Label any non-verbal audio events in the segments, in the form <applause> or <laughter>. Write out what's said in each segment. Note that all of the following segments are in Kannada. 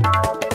ಇಂದು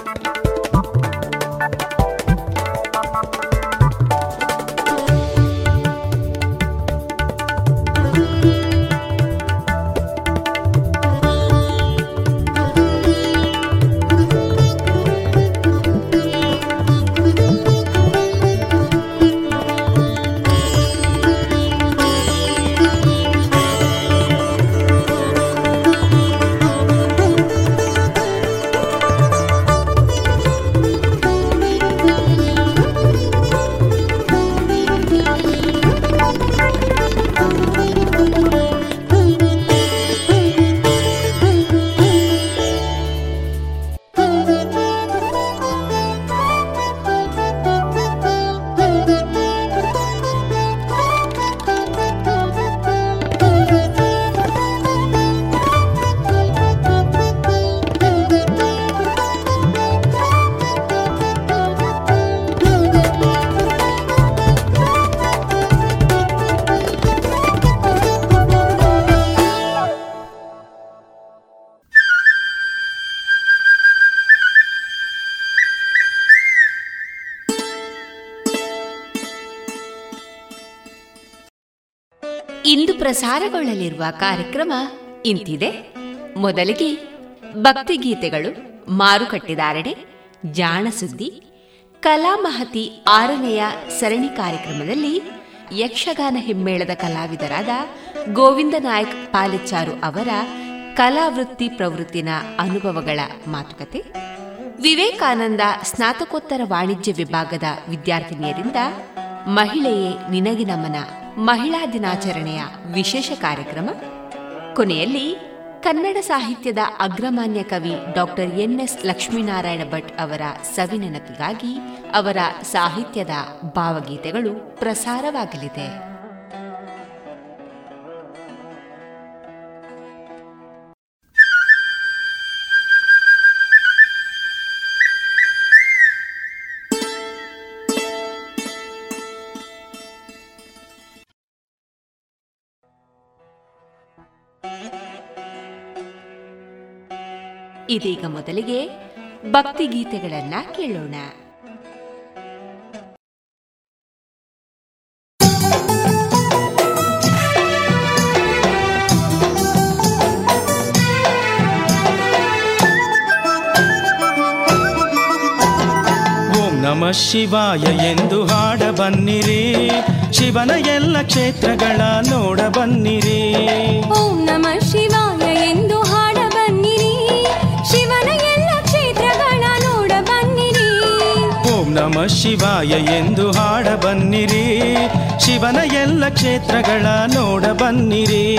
ಪ್ರಸಾರಗೊಳ್ಳಲಿರುವ ಕಾರ್ಯಕ್ರಮ ಇಂತಿದೆ. ಮೊದಲಿಗೆ ಭಕ್ತಿಗೀತೆಗಳು, ಮಾರುಕಟ್ಟೆದಾರಣೆ, ಜಾಣಸುದ್ದಿ, ಕಲಾಮಹತಿ ಆರನೆಯ ಸರಣಿ ಕಾರ್ಯಕ್ರಮದಲ್ಲಿ ಯಕ್ಷಗಾನ ಹಿಮ್ಮೇಳದ ಕಲಾವಿದರಾದ ಗೋವಿಂದ ನಾಯಕ್ ಪಾಲೆಚ್ಚಾರು ಅವರ ಕಲಾವೃತ್ತಿ ಪ್ರವೃತ್ತಿನ ಅನುಭವಗಳ ಮಾತುಕತೆ, ವಿವೇಕಾನಂದ ಸ್ನಾತಕೋತ್ತರ ವಾಣಿಜ್ಯ ವಿಭಾಗದ ವಿದ್ಯಾರ್ಥಿನಿಯರಿಂದ ಮಹಿಳೆಯೇ ನಿನಗೆ ನಮನ ಮಹಿಳಾ ದಿನಾಚರಣೆಯ ವಿಶೇಷ ಕಾರ್ಯಕ್ರಮ. ಕೊನೆಯಲ್ಲಿ ಕನ್ನಡ ಸಾಹಿತ್ಯದ ಅಗ್ರಮಾನ್ಯ ಕವಿ ಡಾಕ್ಟರ್ ಎನ್ಎಸ್ ಲಕ್ಷ್ಮೀನಾರಾಯಣ ಭಟ್ ಅವರ ಸವಿನೆನಪಿಗಾಗಿ ಅವರ ಸಾಹಿತ್ಯದ ಭಾವಗೀತೆಗಳು ಪ್ರಸಾರವಾಗಲಿದೆ. ಇದೀಗ ಮೊದಲಿಗೆ ಭಕ್ತಿ ಗೀತೆಗಳನ್ನ ಕೇಳೋಣ. ಓಂ ನಮ ಶಿವಾಯ ಎಂದು ಹಾಡ ಬನ್ನಿರಿ. ಶಿವನ ಎಲ್ಲ ಕ್ಷೇತ್ರಗಳ ನೋಡ ಬನ್ನಿರಿ. ಓಂ ನಮ ಶಿವಾಯ ಎಂದು ಹಾಡ ನಮ ಶಿವಾಯ ಎಂದು ಹಾಡ ಬನ್ನಿರಿ. ಶಿವನ ಎಲ್ಲ ಕ್ಷೇತ್ರಗಳ ನೋಡ ಬನ್ನಿರಿ.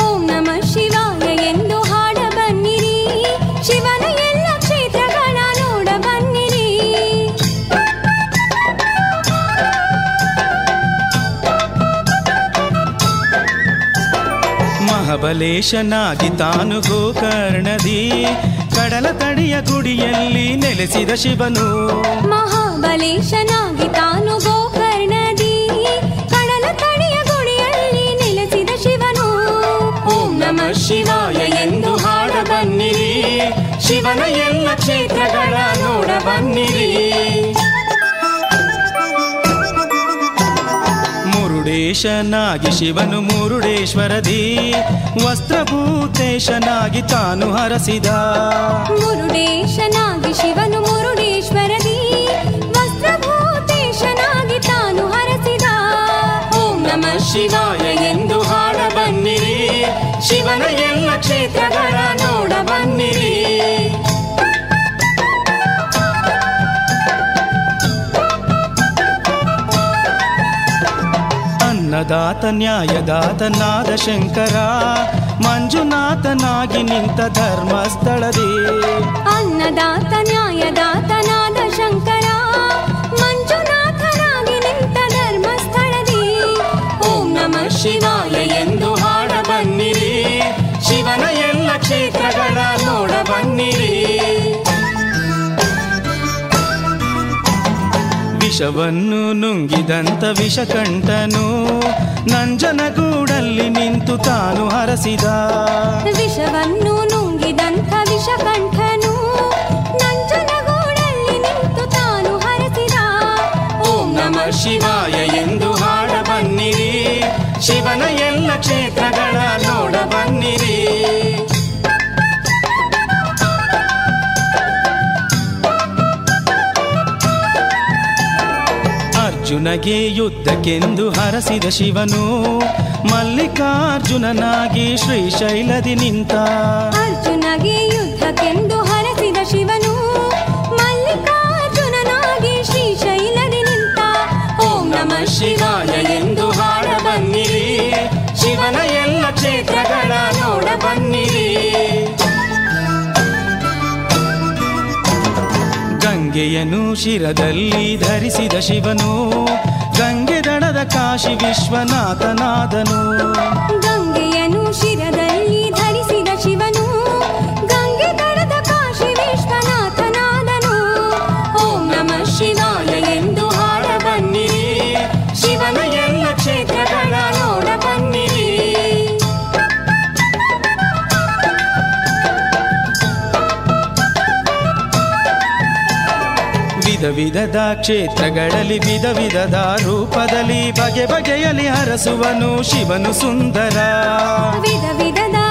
ಓಂ ನಮ ಶಿವಾಯ ಎಂದು ಹಾಡ ಬನ್ನಿರಿ. ಶಿವನ ಎಲ್ಲ ಕ್ಷೇತ್ರಗಳ ನೋಡ ಬನ್ನಿರಿ. ಮಹಾಬಲೇಶನಾಗಿ ತಾನು ಗೋಕರ್ಣದಿ. ಕಡಲ ತಡಿಯ ಗುಡಿಯಲ್ಲಿ ನೆಲೆಸಿದ ಶಿವನು. ಮಹಾಬಲೇಶನಾಗಿ ತಾನು ಗೋಕರ್ಣದಿ ಕಡಲ ತಡೆಯ ಗುಡಿಯಲ್ಲಿ ನೆಲೆಸಿದ ಶಿವನು. ಓಂ ನಮ ಶಿವಾಯ ಎಂದು ಹಾಡ ಬನ್ನಿರಿ. ಶಿವನ ಎಲ್ಲ ಕ್ಷೇತ್ರಗಳ ನೋಡ ಬನ್ನಿರಿ. ಮುರುಡೇಶನಾಗಿ ಶಿವನು ಮುರುಡೇಶ್ವರದಿ ವಸ್ತ್ರಭೂತೇಶನಾಗಿ ತಾನು ಹರಸಿದ. ಮುರುಡೇಶನಾಗಿ ಶಿವನು ಮುರುಡೇಶ್ವರದಿ ವಸ್ತ್ರಭೂತೇಶನಾಗಿ ತಾನು ಹರಸಿದ. ಓಂ ನಮ ಶಿವಾಯ ಎಂದು ಹಾಡ ಬನ್ನಿರಿ, ಶಿವನ ಎಲ್ಲ ಕ್ಷೇತ್ರಗಳ ನೋಡ ಬನ್ನಿರಿ. ಅನ್ನದಾತ ನ್ಯಾಯದಾತನಾದ ಶಂಕರ ಮಂಜುನಾಥನಾಗಿ ನಿಂತ ಧರ್ಮಸ್ಥಳದಿ. ಅನ್ನದಾತ ನ್ಯಾಯದಾತನಾದ ಶಂಕರ ಮಂಜುನಾಥನಾಗಿ ನಿಂತ ಧರ್ಮಸ್ಥಳದಿ. ಓಂ ನಮ ಶಿವಾಯ ಎಂದು ಹಾಡ ಬನ್ನಿರಿ ಶಿವನ ಎಲ್ಲ ಕ್ಷೇತ್ರಗಳ ನೋಡ ಬನ್ನಿರಿ ವಿಷವನ್ನು ನುಂಗಿದಂತ ವಿಷಕಂಠನು ನಂಜನಗೂಡಲ್ಲಿ ನಿಂತು ತಾನು ಹರಸಿದ. ವಿಷವನ್ನು ನುಂಗಿದಂತ ವಿಷಕಂಠನು ನಂಜನಗೂಡಲ್ಲಿ ನಿಂತು ತಾನು ಹರಸಿದ. ಓಂ ನಮ ಶಿವಾಯ ಎಂದು ಹಾಡ ಬನ್ನಿರಿ, ಶಿವನ ಎಲ್ಲ ಕ್ಷೇತ್ರಗಳ ನೋಡ ಬನ್ನಿರಿ. ಅರ್ಜುನಗೆ ಯುದ್ಧಕ್ಕೆಂದು ಹರಸಿದ ಶಿವನು, ಮಲ್ಲಿಕಾರ್ಜುನನಾಗಿ ಶ್ರೀಶೈಲದಿ ನಿಂತ. ಅರ್ಜುನಗೆ ಯುದ್ಧಕ್ಕೆಂದು ಹರಸಿದ ಶಿವನು, ಮಲ್ಲಿಕಾರ್ಜುನನಾಗಿ ಶ್ರೀಶೈಲದಿ ನಿಂತ. ಓಂ ನಮ ಶಿವಾಯ ಎಂದು ಹಾಡ ಬನ್ನಿರಿ ಶಿವನ ಎಲ್ಲ ಕ್ಷೇತ್ರಗಳ ನೋಡ ಬನ್ನಿರಿ ಗಂಗೆಯನ್ನು ಶಿರದಲ್ಲಿ ಧರಿಸಿದ ಶಿವನು ಗಂಗೆ ದಡದ ಕಾಶಿ ವಿಶ್ವನಾಥನಾದನು. ವಿಧ ವಿಧದ ಕ್ಷೇತ್ರಗಳಲ್ಲಿ ವಿಧ ವಿಧದ ರೂಪದಲ್ಲಿ ಬಗೆ ಬಗೆಯಲ್ಲಿ ಹರಸುವನು ಶಿವನು ಸುಂದರ. ವಿಧ ವಿಧದ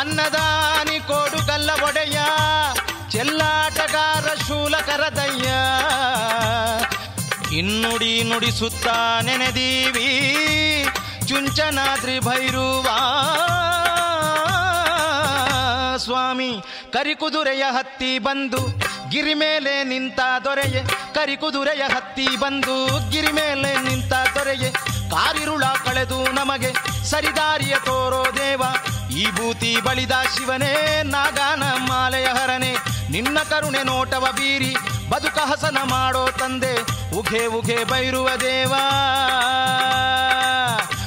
ಅನ್ನದಾನಿ ಕೋಡುಗಲ್ಲ ಒಡೆಯ ಚೆಲ್ಲಾಟಗಾರ ಶೂಲಕರದಯ್ಯ ಇನ್ನುಡಿ ನುಡಿಸುತ್ತಾ ನೆನೆದೀವಿ, ಚುಂಚನಾದ್ರಿ ಭೈರುವ. ಸ್ವಾಮಿ, ಕರಿಕುದುರೆಯ ಹತ್ತಿ ಬಂದು ಗಿರಿ ಮೇಲೆ ನಿಂತ ದೊರೆಯೆ. ಕರಿಕುದುರೆಯ ಹತ್ತಿ ಬಂದು ಗಿರಿ ಮೇಲೆ ನಿಂತ ದೊರೆಯೆ. ಕಾರಿರುಳ ಕಳೆದು ನಮಗೆ ಸರಿದಾರಿಯ ತೋರೋ ದೇವ, ಈ ಭೂತಿ ಬಳಿದ ಶಿವನೇ, ನಾಗಾನ ಮಾಲೆಯ ಹರನೆ, ನಿನ್ನ ಕರುಣೆ ನೋಟವ ಬೀರಿ, ಬದುಕ ಹಸನ ಮಾಡೋ ತಂದೆ, ಉಘೆ ಉಘೆ ಬೈರುವ ದೇವಾ.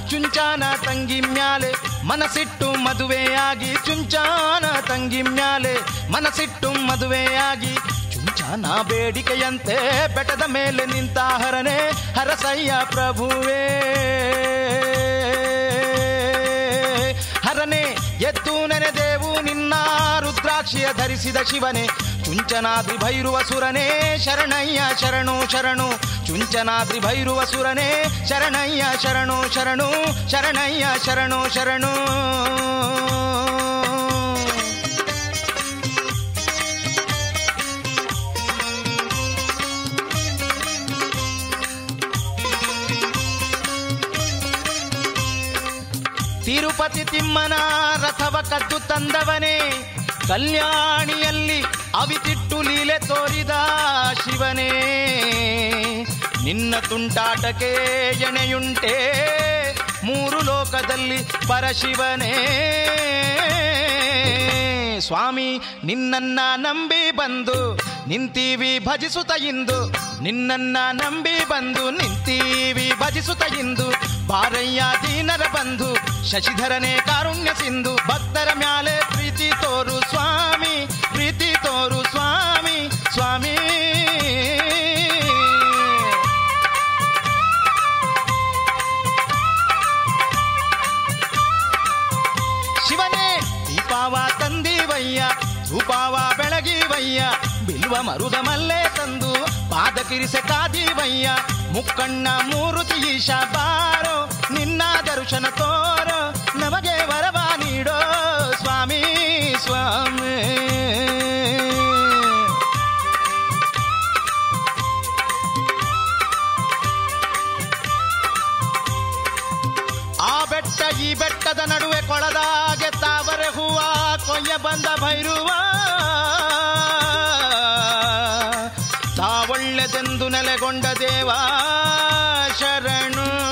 ಚುಂಚಾನ ತಂಗಿ ಮ್ಯಾಲೆ, ಮನಸಿಟ್ಟು ಮದುವೆಯಾಗಿ, ಚುಂಚಾನ ತಂಗಿ ಮ್ಯಾಲೆ ಮನಸ್ಸಿಟ್ಟು ಮದುವೆಯಾಗಿ, ಚುಂಚಾನ ಬೇಡಿಕೆಯಂತೆ ಬೆಟ್ಟದ ಮೇಲೆ ನಿಂತ ಹರನೆ, ಹರಸಯ್ಯ ಪ್ರಭುವೇ. ರುದ್ರಾಕ್ಷಿಯ ಧರಿಸಿದ ಶಿವನೇ, ಚುಂಚನಾದ್ರಿ ಭೈರುವ ಸುರನೇ, ಶರಣಯ್ಯ ಶರಣು ಶರಣು, ಚುಂಚನಾದ್ರಿ ಭೈರುವ ಸುರನೇ, ಶರಣಯ್ಯ ಶರಣು ಶರಣು, ಶರಣಯ್ಯ ಶರಣು ಶರಣು. ತಿರುಪತಿ ತಿಮ್ಮನ ರಥವ ಕದ್ದು ತಂದವನೇ ಕಲ್ಯಾಣಿಯಲ್ಲಿ ಅವಿತಿಟ್ಟು ಲೀಲೆ ತೋರಿದ ಶಿವನೇ, ನಿನ್ನ ತುಂಟಾಟಕ್ಕೆ ಎಣೆಯುಂಟೆ, ಮೂರು ಲೋಕದಲ್ಲಿ ಪರಶಿವನೇ. ಸ್ವಾಮಿ, ನಿನ್ನನ್ನ ನಂಬಿ ಬಂದು ನಿಂತೀವಿ ಭಜಿಸುತ್ತ ಇಂದು. ನಿನ್ನನ್ನ ನಂಬಿ ಬಂದು ನಿಂತೀವಿ ಭಜಿಸುತ್ತ ಇಂದು. ಬಾರಯ್ಯ ದೀನರ ಬಂಧು, ಶಶಿಧರನೇ ಕಾರುಣ್ಯ ಸಿಂಧು, ಭಕ್ತರ ಮ್ಯಾಲೆ ತೋರು ಸ್ವಾಮಿ, ಪ್ರೀತಿ ತೋರು ಸ್ವಾಮಿ ಸ್ವಾಮಿ. ಶಿವನೇ, ದೀಪಾವ ತಂದಿವಯ್ಯ, ಧೂಪಾವ ಬೆಳಗಿವಯ್ಯ, ಬಿಲ್ವ ಮರುದ ಮಲ್ಲೆ ತಂದು, ಪಾದ ಕಿರಿಸೆ ಕಾದಿವಯ್ಯ, ಮುಕ್ಕಣ್ಣ ಮೂರುತಿ ಈಶ ಬಾರೋ, ನಿನ್ನ ದರ್ಶನ ತೋರೋ, ನಮಗೆ ವರವ ನೀಡೋ ಸ್ವಾಮಿ ಸ್ವಾಮಿ. ಆ ಬೆಟ್ಟ ಈ ಬೆಟ್ಟದ ನಡುವೆ ಕೊಳದಾಗೆ ತಾವರೆ ಹೂವ ಕೊಯ್ಯ ಬಂದ ಭೈರುವ. ತಾವೊಳ್ಳೆದೆಂದು ನೆಲೆಗೊಂಡ ದೇವ, ಶರಣು.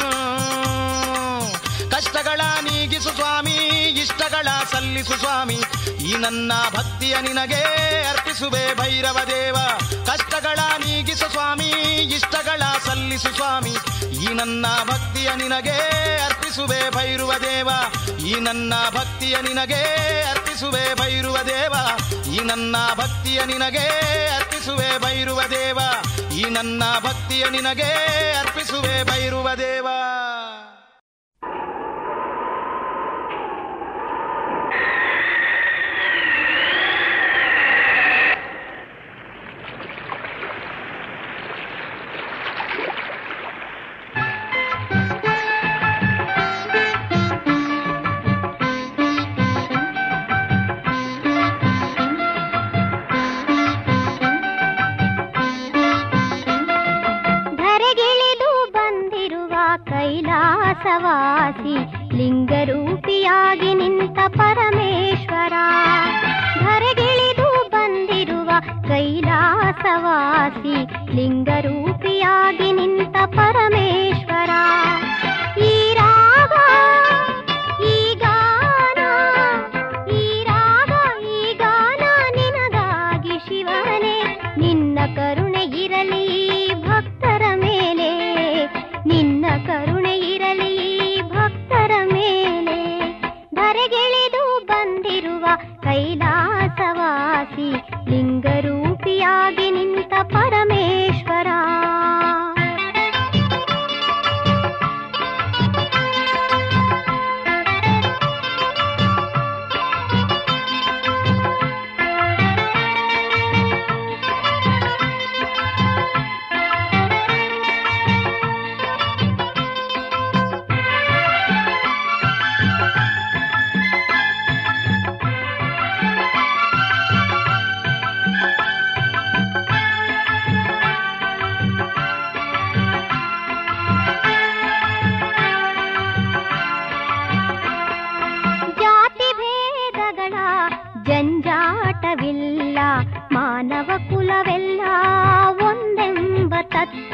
ನೀಗಿಸು ಸ್ವಾಮಿ, ಇಷ್ಟಗಳ ಸಲ್ಲಿಸು ಸ್ವಾಮಿ. ಈ ನನ್ನ ಭಕ್ತಿಯ ನಿನಗೆ ಅರ್ಪಿಸುವೆ ಭೈರವ ದೇವ. ಕಷ್ಟಗಳ ನೀಗಿಸು ಸ್ವಾಮಿ, ಇಷ್ಟಗಳ ಸಲ್ಲಿಸು ಸ್ವಾಮಿ. ಈ ನನ್ನ ಭಕ್ತಿಯ ನಿನಗೆ ಅರ್ಪಿಸುವೆ ಭೈರುವ ದೇವ. ಈ ನನ್ನ ಭಕ್ತಿಯ ನಿನಗೆ ಅರ್ಪಿಸುವೆ ಭೈರುವ ದೇವ. ಈ ನನ್ನ ಭಕ್ತಿಯ ನಿನಗೆ ಅರ್ಪಿಸುವೆ ಭೈರುವ ದೇವ. ಈ ನನ್ನ ಭಕ್ತಿಯ ನಿನಗೆ ಅರ್ಪಿಸುವೆ ಭೈರುವ ದೇವ. ಕೈಲಾಸವಾಸಿ ಲಿಂಗರೂಪಿಯಾಗಿ ನಿಂತ ಪರಮೇಶ್ವರ. ಧರೆಗಿಳಿದು ಬಂದಿರುವ ಕೈಲಾಸವಾಸಿ ಲಿಂಗರೂಪಿಯಾಗಿ ನಿಂತ ಪರಮೇಶ್ವರ. ಈ ರಾಗ ಆಗಿ ನಿಂತ ಪರಮೇ ಕುಲವೆಲ್ಲ ಒಂದೆಂಬ ತತ್ವ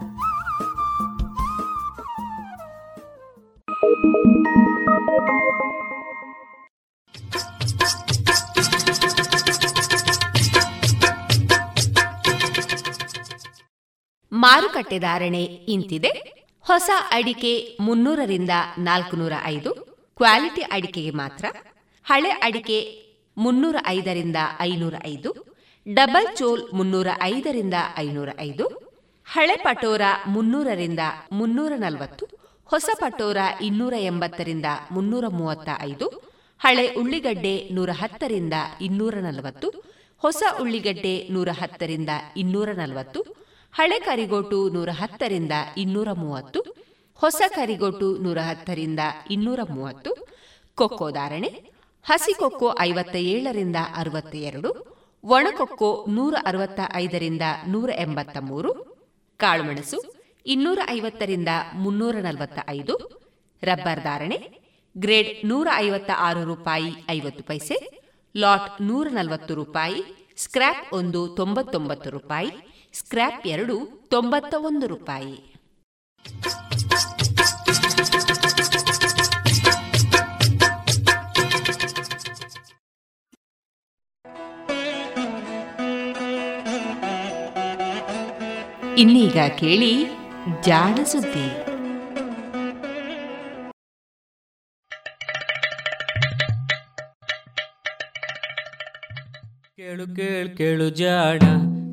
ಮಾರುಕಟ್ಟೆ ಧಾರಣೆ ಇಂತಿದೆ. ಹೊಸ ಅಡಿಕೆ ಮುನ್ನೂರರಿಂದ ನಾಲ್ಕುನೂರ ಐದು, ಕ್ವಾಲಿಟಿ ಅಡಿಕೆಗೆ ಮಾತ್ರ. ಹಳೆ ಅಡಿಕೆ ಮುನ್ನೂರ ಐದರಿಂದ ಐನೂರ ಐದು, ಡಬಲ್ ಚೋಲ್ ಮುನ್ನೂರ ಐದರಿಂದ ಐನೂರ ಐದು, ಹಳೆ ಪಟೋರ ಮುನ್ನೂರರಿಂದ ಮುನ್ನೂರ ನಲವತ್ತು, ಹೊಸ ಪಟೋರ ಇನ್ನೂರ ಎಂಬತ್ತರಿಂದ ಮುನ್ನೂರ ಮೂವತ್ತ ಐದು, ಹಳೆ ಉಳ್ಳಿಗಡ್ಡೆ ನೂರ ಹತ್ತರಿಂದ ಇನ್ನೂರ ನಲವತ್ತು, ಹೊಸ ಉಳ್ಳಿಗಡ್ಡೆ ನೂರ ಹತ್ತರಿಂದ ಇನ್ನೂರ ನಲವತ್ತು ಹಳೆ ಕರಿಗೋಟು ನೂರ ಹತ್ತರಿಂದ ಇನ್ನೂರ ಮೂವತ್ತು, ಹೊಸ ಕರಿಗೋಟು ನೂರ ಹತ್ತರಿಂದ ಇನ್ನೂರ ಮೂವತ್ತು, ಕೊಕ್ಕೋ ಧಾರಣೆ, ಹಸಿ ಕೊಕ್ಕೋ ಐವತ್ತ ಏಳರಿಂದ ಅರವತ್ತ ಎರಡು ಒಣಕೊಕ್ಕೋ ನೂರ ಅರವತ್ತ ಐದರಿಂದ ನೂರ ಎಂಬತ್ತ ಮೂರು, ಕಾಳುಮೆಣಸು ಇನ್ನೂರ ಐವತ್ತರಿಂದ ಮುನ್ನೂರ ನಲವತ್ತ ಐದು, ರಬ್ಬರ್ ಧಾರಣೆ, ಗ್ರೇಡ್ ನೂರ ಐವತ್ತ ಆರು ರೂಪಾಯಿ ಐವತ್ತು ಪೈಸೆ, ಲಾಟ್ ನೂರ ನಲವತ್ತು ರೂಪಾಯಿ, ಸ್ಕ್ರ್ಯಾಪ್ ಒಂದು ತೊಂಬತ್ತೊಂಬತ್ತು ರೂಪಾಯಿ ಸ್ಕ್ರ್ಯಾಪ್ ಎರಡು ತೊಂಬತ್ತ ಒಂದು ರೂಪಾಯಿ. ಇನ್ನೀಗ ಕೇಳಿ ಜಾಣ ಸುದ್ದಿ. ಕೇಳು ಕೇಳು ಕೇಳು ಜಾಣ.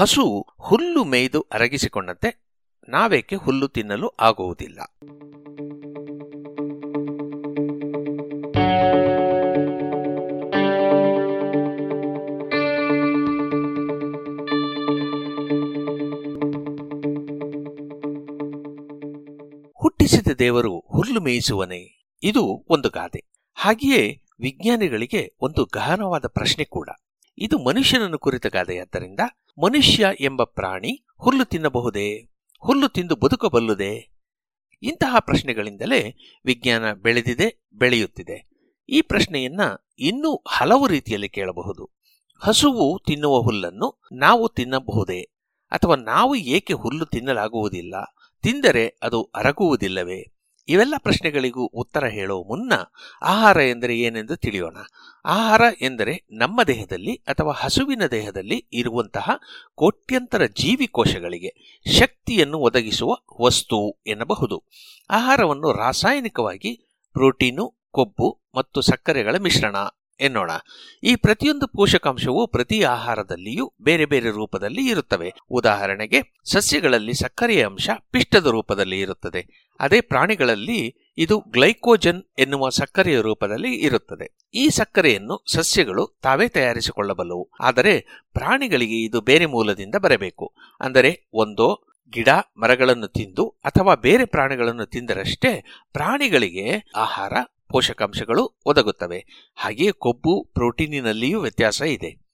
ಹಸು ಹುಲ್ಲು ಮೇಯ್ದು ಅರಗಿಸಿಕೊಂಡಂತೆ ನಾವೇಕೆ ಹುಲ್ಲು ತಿನ್ನಲು ಆಗುವುದಿಲ್ಲ. ಹುಟ್ಟಿಸಿದ ದೇವರು ಹುಲ್ಲು ಮೇಯಿಸುವನೆ? ಇದು ಒಂದು ಗಾದೆ. ಹಾಗೆಯೇ ವಿಜ್ಞಾನಿಗಳಿಗೆ ಒಂದು ಗಹನವಾದ ಪ್ರಶ್ನೆ ಕೂಡ. ಇದು ಮನುಷ್ಯನನ್ನು ಕುರಿತ ಗಾದೆಯಾದ್ದರಿಂದ ಮನುಷ್ಯ ಎಂಬ ಪ್ರಾಣಿ ಹುಲ್ಲು ತಿನ್ನಬಹುದೇ? ಹುಲ್ಲು ತಿಂದು ಬದುಕಬಲ್ಲುದೇ ಇಂತಹ ಪ್ರಶ್ನೆಗಳಿಂದಲೇ ವಿಜ್ಞಾನ ಬೆಳೆದಿದೆ, ಬೆಳೆಯುತ್ತಿದೆ. ಈ ಪ್ರಶ್ನೆಯನ್ನ ಇನ್ನೂ ಹಲವು ರೀತಿಯಲ್ಲಿ ಕೇಳಬಹುದು. ಹಸುವು ತಿನ್ನುವ ಹುಲ್ಲನ್ನು ನಾವು ತಿನ್ನಬಹುದೇ? ಅಥವಾ ನಾವು ಏಕೆ ಹುಲ್ಲು ತಿನ್ನಲಾಗುವುದಿಲ್ಲ? ತಿಂದರೆ ಅದು ಅರಗುವುದಿಲ್ಲವೇ? ಇವೆಲ್ಲ ಪ್ರಶ್ನೆಗಳಿಗೂ ಉತ್ತರ ಹೇಳೋ ಮುನ್ನ ಆಹಾರ ಎಂದರೆ ಏನೆಂದು ತಿಳಿಯೋಣ. ಆಹಾರ ಎಂದರೆ ನಮ್ಮ ದೇಹದಲ್ಲಿ ಅಥವಾ ಹಸುವಿನ ದೇಹದಲ್ಲಿ ಇರುವಂತಹ ಕೋಟ್ಯಂತರ ಜೀವಿಕೋಶಗಳಿಗೆ ಶಕ್ತಿಯನ್ನು ಒದಗಿಸುವ ವಸ್ತು ಎನ್ನಬಹುದು. ಆಹಾರವನ್ನು ರಾಸಾಯನಿಕವಾಗಿ ಪ್ರೋಟೀನು, ಕೊಬ್ಬು ಮತ್ತು ಸಕ್ಕರೆಗಳ ಮಿಶ್ರಣ ಎನ್ನೋಣ ಈ ಪ್ರತಿಯೊಂದು ಪೋಷಕಾಂಶವು ಪ್ರತಿ ಆಹಾರದಲ್ಲಿಯೂ ಬೇರೆ ಬೇರೆ ರೂಪದಲ್ಲಿ ಇರುತ್ತವೆ. ಉದಾಹರಣೆಗೆ, ಸಸ್ಯಗಳಲ್ಲಿ ಸಕ್ಕರೆಯ ಅಂಶ ಪಿಷ್ಟದ ರೂಪದಲ್ಲಿ ಇರುತ್ತದೆ. ಅದೇ ಪ್ರಾಣಿಗಳಲ್ಲಿ ಇದು ಗ್ಲೈಕೋಜನ್ ಎನ್ನುವ ಸಕ್ಕರೆಯ ರೂಪದಲ್ಲಿ ಇರುತ್ತದೆ. ಈ ಸಕ್ಕರೆಯನ್ನು ಸಸ್ಯಗಳು ತಾವೇ ತಯಾರಿಸಿಕೊಳ್ಳಬಲ್ಲವು. ಆದರೆ, ಪ್ರಾಣಿಗಳಿಗೆ ಇದು ಬೇರೆ ಮೂಲದಿಂದ ಬರಬೇಕು. ಅಂದರೆ, ಒಂದೋ ಗಿಡ, ಮರಗಳನ್ನು ತಿಂದು ಅಥವಾ ಬೇರೆ ಪ್ರಾಣಿಗಳನ್ನು ತಿಂದರಷ್ಟೇ ಪ್ರಾಣಿಗಳಿಗೆ ಆಹಾರ ಪೋಷಕಾಂಶಗಳು ಒದಗುತ್ತವೆ. ಹಾಗೆಯೇ ಕೊಬ್ಬು ಪ್ರೋಟೀನಿನಲ್ಲಿಯೂ ವ್ಯತ್ಯಾಸ ಇದೆ.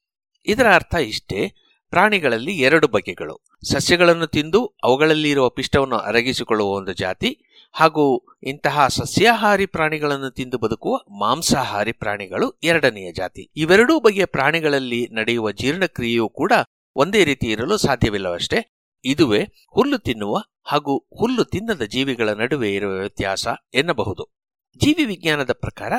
ಇದರ ಅರ್ಥ ಇಷ್ಟೇ. ಪ್ರಾಣಿಗಳಲ್ಲಿ ಎರಡು ಬಗೆಗಳು. ಸಸ್ಯಗಳನ್ನು ತಿಂದು ಅವುಗಳಲ್ಲಿ ಇರುವ ಪಿಷ್ಟವನ್ನು ಅರಗಿಸಿಕೊಳ್ಳುವ ಒಂದು ಜಾತಿ ಹಾಗೂ ಇಂತಹ ಸಸ್ಯಾಹಾರಿ ಪ್ರಾಣಿಗಳನ್ನು ತಿಂದು ಬದುಕುವ ಮಾಂಸಾಹಾರಿ ಪ್ರಾಣಿಗಳು ಎರಡನೆಯ ಜಾತಿ. ಇವೆರಡೂ ಬಗೆಯ ಪ್ರಾಣಿಗಳಲ್ಲಿ ನಡೆಯುವ ಜೀರ್ಣಕ್ರಿಯೆಯೂ ಕೂಡ ಒಂದೇ ರೀತಿ ಇರಲು ಸಾಧ್ಯವಿಲ್ಲವಷ್ಟೇ. ಇದುವೇ ಹುಲ್ಲು ತಿನ್ನುವ ಹಾಗೂ ಹುಲ್ಲು ತಿನ್ನದ ಜೀವಿಗಳ ನಡುವೆ ಇರುವ ವ್ಯತ್ಯಾಸ ಎನ್ನಬಹುದು. ಜೀವಿ ವಿಜ್ಞಾನದ ಪ್ರಕಾರ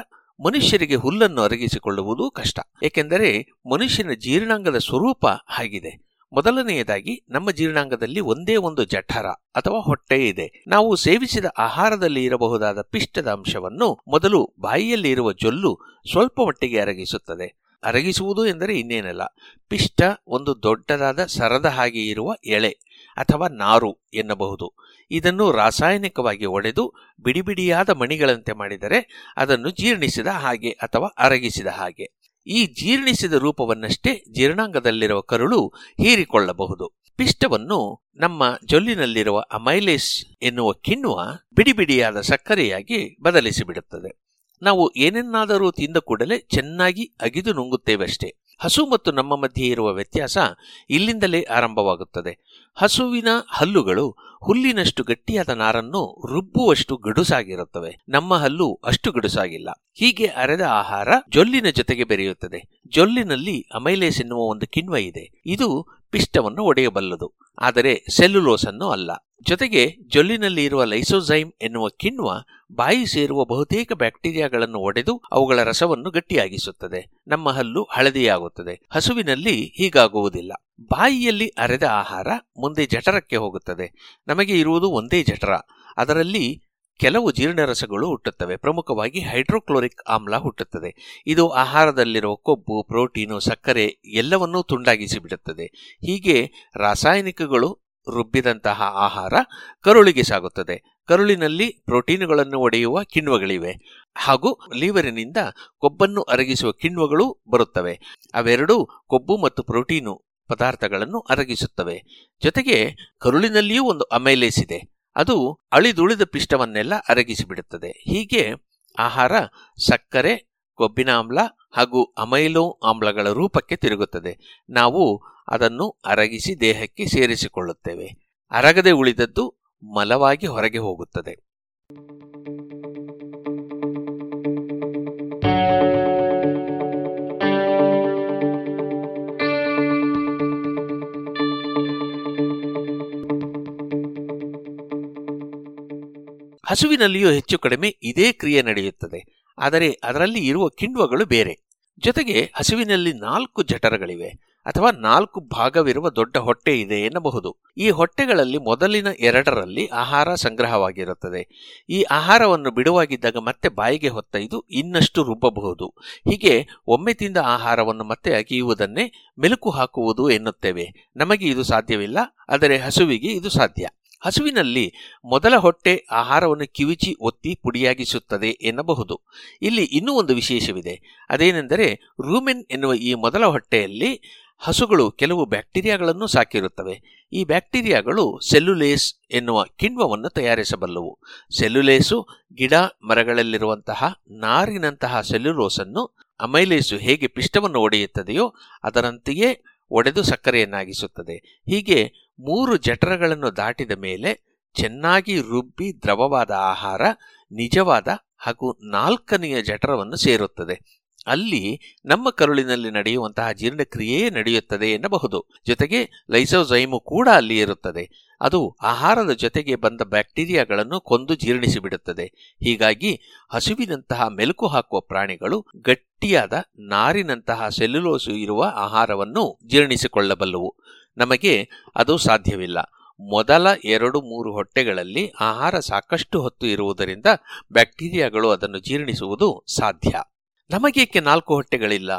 ಮನುಷ್ಯರಿಗೆ ಹುಲ್ಲನ್ನು ಅರಗಿಸಿಕೊಳ್ಳುವುದು ಕಷ್ಟ. ಏಕೆಂದರೆ ಮನುಷ್ಯನ ಜೀರ್ಣಾಂಗದ ಸ್ವರೂಪ ಆಗಿದೆ. ಮೊದಲನೆಯದಾಗಿ ನಮ್ಮ ಜೀರ್ಣಾಂಗದಲ್ಲಿ ಒಂದೇ ಒಂದು ಜಠರ ಅಥವಾ ಹೊಟ್ಟೆ ಇದೆ. ನಾವು ಸೇವಿಸಿದ ಆಹಾರದಲ್ಲಿ ಇರಬಹುದಾದ ಪಿಷ್ಟದ ಅಂಶವನ್ನು ಮೊದಲು ಬಾಯಿಯಲ್ಲಿ ಇರುವ ಜೊಲ್ಲು ಸ್ವಲ್ಪ ಮಟ್ಟಿಗೆ ಅರಗಿಸುತ್ತದೆ. ಅರಗಿಸುವುದು ಎಂದರೆ ಇನ್ನೇನಲ್ಲ, ಪಿಷ್ಟ ಒಂದು ದೊಡ್ಡದಾದ ಸರದ ಹಾಗೆ ಇರುವ ಎಳೆ ಅಥವಾ ನಾರು ಎನ್ನಬಹುದು. ಇದನ್ನು ರಾಸಾಯನಿಕವಾಗಿ ಒಡೆದು ಬಿಡಿಬಿಡಿಯಾದ ಮಣಿಗಳಂತೆ ಮಾಡಿದರೆ ಅದನ್ನು ಜೀರ್ಣಿಸಿದ ಹಾಗೆ ಅಥವಾ ಅರಗಿಸಿದ ಹಾಗೆ. ಈ ಜೀರ್ಣಿಸಿದ ರೂಪವನ್ನಷ್ಟೇ ಜೀರ್ಣಾಂಗದಲ್ಲಿರುವ ಕರುಳು ಹೀರಿಕೊಳ್ಳಬಹುದು. ಪಿಷ್ಟವನ್ನು ನಮ್ಮ ಜೊಲ್ಲಿನಲ್ಲಿರುವ ಅಮೈಲೇಸ್ ಎನ್ನುವ ಕಿಣ್ವ ಬಿಡಿಬಿಡಿಯಾದ ಸಕ್ಕರೆಯಾಗಿ ಬದಲಿಸಿಬಿಡುತ್ತದೆ. ನಾವು ಏನನ್ನಾದರೂ ತಿಂದ ಕೂಡಲೇ ಚೆನ್ನಾಗಿ ಅಗಿದು ನುಂಗುತ್ತೇವಷ್ಟೇ. ಹಸು ಮತ್ತು ನಮ್ಮ ಮಧ್ಯೆ ಇರುವ ವ್ಯತ್ಯಾಸ ಇಲ್ಲಿಂದಲೇ ಆರಂಭವಾಗುತ್ತದೆ. ಹಸುವಿನ ಹಲ್ಲುಗಳು ಹುಲ್ಲಿನಷ್ಟು ಗಟ್ಟಿಯಾದ ನಾರನ್ನು ರುಬ್ಬುವಷ್ಟು ಗಡುಸಾಗಿರುತ್ತವೆ. ನಮ್ಮ ಹಲ್ಲು ಅಷ್ಟು ಗಡುಸಾಗಿಲ್ಲ. ಹೀಗೆ ಅರೆದ ಆಹಾರ ಜೊಲ್ಲಿನ ಜೊತೆಗೆ ಬೆರೆಯುತ್ತದೆ. ಜೊಲ್ಲಿನಲ್ಲಿ ಅಮೈಲೇಸ್ ಎನ್ನುವ ಒಂದು ಕಿಣ್ವ ಇದೆ. ಇದು ಪಿಷ್ಟವನ್ನು ಒಡೆಯಬಲ್ಲದು. ಆದರೆ ಸೆಲ್ಯುಲೋಸ್ ಅನ್ನು ಅಲ್ಲ. ಜೊತೆಗೆ ಜೊಲ್ಲಿನಲ್ಲಿ ಇರುವ ಲೈಸೋಸೈಮ್ ಎನ್ನುವ ಕಿಣ್ವ ಬಾಯಿ ಸೇರುವ ಬಹುತೇಕ ಬ್ಯಾಕ್ಟೀರಿಯಾಗಳನ್ನು ಒಡೆದು ಅವುಗಳ ರಸವನ್ನು ಗಟ್ಟಿಯಾಗಿಸುತ್ತದೆ. ನಮ್ಮ ಹಲ್ಲು ಹಳದಿಯಾಗುತ್ತದೆ. ಹಸುವಿನಲ್ಲಿ ಹೀಗಾಗುವುದಿಲ್ಲ. ಬಾಯಿಯಲ್ಲಿ ಅರೆದ ಆಹಾರ ಮುಂದೆ ಜಠರಕ್ಕೆ ಹೋಗುತ್ತದೆ. ನಮಗೆ ಇರುವುದು ಒಂದೇ ಜಠರ. ಅದರಲ್ಲಿ ಕೆಲವು ಜೀರ್ಣರಸಗಳು ಹುಟ್ಟುತ್ತವೆ. ಪ್ರಮುಖವಾಗಿ ಹೈಡ್ರೋಕ್ಲೋರಿಕ್ ಆಮ್ಲ ಹುಟ್ಟುತ್ತದೆ. ಇದು ಆಹಾರದಲ್ಲಿರುವ ಕೊಬ್ಬು, ಪ್ರೋಟೀನು, ಸಕ್ಕರೆ ಎಲ್ಲವನ್ನೂ ತುಂಡಾಗಿಸಿ ಬಿಡುತ್ತದೆ ಹೀಗೆ ರಾಸಾಯನಿಕಗಳು ರುಬ್ಬಿದಂತಹ ಆಹಾರ ಕರುಳಿಗೆ ಸಾಗುತ್ತದೆ. ಕರುಳಿನಲ್ಲಿ ಪ್ರೋಟೀನುಗಳನ್ನು ಒಡೆಯುವ ಕಿಣ್ವಗಳಿವೆ. ಹಾಗೂ ಲೀವರಿನಿಂದ ಕೊಬ್ಬನ್ನು ಅರಗಿಸುವ ಕಿಣ್ವಗಳು ಬರುತ್ತವೆ. ಅವೆರಡೂ ಕೊಬ್ಬು ಮತ್ತು ಪ್ರೋಟೀನು ಪದಾರ್ಥಗಳನ್ನು ಅರಗಿಸುತ್ತವೆ. ಜೊತೆಗೆ ಕರುಳಿನಲ್ಲಿಯೂ ಒಂದು ಅಮೈಲೇಸ್ ಇದೆ. ಅದು ಅಳಿದುಳಿದ ಪಿಷ್ಟವನ್ನೆಲ್ಲ ಅರಗಿಸಿಬಿಡುತ್ತದೆ. ಹೀಗೆ ಆಹಾರ ಸಕ್ಕರೆ, ಕೊಬ್ಬಿನ ಆಮ್ಲ ಹಾಗೂ ಅಮೈಲೋ ಆಮ್ಲಗಳ ರೂಪಕ್ಕೆ ತಿರುಗುತ್ತದೆ. ನಾವು ಅದನ್ನು ಅರಗಿಸಿ ದೇಹಕ್ಕೆ ಸೇರಿಸಿಕೊಳ್ಳುತ್ತೇವೆ. ಅರಗದೆ ಉಳಿದದ್ದು ಮಲವಾಗಿ ಹೊರಗೆ ಹೋಗುತ್ತದೆ. ಹಸುವಿನಲ್ಲಿಯೂ ಹೆಚ್ಚು ಕಡಿಮೆ ಇದೇ ಕ್ರಿಯೆ ನಡೆಯುತ್ತದೆ. ಆದರೆ ಅದರಲ್ಲಿ ಇರುವ ಕಿಣ್ವಗಳು ಬೇರೆ. ಜೊತೆಗೆ ಹಸುವಿನಲ್ಲಿ ನಾಲ್ಕು ಜಠರಗಳಿವೆ ಅಥವಾ ನಾಲ್ಕು ಭಾಗವಿರುವ ದೊಡ್ಡ ಹೊಟ್ಟೆ ಇದೆ ಎನ್ನಬಹುದು. ಈ ಹೊಟ್ಟೆಗಳಲ್ಲಿ ಮೊದಲಿನ ಎರಡರಲ್ಲಿ ಆಹಾರ ಸಂಗ್ರಹವಾಗಿರುತ್ತದೆ. ಈ ಆಹಾರವನ್ನು ಬಿಡುವಾಗಿದ್ದಾಗ ಮತ್ತೆ ಬಾಯಿಗೆ ಹೊತ್ತೈದು ಇನ್ನಷ್ಟು ರುಬ್ಬಬಹುದು. ಹೀಗೆ ಒಮ್ಮೆ ತಿಂದ ಆಹಾರವನ್ನು ಮತ್ತೆ ಅಗಿಯುವುದನ್ನೇ ಮೆಲುಕು ಹಾಕುವುದು ಎನ್ನುತ್ತೇವೆ. ನಮಗೆ ಇದು ಸಾಧ್ಯವಿಲ್ಲ, ಆದರೆ ಹಸುವಿಗೆ ಇದು ಸಾಧ್ಯ. ಹಸುವಿನಲ್ಲಿ ಮೊದಲ ಹೊಟ್ಟೆ ಆಹಾರವನ್ನು ಕಿವಿಚಿ ಒತ್ತಿ ಪುಡಿಯಾಗಿಸುತ್ತದೆ ಎನ್ನಬಹುದು. ಇಲ್ಲಿ ಇನ್ನೂ ಒಂದು ವಿಶೇಷವಿದೆ. ಅದೇನೆಂದರೆ ರೂಮೆನ್ ಎನ್ನುವ ಈ ಮೊದಲ ಹೊಟ್ಟೆಯಲ್ಲಿ ಹಸುಗಳು ಕೆಲವು ಬ್ಯಾಕ್ಟೀರಿಯಾಗಳನ್ನು ಸಾಕಿರುತ್ತವೆ. ಈ ಬ್ಯಾಕ್ಟೀರಿಯಾಗಳು ಸೆಲ್ಯುಲೇಸ್ ಎನ್ನುವ ಕಿಣ್ವವನ್ನು ತಯಾರಿಸಬಲ್ಲವು. ಸೆಲ್ಯುಲೇಸು ಗಿಡ ಮರಗಳಲ್ಲಿರುವಂತಹ ನಾರಿನಂತಹ ಸೆಲ್ಯುಲೋಸನ್ನು ಅಮೈಲೇಸು ಹೇಗೆ ಪಿಷ್ಟವನ್ನು ಒಡೆಯುತ್ತದೆಯೋ ಅದರಂತೆಯೇ ಒಡೆದು ಸಕ್ಕರೆಯನ್ನಾಗಿಸುತ್ತದೆ. ಹೀಗೆ ಮೂರು ಜಠರಗಳನ್ನು ದಾಟಿದ ಮೇಲೆ ಚೆನ್ನಾಗಿ ರುಬ್ಬಿ ದ್ರವವಾದ ಆಹಾರ, ನಿಜವಾದ ಹಾಗೂ ನಾಲ್ಕನೆಯ ಜಠರವನ್ನು ಸೇರುತ್ತದೆ. ಅಲ್ಲಿ ನಮ್ಮ ಕರುಳಿನಲ್ಲಿ ನಡೆಯುವಂತಹ ಜೀರ್ಣಕ್ರಿಯೆಯೇ ನಡೆಯುತ್ತದೆ ಎನ್ನಬಹುದು. ಜೊತೆಗೆ ಲೈಸೋಝೈಮು ಕೂಡ ಅಲ್ಲಿ ಇರುತ್ತದೆ. ಅದು ಆಹಾರದ ಜೊತೆಗೆ ಬಂದ ಬ್ಯಾಕ್ಟೀರಿಯಾಗಳನ್ನು ಕೊಂದು ಜೀರ್ಣಿಸಿಬಿಡುತ್ತದೆ. ಹೀಗಾಗಿ ಹಸುವಿನಂತಹ ಮೆಲುಕು ಹಾಕುವ ಪ್ರಾಣಿಗಳು ಗಟ್ಟಿಯಾದ ನಾರಿನಂತಹ ಸೆಲ್ಯುಲೋಸು ಇರುವ ಆಹಾರವನ್ನು ಜೀರ್ಣಿಸಿಕೊಳ್ಳಬಲ್ಲವು. ನಮಗೆ ಅದು ಸಾಧ್ಯವಿಲ್ಲ. ಮೊದಲ ಎರಡು ಮೂರು ಹೊಟ್ಟೆಗಳಲ್ಲಿ ಆಹಾರ ಸಾಕಷ್ಟು ಹೊತ್ತು ಇರುವುದರಿಂದ ಬ್ಯಾಕ್ಟೀರಿಯಾಗಳು ಅದನ್ನು ಜೀರ್ಣಿಸುವುದು ಸಾಧ್ಯ. ನಮಗೇಕೆ ನಾಲ್ಕು ಹೊಟ್ಟೆಗಳಿಲ್ಲ?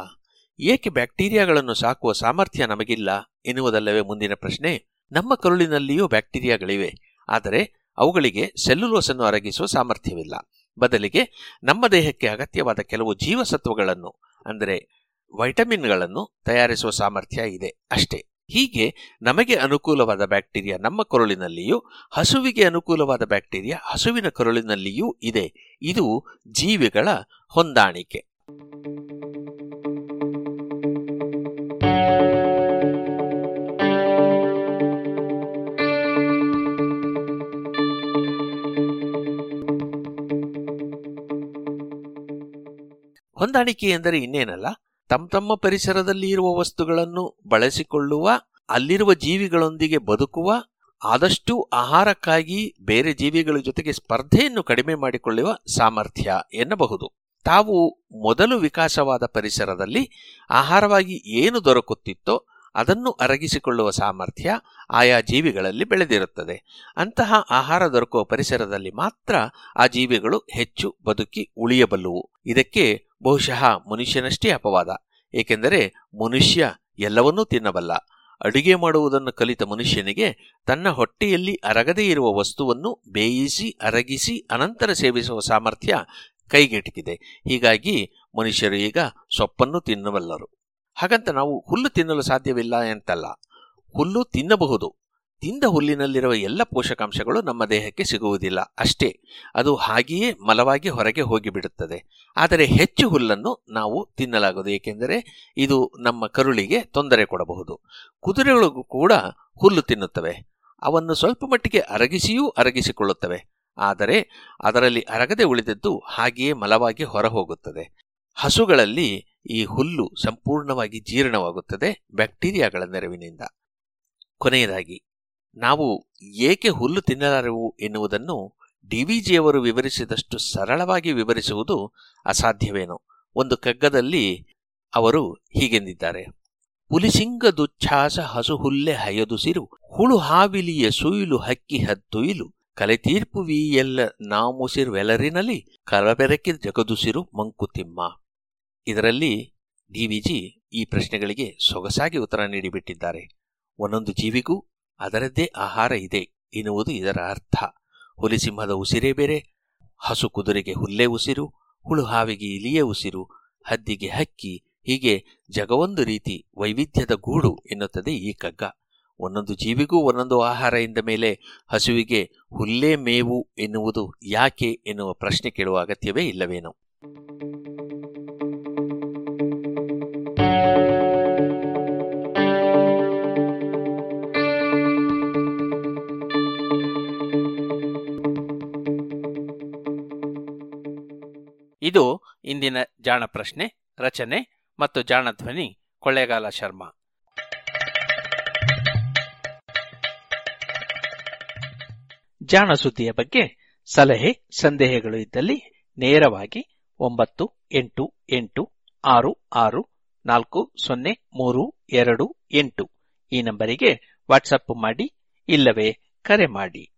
ಏಕೆ ಬ್ಯಾಕ್ಟೀರಿಯಾಗಳನ್ನು ಸಾಕುವ ಸಾಮರ್ಥ್ಯ ನಮಗಿಲ್ಲ ಎನ್ನುವುದಲ್ಲವೇ ಮುಂದಿನ ಪ್ರಶ್ನೆ. ನಮ್ಮ ಕರುಳಿನಲ್ಲಿಯೂ ಬ್ಯಾಕ್ಟೀರಿಯಾಗಳಿವೆ. ಆದರೆ ಅವುಗಳಿಗೆ ಸೆಲ್ಯುಲೋಸನ್ನು ಅರಗಿಸುವ ಸಾಮರ್ಥ್ಯವಿಲ್ಲ. ಬದಲಿಗೆ ನಮ್ಮ ದೇಹಕ್ಕೆ ಅಗತ್ಯವಾದ ಕೆಲವು ಜೀವಸತ್ವಗಳನ್ನು, ಅಂದರೆ ವೈಟಮಿನ್ಗಳನ್ನು ತಯಾರಿಸುವ ಸಾಮರ್ಥ್ಯ ಇದೆ ಅಷ್ಟೇ. ಹೀಗೆ ನಮಗೆ ಅನುಕೂಲವಾದ ಬ್ಯಾಕ್ಟೀರಿಯಾ ನಮ್ಮ ಕರುಳಿನಲ್ಲಿಯೂ, ಹಸುವಿಗೆ ಅನುಕೂಲವಾದ ಬ್ಯಾಕ್ಟೀರಿಯಾ ಹಸುವಿನ ಕರುಳಿನಲ್ಲಿಯೂ ಇದೆ. ಇದು ಜೀವಿಗಳ ಹೊಂದಾಣಿಕೆ. ಹೊಂದಾಣಿಕೆ ಎಂದರೆ ಇನ್ನೇನಲ್ಲ? ತಮ್ಮ ತಮ್ಮ ಪರಿಸರದಲ್ಲಿ ಇರುವ ವಸ್ತುಗಳನ್ನು ಬಳಸಿಕೊಳ್ಳುವ, ಅಲ್ಲಿರುವ ಜೀವಿಗಳೊಂದಿಗೆ ಬದುಕುವ, ಆದಷ್ಟು ಆಹಾರಕ್ಕಾಗಿ ಬೇರೆ ಜೀವಿಗಳ ಜೊತೆಗೆ ಸ್ಪರ್ಧೆಯನ್ನು ಕಡಿಮೆ ಮಾಡಿಕೊಳ್ಳುವ ಸಾಮರ್ಥ್ಯ ಎನ್ನಬಹುದು. ತಾವು ಮೊದಲು ವಿಕಾಸವಾದ ಪರಿಸರದಲ್ಲಿ ಆಹಾರವಾಗಿ ಏನು ದೊರಕುತ್ತಿತ್ತೋ ಅದನ್ನು ಅರಗಿಸಿಕೊಳ್ಳುವ ಸಾಮರ್ಥ್ಯ ಆಯಾ ಜೀವಿಗಳಲ್ಲಿ ಬೆಳೆದಿರುತ್ತದೆ. ಅಂತಹ ಆಹಾರ ದೊರಕುವ ಪರಿಸರದಲ್ಲಿ ಮಾತ್ರ ಆ ಜೀವಿಗಳು ಹೆಚ್ಚು ಬದುಕಿ ಉಳಿಯಬಲ್ಲುವು. ಇದಕ್ಕೆ ಬಹುಶಃ ಮನುಷ್ಯನಷ್ಟೇ ಅಪವಾದ. ಏಕೆಂದರೆ ಮನುಷ್ಯ ಎಲ್ಲವನ್ನೂ ತಿನ್ನಬಲ್ಲ. ಅಡುಗೆ ಮಾಡುವುದನ್ನು ಕಲಿತ ಮನುಷ್ಯನಿಗೆ ತನ್ನ ಹೊಟ್ಟೆಯಲ್ಲಿ ಅರಗದೇ ಇರುವ ವಸ್ತುವನ್ನು ಬೇಯಿಸಿ, ಅರಗಿಸಿ, ಅನಂತರ ಸೇವಿಸುವ ಸಾಮರ್ಥ್ಯ ಕೈಗೆಟುಕಿದೆ. ಹೀಗಾಗಿ ಮನುಷ್ಯರು ಈಗ ಸೊಪ್ಪನ್ನು ತಿನ್ನಬಲ್ಲರು ಹಾಗಂತ ನಾವು ಹುಲ್ಲು ತಿನ್ನಲು ಸಾಧ್ಯವಿಲ್ಲ ಅಂತಲ್ಲ ಹುಲ್ಲು ತಿನ್ನಬಹುದು. ತಿಂದ ಹುಲ್ಲಿನಲ್ಲಿರುವ ಎಲ್ಲ ಪೋಷಕಾಂಶಗಳು ನಮ್ಮ ದೇಹಕ್ಕೆ ಸಿಗುವುದಿಲ್ಲ. ಅಷ್ಟೇ, ಅದು ಹಾಗೆಯೇ ಮಲವಾಗಿ ಹೊರಗೆ ಹೋಗಿಬಿಡುತ್ತದೆ. ಆದರೆ ಹೆಚ್ಚು ಹುಲ್ಲನ್ನು ನಾವು ತಿನ್ನಲಾಗದು, ಏಕೆಂದರೆ ಇದು ನಮ್ಮ ಕರುಳಿಗೆ ತೊಂದರೆ ಕೊಡಬಹುದು. ಕುದುರೆಗಳಿಗೂ ಕೂಡ ಹುಲ್ಲು ತಿನ್ನುತ್ತವೆ. ಅವನ್ನು ಸ್ವಲ್ಪ ಮಟ್ಟಿಗೆ ಅರಗಿಸಿಯೂ ಅರಗಿಸಿಕೊಳ್ಳುತ್ತವೆ. ಆದರೆ ಅದರಲ್ಲಿ ಅರಗದೆ ಉಳಿದದ್ದು ಹಾಗೆಯೇ ಮಲವಾಗಿ ಹೊರಹೋಗುತ್ತದೆ. ಹಸುಗಳಲ್ಲಿ ಈ ಹುಲ್ಲು ಸಂಪೂರ್ಣವಾಗಿ ಜೀರ್ಣವಾಗುತ್ತದೆ ಬ್ಯಾಕ್ಟೀರಿಯಾಗಳ ನೆರವಿನಿಂದ. ಕೊನೆಯದಾಗಿ, ನಾವು ಏಕೆ ಹುಲ್ಲು ತಿನ್ನಲಾರೆವು ಎನ್ನುವುದನ್ನು ಡಿವಿಜಿಯವರು ವಿವರಿಸಿದಷ್ಟು ಸರಳವಾಗಿ ವಿವರಿಸುವುದು ಅಸಾಧ್ಯವೇನೋ. ಒಂದು ಕಗ್ಗದಲ್ಲಿ ಅವರು ಹೀಗೆಂದಿದ್ದಾರೆ. ಪುಲಿಸಿಂಗ ದುಚ್ಛಾಸ ಹಸು ಹುಲ್ಲೆ ಹಯದುಸಿರು ಹುಳು ಹಾವಿಲಿಯ ಸುಯಿಲು ಹಕ್ಕಿ ಹತ್ತುಯಿಲು ಕಲೆತೀರ್ಪು ಎಲ್ಲ ನಾಮುಸಿರುವೆಲರಿನಲ್ಲಿ ಕಲಬೆರಕಿ ಜಗದುಸಿರು ಮಂಕುತಿಮ್ಮ ಇದರಲ್ಲಿ ಡಿವಿಜಿ ಈ ಪ್ರಶ್ನೆಗಳಿಗೆ ಸೊಗಸಾಗಿ ಉತ್ತರ ನೀಡಿಬಿಟ್ಟಿದ್ದಾರೆ. ಒಂದೊಂದು ಜೀವಿಗೂ ಅದರದ್ದೇ ಆಹಾರ ಇದೆ ಎನ್ನುವುದು ಇದರ ಅರ್ಥ. ಹುಲಿಸಿಂಹದ ಉಸಿರೇ ಬೇರೆ, ಹಸು ಕುದುರೆಗೆ ಹುಲ್ಲೇ ಉಸಿರು, ಹುಳು ಹಾವಿಗೆ ಇಲಿಯೇ ಉಸಿರು, ಹದ್ದಿಗೆ ಹಕ್ಕಿ, ಹೀಗೆ ಜಗವೊಂದು ರೀತಿ ವೈವಿಧ್ಯದ ಗೂಡು ಎನ್ನುತ್ತದೆ ಈ ಕಗ್ಗ. ಒಂದೊಂದು ಜೀವಿಗೂ ಒಂದೊಂದು ಆಹಾರ ಎಂದ ಮೇಲೆ ಹಸುವಿಗೆ ಹುಲ್ಲೇ ಮೇವು ಎನ್ನುವುದು ಯಾಕೆ ಎನ್ನುವ ಪ್ರಶ್ನೆ ಕೇಳುವ ಅಗತ್ಯವೇ ಇಲ್ಲವೇನೋ. ಇದು ಇಂದಿನ ಜಾಣ ಪ್ರಶ್ನೆ, ರಚನೆ ಮತ್ತು ಜಾಣ ಧ್ವನಿ ಕೊಳ್ಳೇಗಾಲ ಶರ್ಮಾ. ಜಾಣ ಸುದ್ದಿಯ ಬಗ್ಗೆ ಸಲಹೆ, ಸಂದೇಹಗಳು ಇದ್ದಲ್ಲಿ ನೇರವಾಗಿ ಒಂಬತ್ತು, ಎಂಟು ಎಂಟು, ಆರು ಆರು, ನಾಲ್ಕು, ಸೊನ್ನೆ, ಮೂರು, ಎರಡು, ಎಂಟು ಈ ನಂಬರಿಗೆ ವಾಟ್ಸಪ್ ಮಾಡಿ ಇಲ್ಲವೇ ಕರೆ ಮಾಡಿ.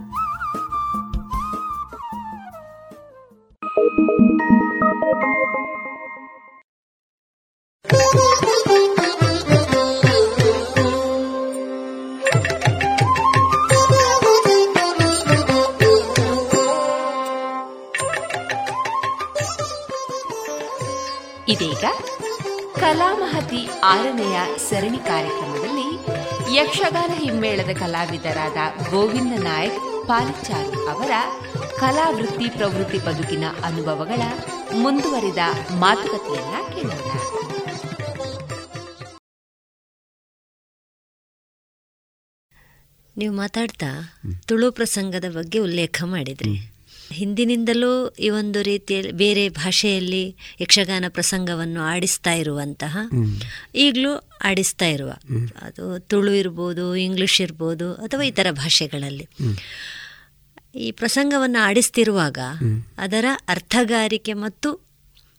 ಸರಣಿ ಕಾರ್ಯಕ್ರಮದಲ್ಲಿ ಯಕ್ಷಗಾನ ಹಿಮ್ಮೇಳದ ಕಲಾವಿದರಾದ ಗೋವಿಂದ ನಾಯಕ್ ಪಾಲಿಚಾರು ಅವರ ಕಲಾವೃತ್ತಿ ಪ್ರವೃತ್ತಿ ಬದುಕಿನ ಅನುಭವಗಳ ಮುಂದುವರಿದ ಮಾತುಕತೆಯನ್ನ ಕೇಳೋಣ. ನೀವು ಮಾತಾಡ್ತಾ ತುಳು ಪ್ರಸಂಗದ ಬಗ್ಗೆ ಉಲ್ಲೇಖ ಮಾಡಿದ್ರಿ. ಹಿಂದಿನಿಂದಲೂ ಈ ಒಂದು ರೀತಿಯಲ್ಲಿ ಬೇರೆ ಭಾಷೆಯಲ್ಲಿ ಯಕ್ಷಗಾನ ಪ್ರಸಂಗವನ್ನು ಆಡಿಸ್ತಾ ಇರುವಂತಹ ಈಗಲೂ ಆಡಿಸ್ತಾ ಇರುವ ಅದು ತುಳು ಇರ್ಬೋದು ಇಂಗ್ಲಿಷ್ ಇರ್ಬೋದು ಅಥವಾ ಇತರ ಭಾಷೆಗಳಲ್ಲಿ. ಈ ಪ್ರಸಂಗವನ್ನು ಆಡಿಸ್ತಿರುವಾಗ ಅದರ ಅರ್ಥಗಾರಿಕೆ ಮತ್ತು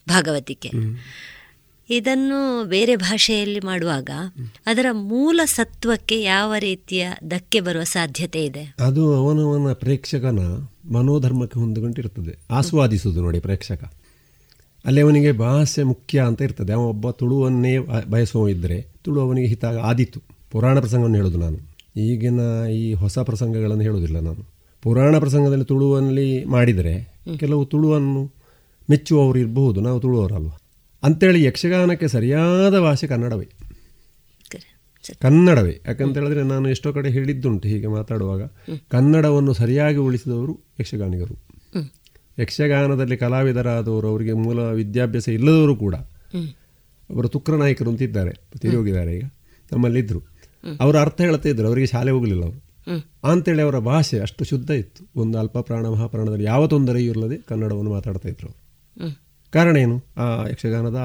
ಭಾಗವತಿಕೆ. ಇದನ್ನು ಬೇರೆ ಭಾಷೆಯಲ್ಲಿ ಮಾಡುವಾಗ ಅದರ ಮೂಲ ಸತ್ವಕ್ಕೆ ಯಾವ ರೀತಿಯ ಧಕ್ಕೆ ಬರುವ ಸಾಧ್ಯತೆ ಇದೆ? ಅದು ಅವನವನ ಪ್ರೇಕ್ಷಕನ ಮನೋಧರ್ಮಕ್ಕೆ ಹೊಂದಿಕೊಂಡಿರ್ತದೆ ಆಸ್ವಾದಿಸುವುದು ನೋಡಿ ಪ್ರೇಕ್ಷಕ. ಅಲ್ಲಿ ಅವನಿಗೆ ಭಾಷೆ ಮುಖ್ಯ ಅಂತ ಇರ್ತದೆ. ಅವನ ಒಬ್ಬ ತುಳುವನ್ನೇ ಬಯಸುವ ಇದ್ದರೆ ತುಳು ಅವನಿಗೆ ಹಿತ ಆದಿತ್ತು ಪುರಾಣ ಪ್ರಸಂಗವನ್ನು ಹೇಳೋದು ನಾನು. ಈಗಿನ ಈ ಹೊಸ ಪ್ರಸಂಗಗಳನ್ನು ಹೇಳೋದಿಲ್ಲ ನಾನು. ಪುರಾಣ ಪ್ರಸಂಗದಲ್ಲಿ ತುಳುವಲ್ಲಿ ಮಾಡಿದರೆ ಕೆಲವು ತುಳುವನ್ನು ಮೆಚ್ಚುವವರು ಇರಬಹುದು. ನಾವು ತುಳುವವರಲ್ವ ಅಂತೇಳಿ ಯಕ್ಷಗಾನಕ್ಕೆ ಸರಿಯಾದ ಭಾಷೆ ಕನ್ನಡವೇ. ಕನ್ನಡವೇ. ಯಾಕಂತ ಹೇಳಿದ್ರೆ ನಾನು ಎಷ್ಟೋ ಕಡೆ ಹೇಳಿದ್ದುಂಟು ಹೀಗೆ ಮಾತಾಡುವಾಗ. ಕನ್ನಡವನ್ನು ಸರಿಯಾಗಿ ಉಳಿಸಿದವರು ಯಕ್ಷಗಾನಿಗರು. ಯಕ್ಷಗಾನದಲ್ಲಿ ಕಲಾವಿದರಾದವರು ಅವರಿಗೆ ಮೂಲ ವಿದ್ಯಾಭ್ಯಾಸ ಇಲ್ಲದವರು ಕೂಡ ಅವರು ತುಕ್ರ ನಾಯಕರು ಅಂತಿದ್ದಾರೆ. ತಿರುಗಿದ್ದಾರೆ ಈಗ. ನಮ್ಮಲ್ಲಿದ್ದರು ಅವರು ಅರ್ಥ ಹೇಳ್ತಾ ಇದ್ದರು ಅವರಿಗೆ ಶಾಲೆ ಹೋಗಲಿಲ್ಲ ಅವರು. ಅಂತೇಳಿ ಅವರ ಭಾಷೆ ಅಷ್ಟು ಶುದ್ಧ ಇತ್ತು. ಒಂದು ಅಲ್ಪ ಪ್ರಾಣ ಮಹಾಪ್ರಾಣದಲ್ಲಿ ಯಾವ ತೊಂದರೆಯೂ ಇಲ್ಲದೆ ಕನ್ನಡವನ್ನು ಮಾತಾಡ್ತಾ ಇದ್ರು ಅವರು. ಕಾರಣ ಏನು? ಆ ಯಕ್ಷಗಾನದ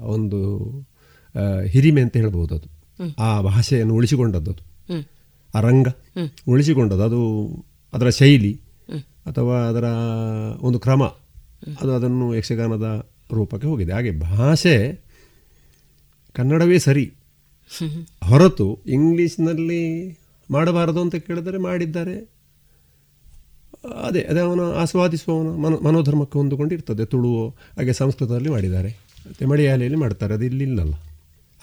ಒಂದು ಹಿರಿಮೆ ಅಂತ ಹೇಳ್ಬೋದು ಅದು. ಆ ಭಾಷೆಯನ್ನು ಉಳಿಸಿಕೊಂಡದ್ದು ಅದು. ಆ ರಂಗ ಉಳಿಸಿಕೊಂಡದ್ದು. ಅದು ಅದರ ಶೈಲಿ ಅಥವಾ ಅದರ ಒಂದು ಕ್ರಮ. ಅದು ಅದನ್ನು ಯಕ್ಷಗಾನದ ರೂಪಕ್ಕೆ ಹೋಗಿದೆ. ಹಾಗೆ ಭಾಷೆ ಕನ್ನಡವೇ ಸರಿ. ಹೊರತು ಇಂಗ್ಲೀಷ್ನಲ್ಲಿ ಮಾಡಬಾರದು ಅಂತ ಕೇಳಿದರೆ ಮಾಡಿದ್ದಾರೆ. ಅದೇ ಅದೇ ಅವನು ಆಸ್ವಾದಿಸುವವನ ಮನೋ ಮನೋಧರ್ಮಕ್ಕೆ ಹೊಂದಿಕೊಂಡಿರ್ತದೆ. ತುಳು ಹಾಗೆ ಸಂಸ್ಕೃತದಲ್ಲಿ ಮಾಡಿದ್ದಾರೆ. ಮತ್ತು ಮಾಡ್ತಾರೆ ಅದು ಇಲ್ಲಿಲ್ಲಲ್ಲ.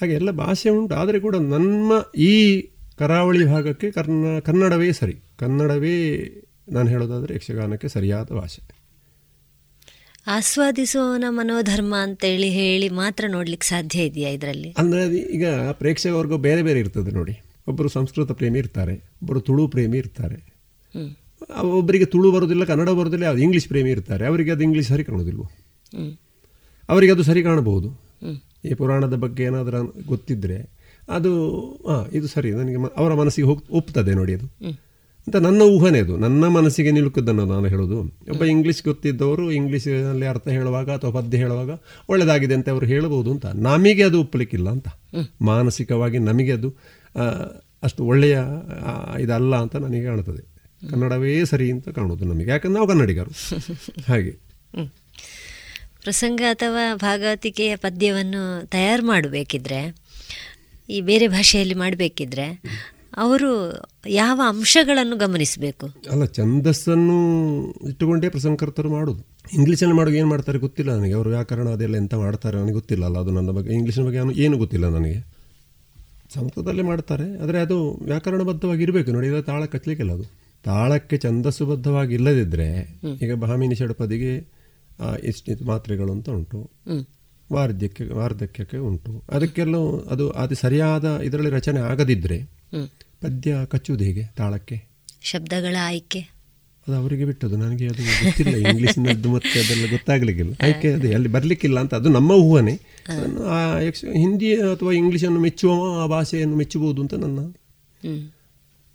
ಹಾಗೆ ಎಲ್ಲ ಭಾಷೆ ಉಂಟು. ಆದರೆ ಕೂಡ ನಮ್ಮ ಈ ಕರಾವಳಿ ಭಾಗಕ್ಕೆ ಕರ್ನ ಕನ್ನಡವೇ ಸರಿ. ಕನ್ನಡವೇ ನಾನು ಹೇಳೋದಾದರೆ ಯಕ್ಷಗಾನಕ್ಕೆ ಸರಿಯಾದ ಭಾಷೆ. ಆಸ್ವಾದಿಸುವವನ ಮನೋಧರ್ಮ ಅಂತೇಳಿ ಹೇಳಿ ಮಾತ್ರ ನೋಡ್ಲಿಕ್ಕೆ ಸಾಧ್ಯ ಇದೆಯಾ ಇದರಲ್ಲಿ? ಅಂದರೆ ಅದು ಈಗ ಪ್ರೇಕ್ಷಕ ವರ್ಗ ಬೇರೆ ಬೇರೆ ಇರ್ತದೆ ನೋಡಿ. ಒಬ್ಬರು ಸಂಸ್ಕೃತ ಪ್ರೇಮಿ ಇರ್ತಾರೆ ಒಬ್ಬರು ತುಳು ಪ್ರೇಮಿ ಇರ್ತಾರೆ. ಒಬ್ಬರಿಗೆ ತುಳು ಬರೋದಿಲ್ಲ ಕನ್ನಡ ಬರೋದಿಲ್ಲ ಯಾವುದು ಇಂಗ್ಲೀಷ್ ಪ್ರೇಮಿ ಇರ್ತಾರೆ. ಅವರಿಗೆ ಅದು ಇಂಗ್ಲೀಷ್ ಸರಿ ಕಾಣೋದಿಲ್ವೋ ಅವರಿಗೆ ಅದು ಸರಿ ಕಾಣಬಹುದು. ಈ ಪುರಾಣದ ಬಗ್ಗೆ ಏನಾದರೂ ಗೊತ್ತಿದ್ದರೆ ಅದು ಹಾಂ ಇದು ಸರಿ. ನನಗೆ ಅವರ ಮನಸ್ಸಿಗೆ ಹೋಗ್ ಒಪ್ತದೆ ನೋಡಿ ಅದು. ಅಂತ ನನ್ನ ಊಹನೆ ಅದು. ನನ್ನ ಮನಸ್ಸಿಗೆ ನಿಲುಕದ್ದನ್ನು ನಾನು ಹೇಳೋದು. ಒಬ್ಬ ಇಂಗ್ಲೀಷ್ ಗೊತ್ತಿದ್ದವರು ಇಂಗ್ಲೀಷಲ್ಲಿ ಅರ್ಥ ಹೇಳುವಾಗ ಅಥವಾ ಪದ್ಯ ಹೇಳುವಾಗ ಒಳ್ಳೆಯದಾಗಿದೆ ಅಂತ ಅವರು ಹೇಳಬಹುದು ಅಂತ. ನಮಗೆ ಅದು ಒಪ್ಪಲಿಕ್ಕಿಲ್ಲ ಅಂತ. ಮಾನಸಿಕವಾಗಿ ನಮಗೆ ಅದು ಅಷ್ಟು ಒಳ್ಳೆಯ ಇದಲ್ಲ ಅಂತ ನನಗೆ ಕಾಣ್ತದೆ ಕನ್ನಡವೇ ಸರಿ ಅಂತ ಕಾಣೋದು ನಮಗೆ. ಯಾಕಂದ್ರೆ ನಾವು ಕನ್ನಡಿಗರು. <laughs> ಹಾಗೆ. ಪ್ರಸಂಗ ಅಥವಾ ಭಾಗವತಿಕೆಯ ಪದ್ಯವನ್ನು ತಯಾರು ಮಾಡಬೇಕಿದ್ರೆ ಈ ಬೇರೆ ಭಾಷೆಯಲ್ಲಿ ಮಾಡಬೇಕಿದ್ರೆ ಅವರು ಯಾವ ಅಂಶಗಳನ್ನು ಗಮನಿಸಬೇಕು? ಅಲ್ಲ ಛಂದಸ್ಸನ್ನು ಇಟ್ಟುಕೊಂಡೇ ಪ್ರಸಂಗಕರ್ತರು ಮಾಡೋದು. ಇಂಗ್ಲೀಷಲ್ಲಿ ಮಾಡೋದು ಏನು ಮಾಡ್ತಾರೆ ಗೊತ್ತಿಲ್ಲ ನನಗೆ. ಅವರು ವ್ಯಾಕರಣ ಅದೆಲ್ಲ ಎಂತ ಮಾಡ್ತಾರೆ ನನಗೆ ಗೊತ್ತಿಲ್ಲ ಅಲ್ಲ. ಅದು ನನ್ನ ಬಗ್ಗೆ ಇಂಗ್ಲೀಷಿನ ಬಗ್ಗೆ ಏನು- ಏನು ಗೊತ್ತಿಲ್ಲ ನನಗೆ. ಸಂಸ್ಕೃತದಲ್ಲೇ ಮಾಡ್ತಾರೆ. ಆದರೆ ಅದು ವ್ಯಾಕರಣಬದ್ಧವಾಗಿ ಇರಬೇಕು ನೋಡಿ ಇಲ್ಲ ತಾಳ ಕಚ್ಚಲಿಕ್ಕಿಲ್ಲ ಅದು. ತಾಳಕ್ಕೆ ಛಂದಸ್ಸುಬದ್ಧವಾಗಿ ಇಲ್ಲದಿದ್ದರೆ ಈಗ ಭಾಮಿನಿ ಷಡಪದಿಗೆ ಆ, ಇಷ್ಟಿಷ್ಟು ಮಾತ್ರೆಗಳು ಅಂತ ಉಂಟು. ವಾರ್ಧಕ್ಯ ವಾರ್ಧಕ್ಯಕ್ಕೆ ಉಂಟು. ಅದಕ್ಕೆಲ್ಲ ಅದು ಅದು ಸರಿಯಾದ ಇದರಲ್ಲಿ ರಚನೆ ಆಗದಿದ್ದರೆ ಪದ್ಯ ಕಚ್ಚುವುದು ಹೇಗೆ ತಾಳಕ್ಕೆ? ಶಬ್ದಗಳ ಆಯ್ಕೆ. ಅದು ಅವರಿಗೆ ಬಿಟ್ಟದು ನನಗೆ ಅದು ಗೊತ್ತಿಲ್ಲ. ಇಂಗ್ಲೀಷ್ನದ್ದು ಮತ್ತೆ ಅದೆಲ್ಲ ಗೊತ್ತಾಗ್ಲಿಕ್ಕಿಲ್ಲ. ಆಯ್ಕೆ ಅದೇ ಅಲ್ಲಿ ಬರಲಿಕ್ಕಿಲ್ಲ ಅಂತ. ಅದು ನಮ್ಮ ಊಹನೆ. ಆ ಯಕ್ಷ ಹಿಂದಿ ಅಥವಾ ಇಂಗ್ಲೀಷನ್ನು ಮೆಚ್ಚುವ ಆ ಭಾಷೆಯನ್ನು ಮೆಚ್ಚಬಹುದು ಅಂತ ನನ್ನ.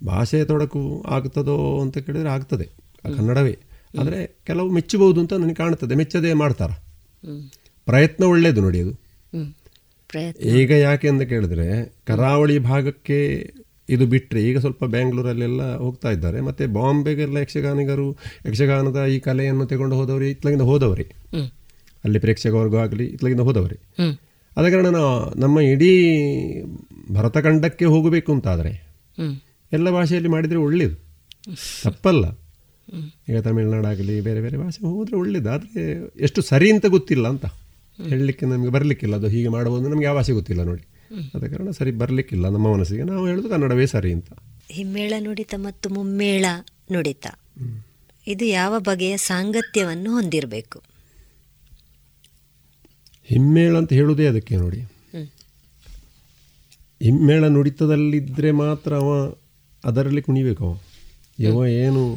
ಭಾಷೆ ತೊಡಕು ಆಗ್ತದೋ ಅಂತ ಕೇಳಿದ್ರೆ ಆಗ್ತದೆ ಆ ಕನ್ನಡವೇ ಆದರೆ ಕೆಲವು ಮೆಚ್ಚಬಹುದು ಅಂತ ನನಗೆ ಕಾಣ್ತದೆ ಮೆಚ್ಚದೆ ಮಾಡ್ತಾರ ಪ್ರಯತ್ನ ಒಳ್ಳೆಯದು ನೋಡಿ ಅದು ಈಗ ಯಾಕೆ ಅಂತ ಕೇಳಿದ್ರೆ ಕರಾವಳಿ ಭಾಗಕ್ಕೆ ಇದು ಬಿಟ್ಟರೆ ಈಗ ಸ್ವಲ್ಪ ಬ್ಯಾಂಗ್ಳೂರಲ್ಲೆಲ್ಲ ಹೋಗ್ತಾ ಇದ್ದಾರೆ ಮತ್ತೆ ಬಾಂಬೆಗೆಲ್ಲ ಯಕ್ಷಗಾನಿಗರು ಯಕ್ಷಗಾನದ ಈ ಕಲೆಯನ್ನು ತಗೊಂಡು ಹೋದವರು ಇತ್ಲಗಿಂದ ಹೋದವರೇ. ಅಲ್ಲಿ ಪ್ರೇಕ್ಷಕವರ್ಗೂ ಆಗಲಿ ಇತ್ಲಗಿಂದ ಹೋದವರೇ. ಆದ ಕಾರಣ ನಮ್ಮ ಇಡೀ ಭರತಖಂಡಕ್ಕೆ ಹೋಗಬೇಕು ಅಂತಾದರೆ. ಎಲ್ಲ ಭಾಷೆಯಲ್ಲಿ ಮಾಡಿದರೆ ಒಳ್ಳೆಯದು ತಪ್ಪಲ್ಲ. ಈಗ ತಮಿಳ್ನಾಡಾಗಲಿ ಬೇರೆ ಬೇರೆ ಭಾಷೆ ಹೋದರೆ ಒಳ್ಳೇದು. ಆದರೆ ಎಷ್ಟು ಸರಿ ಅಂತ ಗೊತ್ತಿಲ್ಲ ಅಂತ. ಹೇಳಲಿಕ್ಕೆ ನಮಗೆ ಬರಲಿಕ್ಕಿಲ್ಲ. ಅದು ಹೀಗೆ ಮಾಡಬಹುದು ನಮಗೆ ಯಾವ ಭಾಷೆ ಗೊತ್ತಿಲ್ಲ ನೋಡಿ. ಆದ ಕಾರಣ ಸರಿ ಬರಲಿಕ್ಕಿಲ್ಲ ನಮ್ಮ ಮನಸ್ಸಿಗೆ. ನಾವು ಹೇಳೋದು ಕನ್ನಡವೇ ಸರಿ ಅಂತ. ಹಿಮ್ಮೇಳ ನುಡಿತ ಮತ್ತು ಮುಮ್ಮೇಳ ನುಡಿತ. ಇದು ಯಾವ ಬಗೆಯ ಸಾಂಗತ್ಯವನ್ನು ಹೊಂದಿರಬೇಕು? ಹಿಮ್ಮೇಳ ಅಂತ ಹೇಳುವುದೇ ಅದಕ್ಕೆ ನೋಡಿ. ಹ್ಮ್. ಹಿಮ್ಮೇಳ ನುಡಿತದಲ್ಲಿದ್ದರೆ ಮಾತ್ರ ಅವ ಅದರಲ್ಲಿ ಕುಣಿಬೇಕು ಅವ ಇವ ಏನು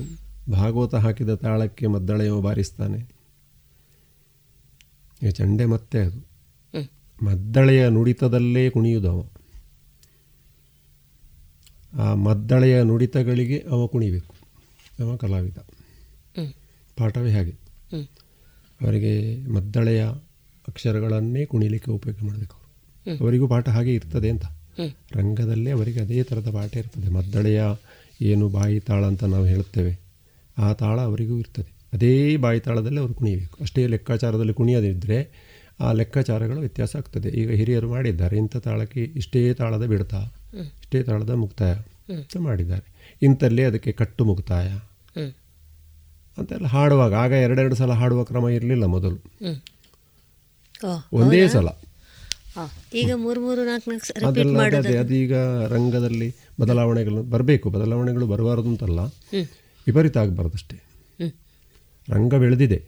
ಭಾಗವತ ಹಾಕಿದ ತಾಳಕ್ಕೆ ಮದ್ದಳೆಯವ ಬಾರಿಸ್ತಾನೆ? ಈ ಚಂಡೆ ಮತ್ತೆ ಅದು. ಮದ್ದಳೆಯ ನುಡಿತದಲ್ಲೇ ಕುಣಿಯುವುದು ಅವ. ಆ ಮದ್ದಳೆಯ ನುಡಿತಗಳಿಗೆ ಅವ ಕುಣಿಬೇಕು. ಅವ ಕಲಾವಿದ. ಪಾಠವೇ ಹಾಗೆ. ಅವರಿಗೆ ಮದ್ದಳೆಯ ಅಕ್ಷರಗಳನ್ನೇ ಕುಣಿಲಿಕ್ಕೆ ಉಪಯೋಗ ಮಾಡಬೇಕು ಅವರು. ಅವರಿಗೂ ಪಾಠ ಹಾಗೆ ಇರ್ತದೆ ಅಂತ. ರಂಗದಲ್ಲೇ ಅವರಿಗೆ ಅದೇ ಥರದ ಪಾಠ ಇರ್ತದೆ. ಮದ್ದಳೆಯ ಏನು ಬಾಯಿ ತಾಳ ಅಂತ ನಾವು ಹೇಳುತ್ತೇವೆ ಆ ತಾಳ ಅವರಿಗೂ ಇರ್ತದೆ. ಅದೇ ಬಾಯಿ ತಾಳದಲ್ಲಿ ಅವರು ಕುಣಿಯಬೇಕು. ಅಷ್ಟೇ ಲೆಕ್ಕಾಚಾರದಲ್ಲಿ ಕುಣಿಯದಿದ್ದರೆ ಆ ಲೆಕ್ಕಾಚಾರಗಳು ವ್ಯತ್ಯಾಸ ಆಗ್ತದೆ. ಈಗ ಹಿರಿಯರು ಮಾಡಿದ್ದಾರೆ ಇಂಥ ತಾಳಕ್ಕೆ ಇಷ್ಟೇ ತಾಳದ ಬಿಡ್ತಾ ಇಷ್ಟೇ ತಾಳದ ಮುಕ್ತಾಯ. ಅಂತ ಮಾಡಿದ್ದಾರೆ. ಇಂಥಲ್ಲೇ ಅದಕ್ಕೆ ಕಟ್ಟು ಮುಕ್ತಾಯ. ಅಂತೆಲ್ಲ ಹಾಡುವಾಗ ಆಗ ಎರಡೆರಡು ಸಲ ಹಾಡುವ ಕ್ರಮ ಇರಲಿಲ್ಲ ಮೊದಲು. ಒಂದೇ ಸಲ. ಈಗ ಮೂರು ಮೂರು ನಾಲ್ಕು ನಾಲ್ಕು ಅದೀಗ ರಂಗದಲ್ಲಿ ಬದಲಾವಣೆಗಳು ಬರಬೇಕು. ಬದಲಾವಣೆಗಳು ಬರಬಾರದು ಅಂತಲ್ಲ. ವಿಪರೀತ ಆಗಬಾರ್ದಷ್ಟೇ. ಅಷ್ಟೇ ರಂಗ ಬೆಳೆದಿದೆ.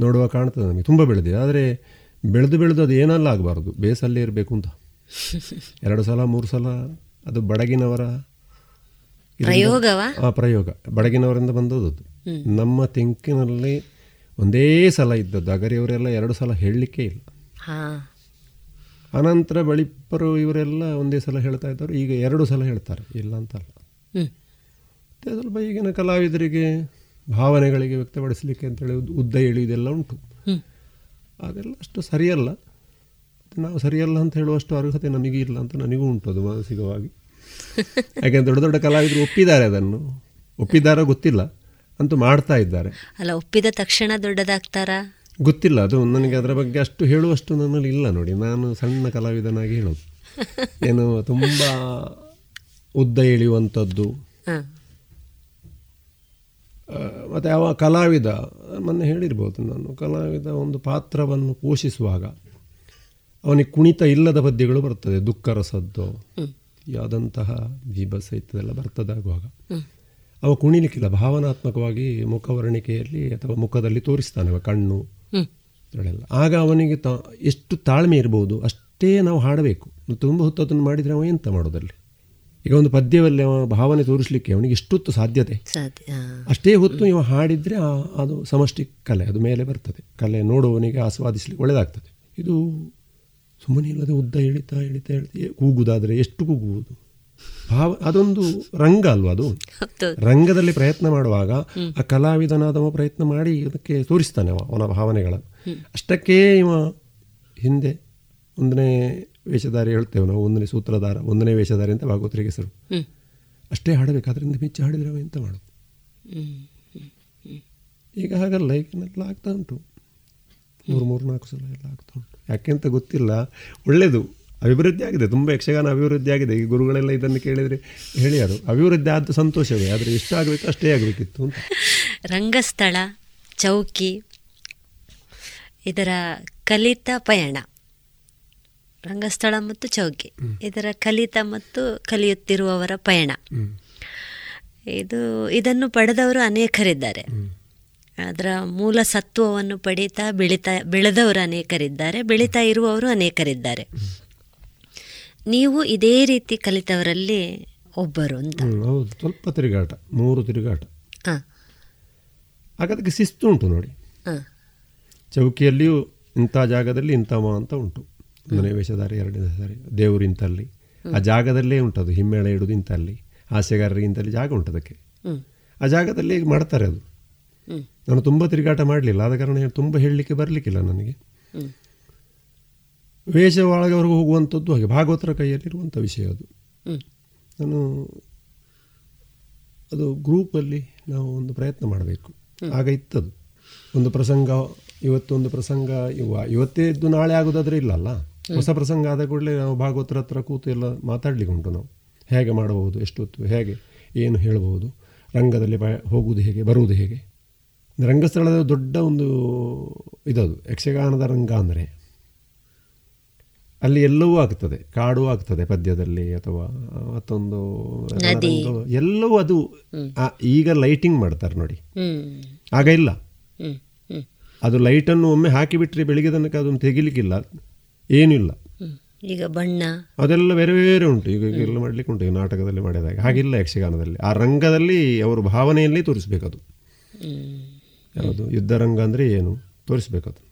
ನೋಡುವ ಕಾಣ್ತದೆ ನಮಗೆ. ತುಂಬ ಬೆಳೆದಿದೆ. ಆದರೆ ಬೆಳೆದು ಬೆಳೆದು ಅದು ಏನಲ್ಲ ಆಗಬಾರ್ದು. ಬೇಸಲ್ಲೇ ಇರಬೇಕು ಅಂತ. <laughs> ಎರಡು ಸಲ ಮೂರು ಸಲ ಅದು ಬಡಗಿನವರ? ಆ ಪ್ರಯೋಗ. ಬಡಗಿನವರಿಂದ ಬಂದದ್ದು ನಮ್ಮ ತೆಂಕಿನಲ್ಲಿ ಒಂದೇ ಸಲ ಇದ್ದದ್ದು. ಅಗರಿಯವರೆಲ್ಲ ಎರಡು ಸಲ ಹೇಳಲಿಕ್ಕೆ ಇಲ್ಲ. ಅನಂತರ ಬಳಿಪ್ಪರು ಇವರೆಲ್ಲ ಒಂದೇ ಸಲ ಹೇಳ್ತಾ ಇದ್ದಾರೆ ಈಗ ಎರಡು ಸಲ ಹೇಳ್ತಾರೆ. ಇಲ್ಲ ಅಂತಲ್ಲ. ಸ್ವಲ್ಪ ಈಗಿನ ಕಲಾವಿದರಿಗೆ ಭಾವನೆಗಳಿಗೆ ವ್ಯಕ್ತಪಡಿಸಲಿಕ್ಕೆ ಅಂತೇಳಿ ಉದ್- ಉದ್ದ ಎಳೆಯುವುದೆಲ್ಲ ಉಂಟು. ಅದೆಲ್ಲ ಅಷ್ಟು ಸರಿಯಲ್ಲ. ನಾವು ಸರಿಯಲ್ಲ ಅಂತ ಹೇಳುವಷ್ಟು ಅರ್ಹತೆ ನಮಗೆ ಇಲ್ಲ ಅಂತ ನನಗೂ ಉಂಟು ಅದು ಮಾನಸಿಕವಾಗಿ. <laughs> ಯಾಕೆಂದ್ರೆ ದೊಡ್ಡ ದೊಡ್ಡ ಕಲಾವಿದರು ಒಪ್ಪಿದ್ದಾರೆ ಅದನ್ನು. ಒಪ್ಪಿದ್ದಾರೋ ಗೊತ್ತಿಲ್ಲ. ಅಂತೂ ಮಾಡ್ತಾ ಇದ್ದಾರೆ. ಅಲ್ಲ ಒಪ್ಪಿದ ತಕ್ಷಣ ದೊಡ್ಡದಾಗ್ತಾರಾ? ಗೊತ್ತಿಲ್ಲ ಅದು ನನಗೆ ಅದರ ಬಗ್ಗೆ ಅಷ್ಟು ಹೇಳುವಷ್ಟು ನನ್ನಲ್ಲಿ ಇಲ್ಲ ನೋಡಿ. ನಾನು ಸಣ್ಣ ಕಲಾವಿದನಾಗಿ ಹೇಳೋದು. <laughs> ಏನು ತುಂಬ ಉದ್ದ ಎಳೆಯುವಂಥದ್ದು. ಮತ್ತು ಯಾವ ಕಲಾವಿದ ಮೊನ್ನೆ ಹೇಳಿರ್ಬೋದು ನಾನು ಕಲಾವಿದ ಒಂದು ಪಾತ್ರವನ್ನು ಪೋಷಿಸುವಾಗ ಅವನಿಗೆ ಕುಣಿತ ಇಲ್ಲದ ಪದ್ಯಗಳು ಬರ್ತದೆ. ದುಃಖ ರಸದ್ದು ಯಾದಂತಹ ಬೀಭತ್ಸ ಸಹಿತದೆಲ್ಲ ಬರ್ತದಾಗುವಾಗ. ಅವ ಕುಣಿಲಿಕ್ಕಿಲ್ಲ ಭಾವನಾತ್ಮಕವಾಗಿ ಮುಖವರ್ಣಿಕೆಯಲ್ಲಿ ಅಥವಾ ಮುಖದಲ್ಲಿ ತೋರಿಸ್ತಾನೆ ಅವ ಕಣ್ಣು. ಆಗ ಅವನಿಗೆ ತ ಎಷ್ಟು ತಾಳ್ಮೆ ಇರ್ಬೋದು ಅಷ್ಟೇ ನಾವು ಹಾಡಬೇಕು. ತುಂಬ ಹೊತ್ತು ಅದನ್ನು ಮಾಡಿದರೆ ಅವ ಎಂತ ಮಾಡೋದಲ್ಲಿ ಈಗ ಒಂದು ಪದ್ಯವಲ್ಲಿ ಅವನ ಭಾವನೆ ತೋರಿಸಲಿಕ್ಕೆ ಅವನಿಗೆ ಎಷ್ಟೊತ್ತು ಸಾಧ್ಯತೆ? ಸಾಧ್ಯ ಅಷ್ಟೇ ಹೊತ್ತು ಇವ ಹಾಡಿದರೆ ಅದು ಸಮಷ್ಟಿ ಕಲೆ ಅದು ಮೇಲೆ ಬರ್ತದೆ. ಕಲೆ ನೋಡುವವನಿಗೆ ಆಸ್ವಾದಿಸಲಿಕ್ಕೆ ಒಳ್ಳೆಯದಾಗ್ತದೆ ಇದು ಸುಮ್ಮನೆ ಇಲ್ಲದೆ ಉದ್ದ ಎಳಿತಾ ಎಳಿತಾ ಎಳಿತಾ ಕೂಗುದಾದರೆ ಎಷ್ಟು ಕೂಗುವುದು? ಭಾವ ಅದೊಂದು ರಂಗ ಅಲ್ವಾ ಅದು? ರಂಗದಲ್ಲಿ ಪ್ರಯತ್ನ ಮಾಡುವಾಗ ಆ ಕಲಾವಿದನಾದವ ಪ್ರಯತ್ನ ಮಾಡಿ ಅದಕ್ಕೆ ತೋರಿಸ್ತಾನೆ ಅವ ಅವನ ಭಾವನೆಗಳ. ಅಷ್ಟಕ್ಕೇ ಇವ ಹಿಂದೆ ಒಂದನೇ ವೇಷಧಾರಿ ಹೇಳ್ತೇವೆ ನಾವು ಒಂದನೇ ಸೂತ್ರಧಾರ ಒಂದನೇ ವೇಷಧಾರಿ ಅಂತ ಭಾಗವತರಿಗೆ ಹೆಸರು. ಅಷ್ಟೇ ಹಾಡಬೇಕು ಅದರಿಂದ ಮೆಚ್ಚಿ ಹಾಡಿದ್ರೆ ಅವ ಎಂತ ಮಾಡು ಈಗ ಹಾಗಲ್ಲ ಈಗಿನೆಲ್ಲ ಆಗ್ತಾ ಉಂಟು. ಮೂರು ಮೂರು ನಾಲ್ಕು ಸಲ ಎಲ್ಲ ಆಗ್ತಾ ಉಂಟು. ಯಾಕೆಂತ ಗೊತ್ತಿಲ್ಲ. ಒಳ್ಳೆಯದು ಅಭಿವೃದ್ಧಿ ಆಗಿದೆ ತುಂಬ ಯಕ್ಷಗಾನ ಅಭಿವೃದ್ಧಿ ಆಗಿದೆ ಈ ಗುರುಗಳೆಲ್ಲ ಇದನ್ನು ಕೇಳಿದರೆ ಹೇಳಿಯರು ಅಭಿವೃದ್ಧಿ ಆದ ಸಂತೋಷವೇ ಆದರೆ ಇಷ್ಟ ಆಗಬೇಕು ಅಷ್ಟೇ ಆಗಬೇಕಿತ್ತು ಅಂತ. ರಂಗಸ್ಥಳ ಚೌಕಿ ಇದರ ಕಲಿತ ಪಯಣ. ರಂಗಸ್ಥಳ ಮತ್ತು ಚೌಕಿ ಇದರ ಕಲಿತ ಮತ್ತು ಕಲಿಯುತ್ತಿರುವವರ ಪಯಣ. ಇದು ಇದನ್ನು ಪಡೆದವರು ಅನೇಕರಿದ್ದಾರೆ. ಅದರ ಮೂಲ ಸತ್ವವನ್ನು ಪಡೀತಾ ಬೆಳೀತಾ ಬೆಳೆದವರು ಅನೇಕರಿದ್ದಾರೆ ಬೆಳೀತಾ ಇರುವವರು ಅನೇಕರಿದ್ದಾರೆ. ನೀವು ಇದೇ ರೀತಿ ಕಲಿತವರಲ್ಲಿ ಒಬ್ಬರು ಅಂತ. ಹೌದು ಸ್ವಲ್ಪ ತಿರುಗಾಟ ಮೂರು ತಿರುಗಾಟ. ಹಾಂ. ಆಗ ಅದಕ್ಕೆ ಶಿಸ್ತು ಉಂಟು ನೋಡಿ. ಚೌಕಿಯಲ್ಲಿಯೂ ಇಂಥ ಜಾಗದಲ್ಲಿ ಇಂಥವ ಅಂತ ಉಂಟು. ಒಂದನೇ ವೇಷಧಾರಿ ಎರಡನೇ ವೇಷಧಾರಿ ದೇವರು ಇಂತಲ್ಲಿ. ಆ ಜಾಗದಲ್ಲೇ ಉಂಟದು ಹಿಮ್ಮೇಳ ಇಡೋದು ಇಂತಲ್ಲಿ. ಹಾಸ್ಯಗಾರರಿಗೆ ಇಂತಲ್ಲಿ ಜಾಗ ಉಂಟು ಅದಕ್ಕೆ. ಆ ಜಾಗದಲ್ಲಿ ಮಾಡ್ತಾರೆ ಅದು? ನಾನು ತುಂಬ ತಿರುಗಾಟ ಮಾಡಲಿಲ್ಲ ಆದ ಕಾರಣ ತುಂಬ ಹೇಳಲಿಕ್ಕೆ ಬರಲಿಕ್ಕಿಲ್ಲ ನನಗೆ. ವೇಷ ಒಳಗವರೆಗೂ ಹೋಗುವಂಥದ್ದು ಹಾಗೆ ಭಾಗವತರ ಕೈಯಲ್ಲಿರುವಂಥ ವಿಷಯ ಅದು. ನಾನು ಅದು ಗ್ರೂಪಲ್ಲಿ ನಾವು ಒಂದು ಪ್ರಯತ್ನ ಮಾಡಬೇಕು. ಆಗ ಇತ್ತದು. ಒಂದು ಪ್ರಸಂಗ ಇವತ್ತೊಂದು ಪ್ರಸಂಗ ಇವ ಇವತ್ತೇ ಇದ್ದು ನಾಳೆ ಆಗುವುದಾದ್ರೆ ಇಲ್ಲ ಅಲ್ಲ ಹೊಸ ಪ್ರಸಂಗ ಆದ ಕೂಡಲೇ ನಾವು ಭಾಗವತರ ಹತ್ರ ಕೂತು ಎಲ್ಲ ಮಾತಾಡ್ಲಿಕ್ಕೆ ಉಂಟು ನಾವು. ಹೇಗೆ ಮಾಡಬಹುದು ಎಷ್ಟೊತ್ತು ಹೇಗೆ ಏನು ಹೇಳಬಹುದು ರಂಗದಲ್ಲಿ ಬ ಹೋಗುವುದು ಹೇಗೆ ಬರುವುದು ಹೇಗೆ. ರಂಗಸ್ಥಳದ ದೊಡ್ಡ ಒಂದು ಇದದು ಯಕ್ಷಗಾನದ ರಂಗ ಅಂದರೆ. ಅಲ್ಲಿ ಎಲ್ಲವೂ ಆಗ್ತದೆ. ಕಾಡು ಆಗ್ತದೆ ಪದ್ಯದಲ್ಲಿ ಅಥವಾ ಮತ್ತೊಂದು. ಎಲ್ಲವೂ ಅದು ಈಗ ಲೈಟಿಂಗ್ ಮಾಡ್ತಾರೆ ನೋಡಿ. ಆಗ ಇಲ್ಲ. ಅದು ಲೈಟನ್ನು ಒಮ್ಮೆ ಹಾಕಿಬಿಟ್ರೆ ಬೆಳಿಗ್ಗೆ ತನಕ ಅದನ್ನು ತೆಗಿಲಿಕ್ಕಿಲ್ಲ. ಏನೂ ಇಲ್ಲ. ಹ್ಮ್. ಈಗ ಬಣ್ಣ. ಅದೆಲ್ಲ ಬೇರೆ ಬೇರೆ ಉಂಟು. ಈಗ ಎಲ್ಲ ಮಾಡ್ಲಿಕ್ಕೆ ಉಂಟು. ಈಗ ನಾಟಕದಲ್ಲಿ ಮಾಡಿದಾಗ. ಹಾಗಿಲ್ಲ ಯಕ್ಷಗಾನದಲ್ಲಿ. ಆ ರಂಗದಲ್ಲಿ ಅವರು ಭಾವನೆಯಲ್ಲಿ ತೋರಿಸ್ಬೇಕದು. ಅದು ಯಾವುದು? ಯುದ್ಧರಂಗ ಅಂದರೆ ಏನು? ತೋರಿಸ್ಬೇಕದು.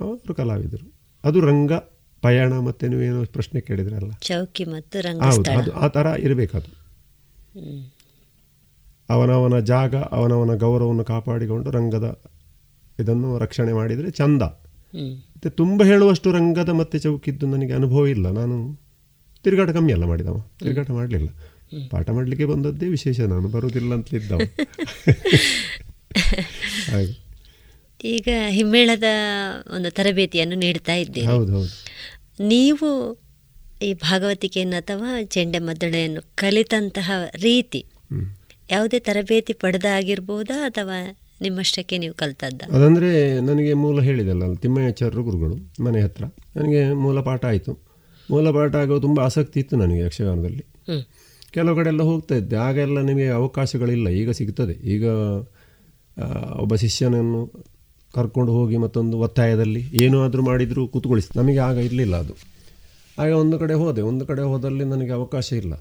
ಅವರು ಕಲಾವಿದರು. ಅದು ರಂಗ ಪಯಣ ಮತ್ತೆ ನೀವೇನೋ ಪ್ರಶ್ನೆ ಕೇಳಿದ್ರಲ್ಲ. ಚೌಕಿ ಮತ್ತು ಹೌದು ಅದು ಆ ಥರ ಇರಬೇಕದು. ಅವನವನ ಜಾಗ ಅವನವನ ಗೌರವವನ್ನು ಕಾಪಾಡಿಕೊಂಡು ರಂಗದ ಇದನ್ನು ರಕ್ಷಣೆ ಮಾಡಿದರೆ ಚಂದ. ಮತ್ತೆ ತುಂಬ ಹೇಳುವಷ್ಟು ರಂಗದ ಮತ್ತೆ ಚೌಕಿದ್ದು ನನಗೆ ಅನುಭವ ಇಲ್ಲ. ನಾನು ತಿರುಗಾಟ ಕಮ್ಮಿ ಅಲ್ಲ ಮಾಡಿದವ. ತಿರುಗಾಟ ಮಾಡಲಿಲ್ಲ. ಪಾಠ ಮಾಡಲಿಕ್ಕೆ ಬಂದದ್ದೇ ವಿಶೇಷ. ನಾನು ಬರುವುದಿಲ್ಲ ಅಂತಲಿದ್ದವ. <laughs> ಈಗ ಹಿಮ್ಮೇಳದ ಒಂದು ತರಬೇತಿಯನ್ನು ನೀಡ್ತಾ ಇದ್ದೀರಿ ಹೌದು ಹೌದು. ನೀವು ಈ ಭಾಗವತಿಕೆಯನ್ನು ಅಥವಾ ಚೆಂಡೆಮದ್ದಳೆಯನ್ನು ಕಲಿತಂತಹ ರೀತಿ. ಯಾವುದೇ ತರಬೇತಿ ಪಡೆದಾಗಿರ್ಬೋದಾ ಅಥವಾ ನಿಮ್ಮಷ್ಟಕ್ಕೆ ನೀವು ಕಲ್ತದ್ದ? ಅದಂದರೆ ನನಗೆ ಮೂಲ ಹೇಳಿದಲ್ಲ ತಿಮ್ಮಯ್ಯಾಚಾರ್ಯರು ಗುರುಗಳು ಮನೆ ಹತ್ರ. ನನಗೆ ಮೂಲ ಪಾಠ ಆಯಿತು. ಮೂಲ ಪಾಠ ಆಗೋ ತುಂಬ ಆಸಕ್ತಿ ಇತ್ತು ನನಗೆ ಯಕ್ಷಗಾನದಲ್ಲಿ. ಕೆಲವು ಕಡೆ ಎಲ್ಲ ಹೋಗ್ತಾ ಇದ್ದೆ. ಆಗೆಲ್ಲ ನಿಮಗೆ ಅವಕಾಶಗಳಿಲ್ಲ. ಈಗ ಸಿಗ್ತದೆ. ಈಗ ಒಬ್ಬ ಶಿಷ್ಯನನ್ನು ಕರ್ಕೊಂಡು ಹೋಗಿ ಮತ್ತೊಂದು ಒತ್ತಾಯದಲ್ಲಿ ಏನೂ ಆದರೂ ಮಾಡಿದರೂ ಕೂತ್ಕೊಳಿಸಿ ನಮಗೆ ಆಗ ಇರಲಿಲ್ಲ ಅದು. ಆಗ ಒಂದು ಕಡೆ ಹೋದೆ. ಒಂದು ಕಡೆ ಹೋದಲ್ಲಿ ನನಗೆ ಅವಕಾಶ ಇಲ್ಲ.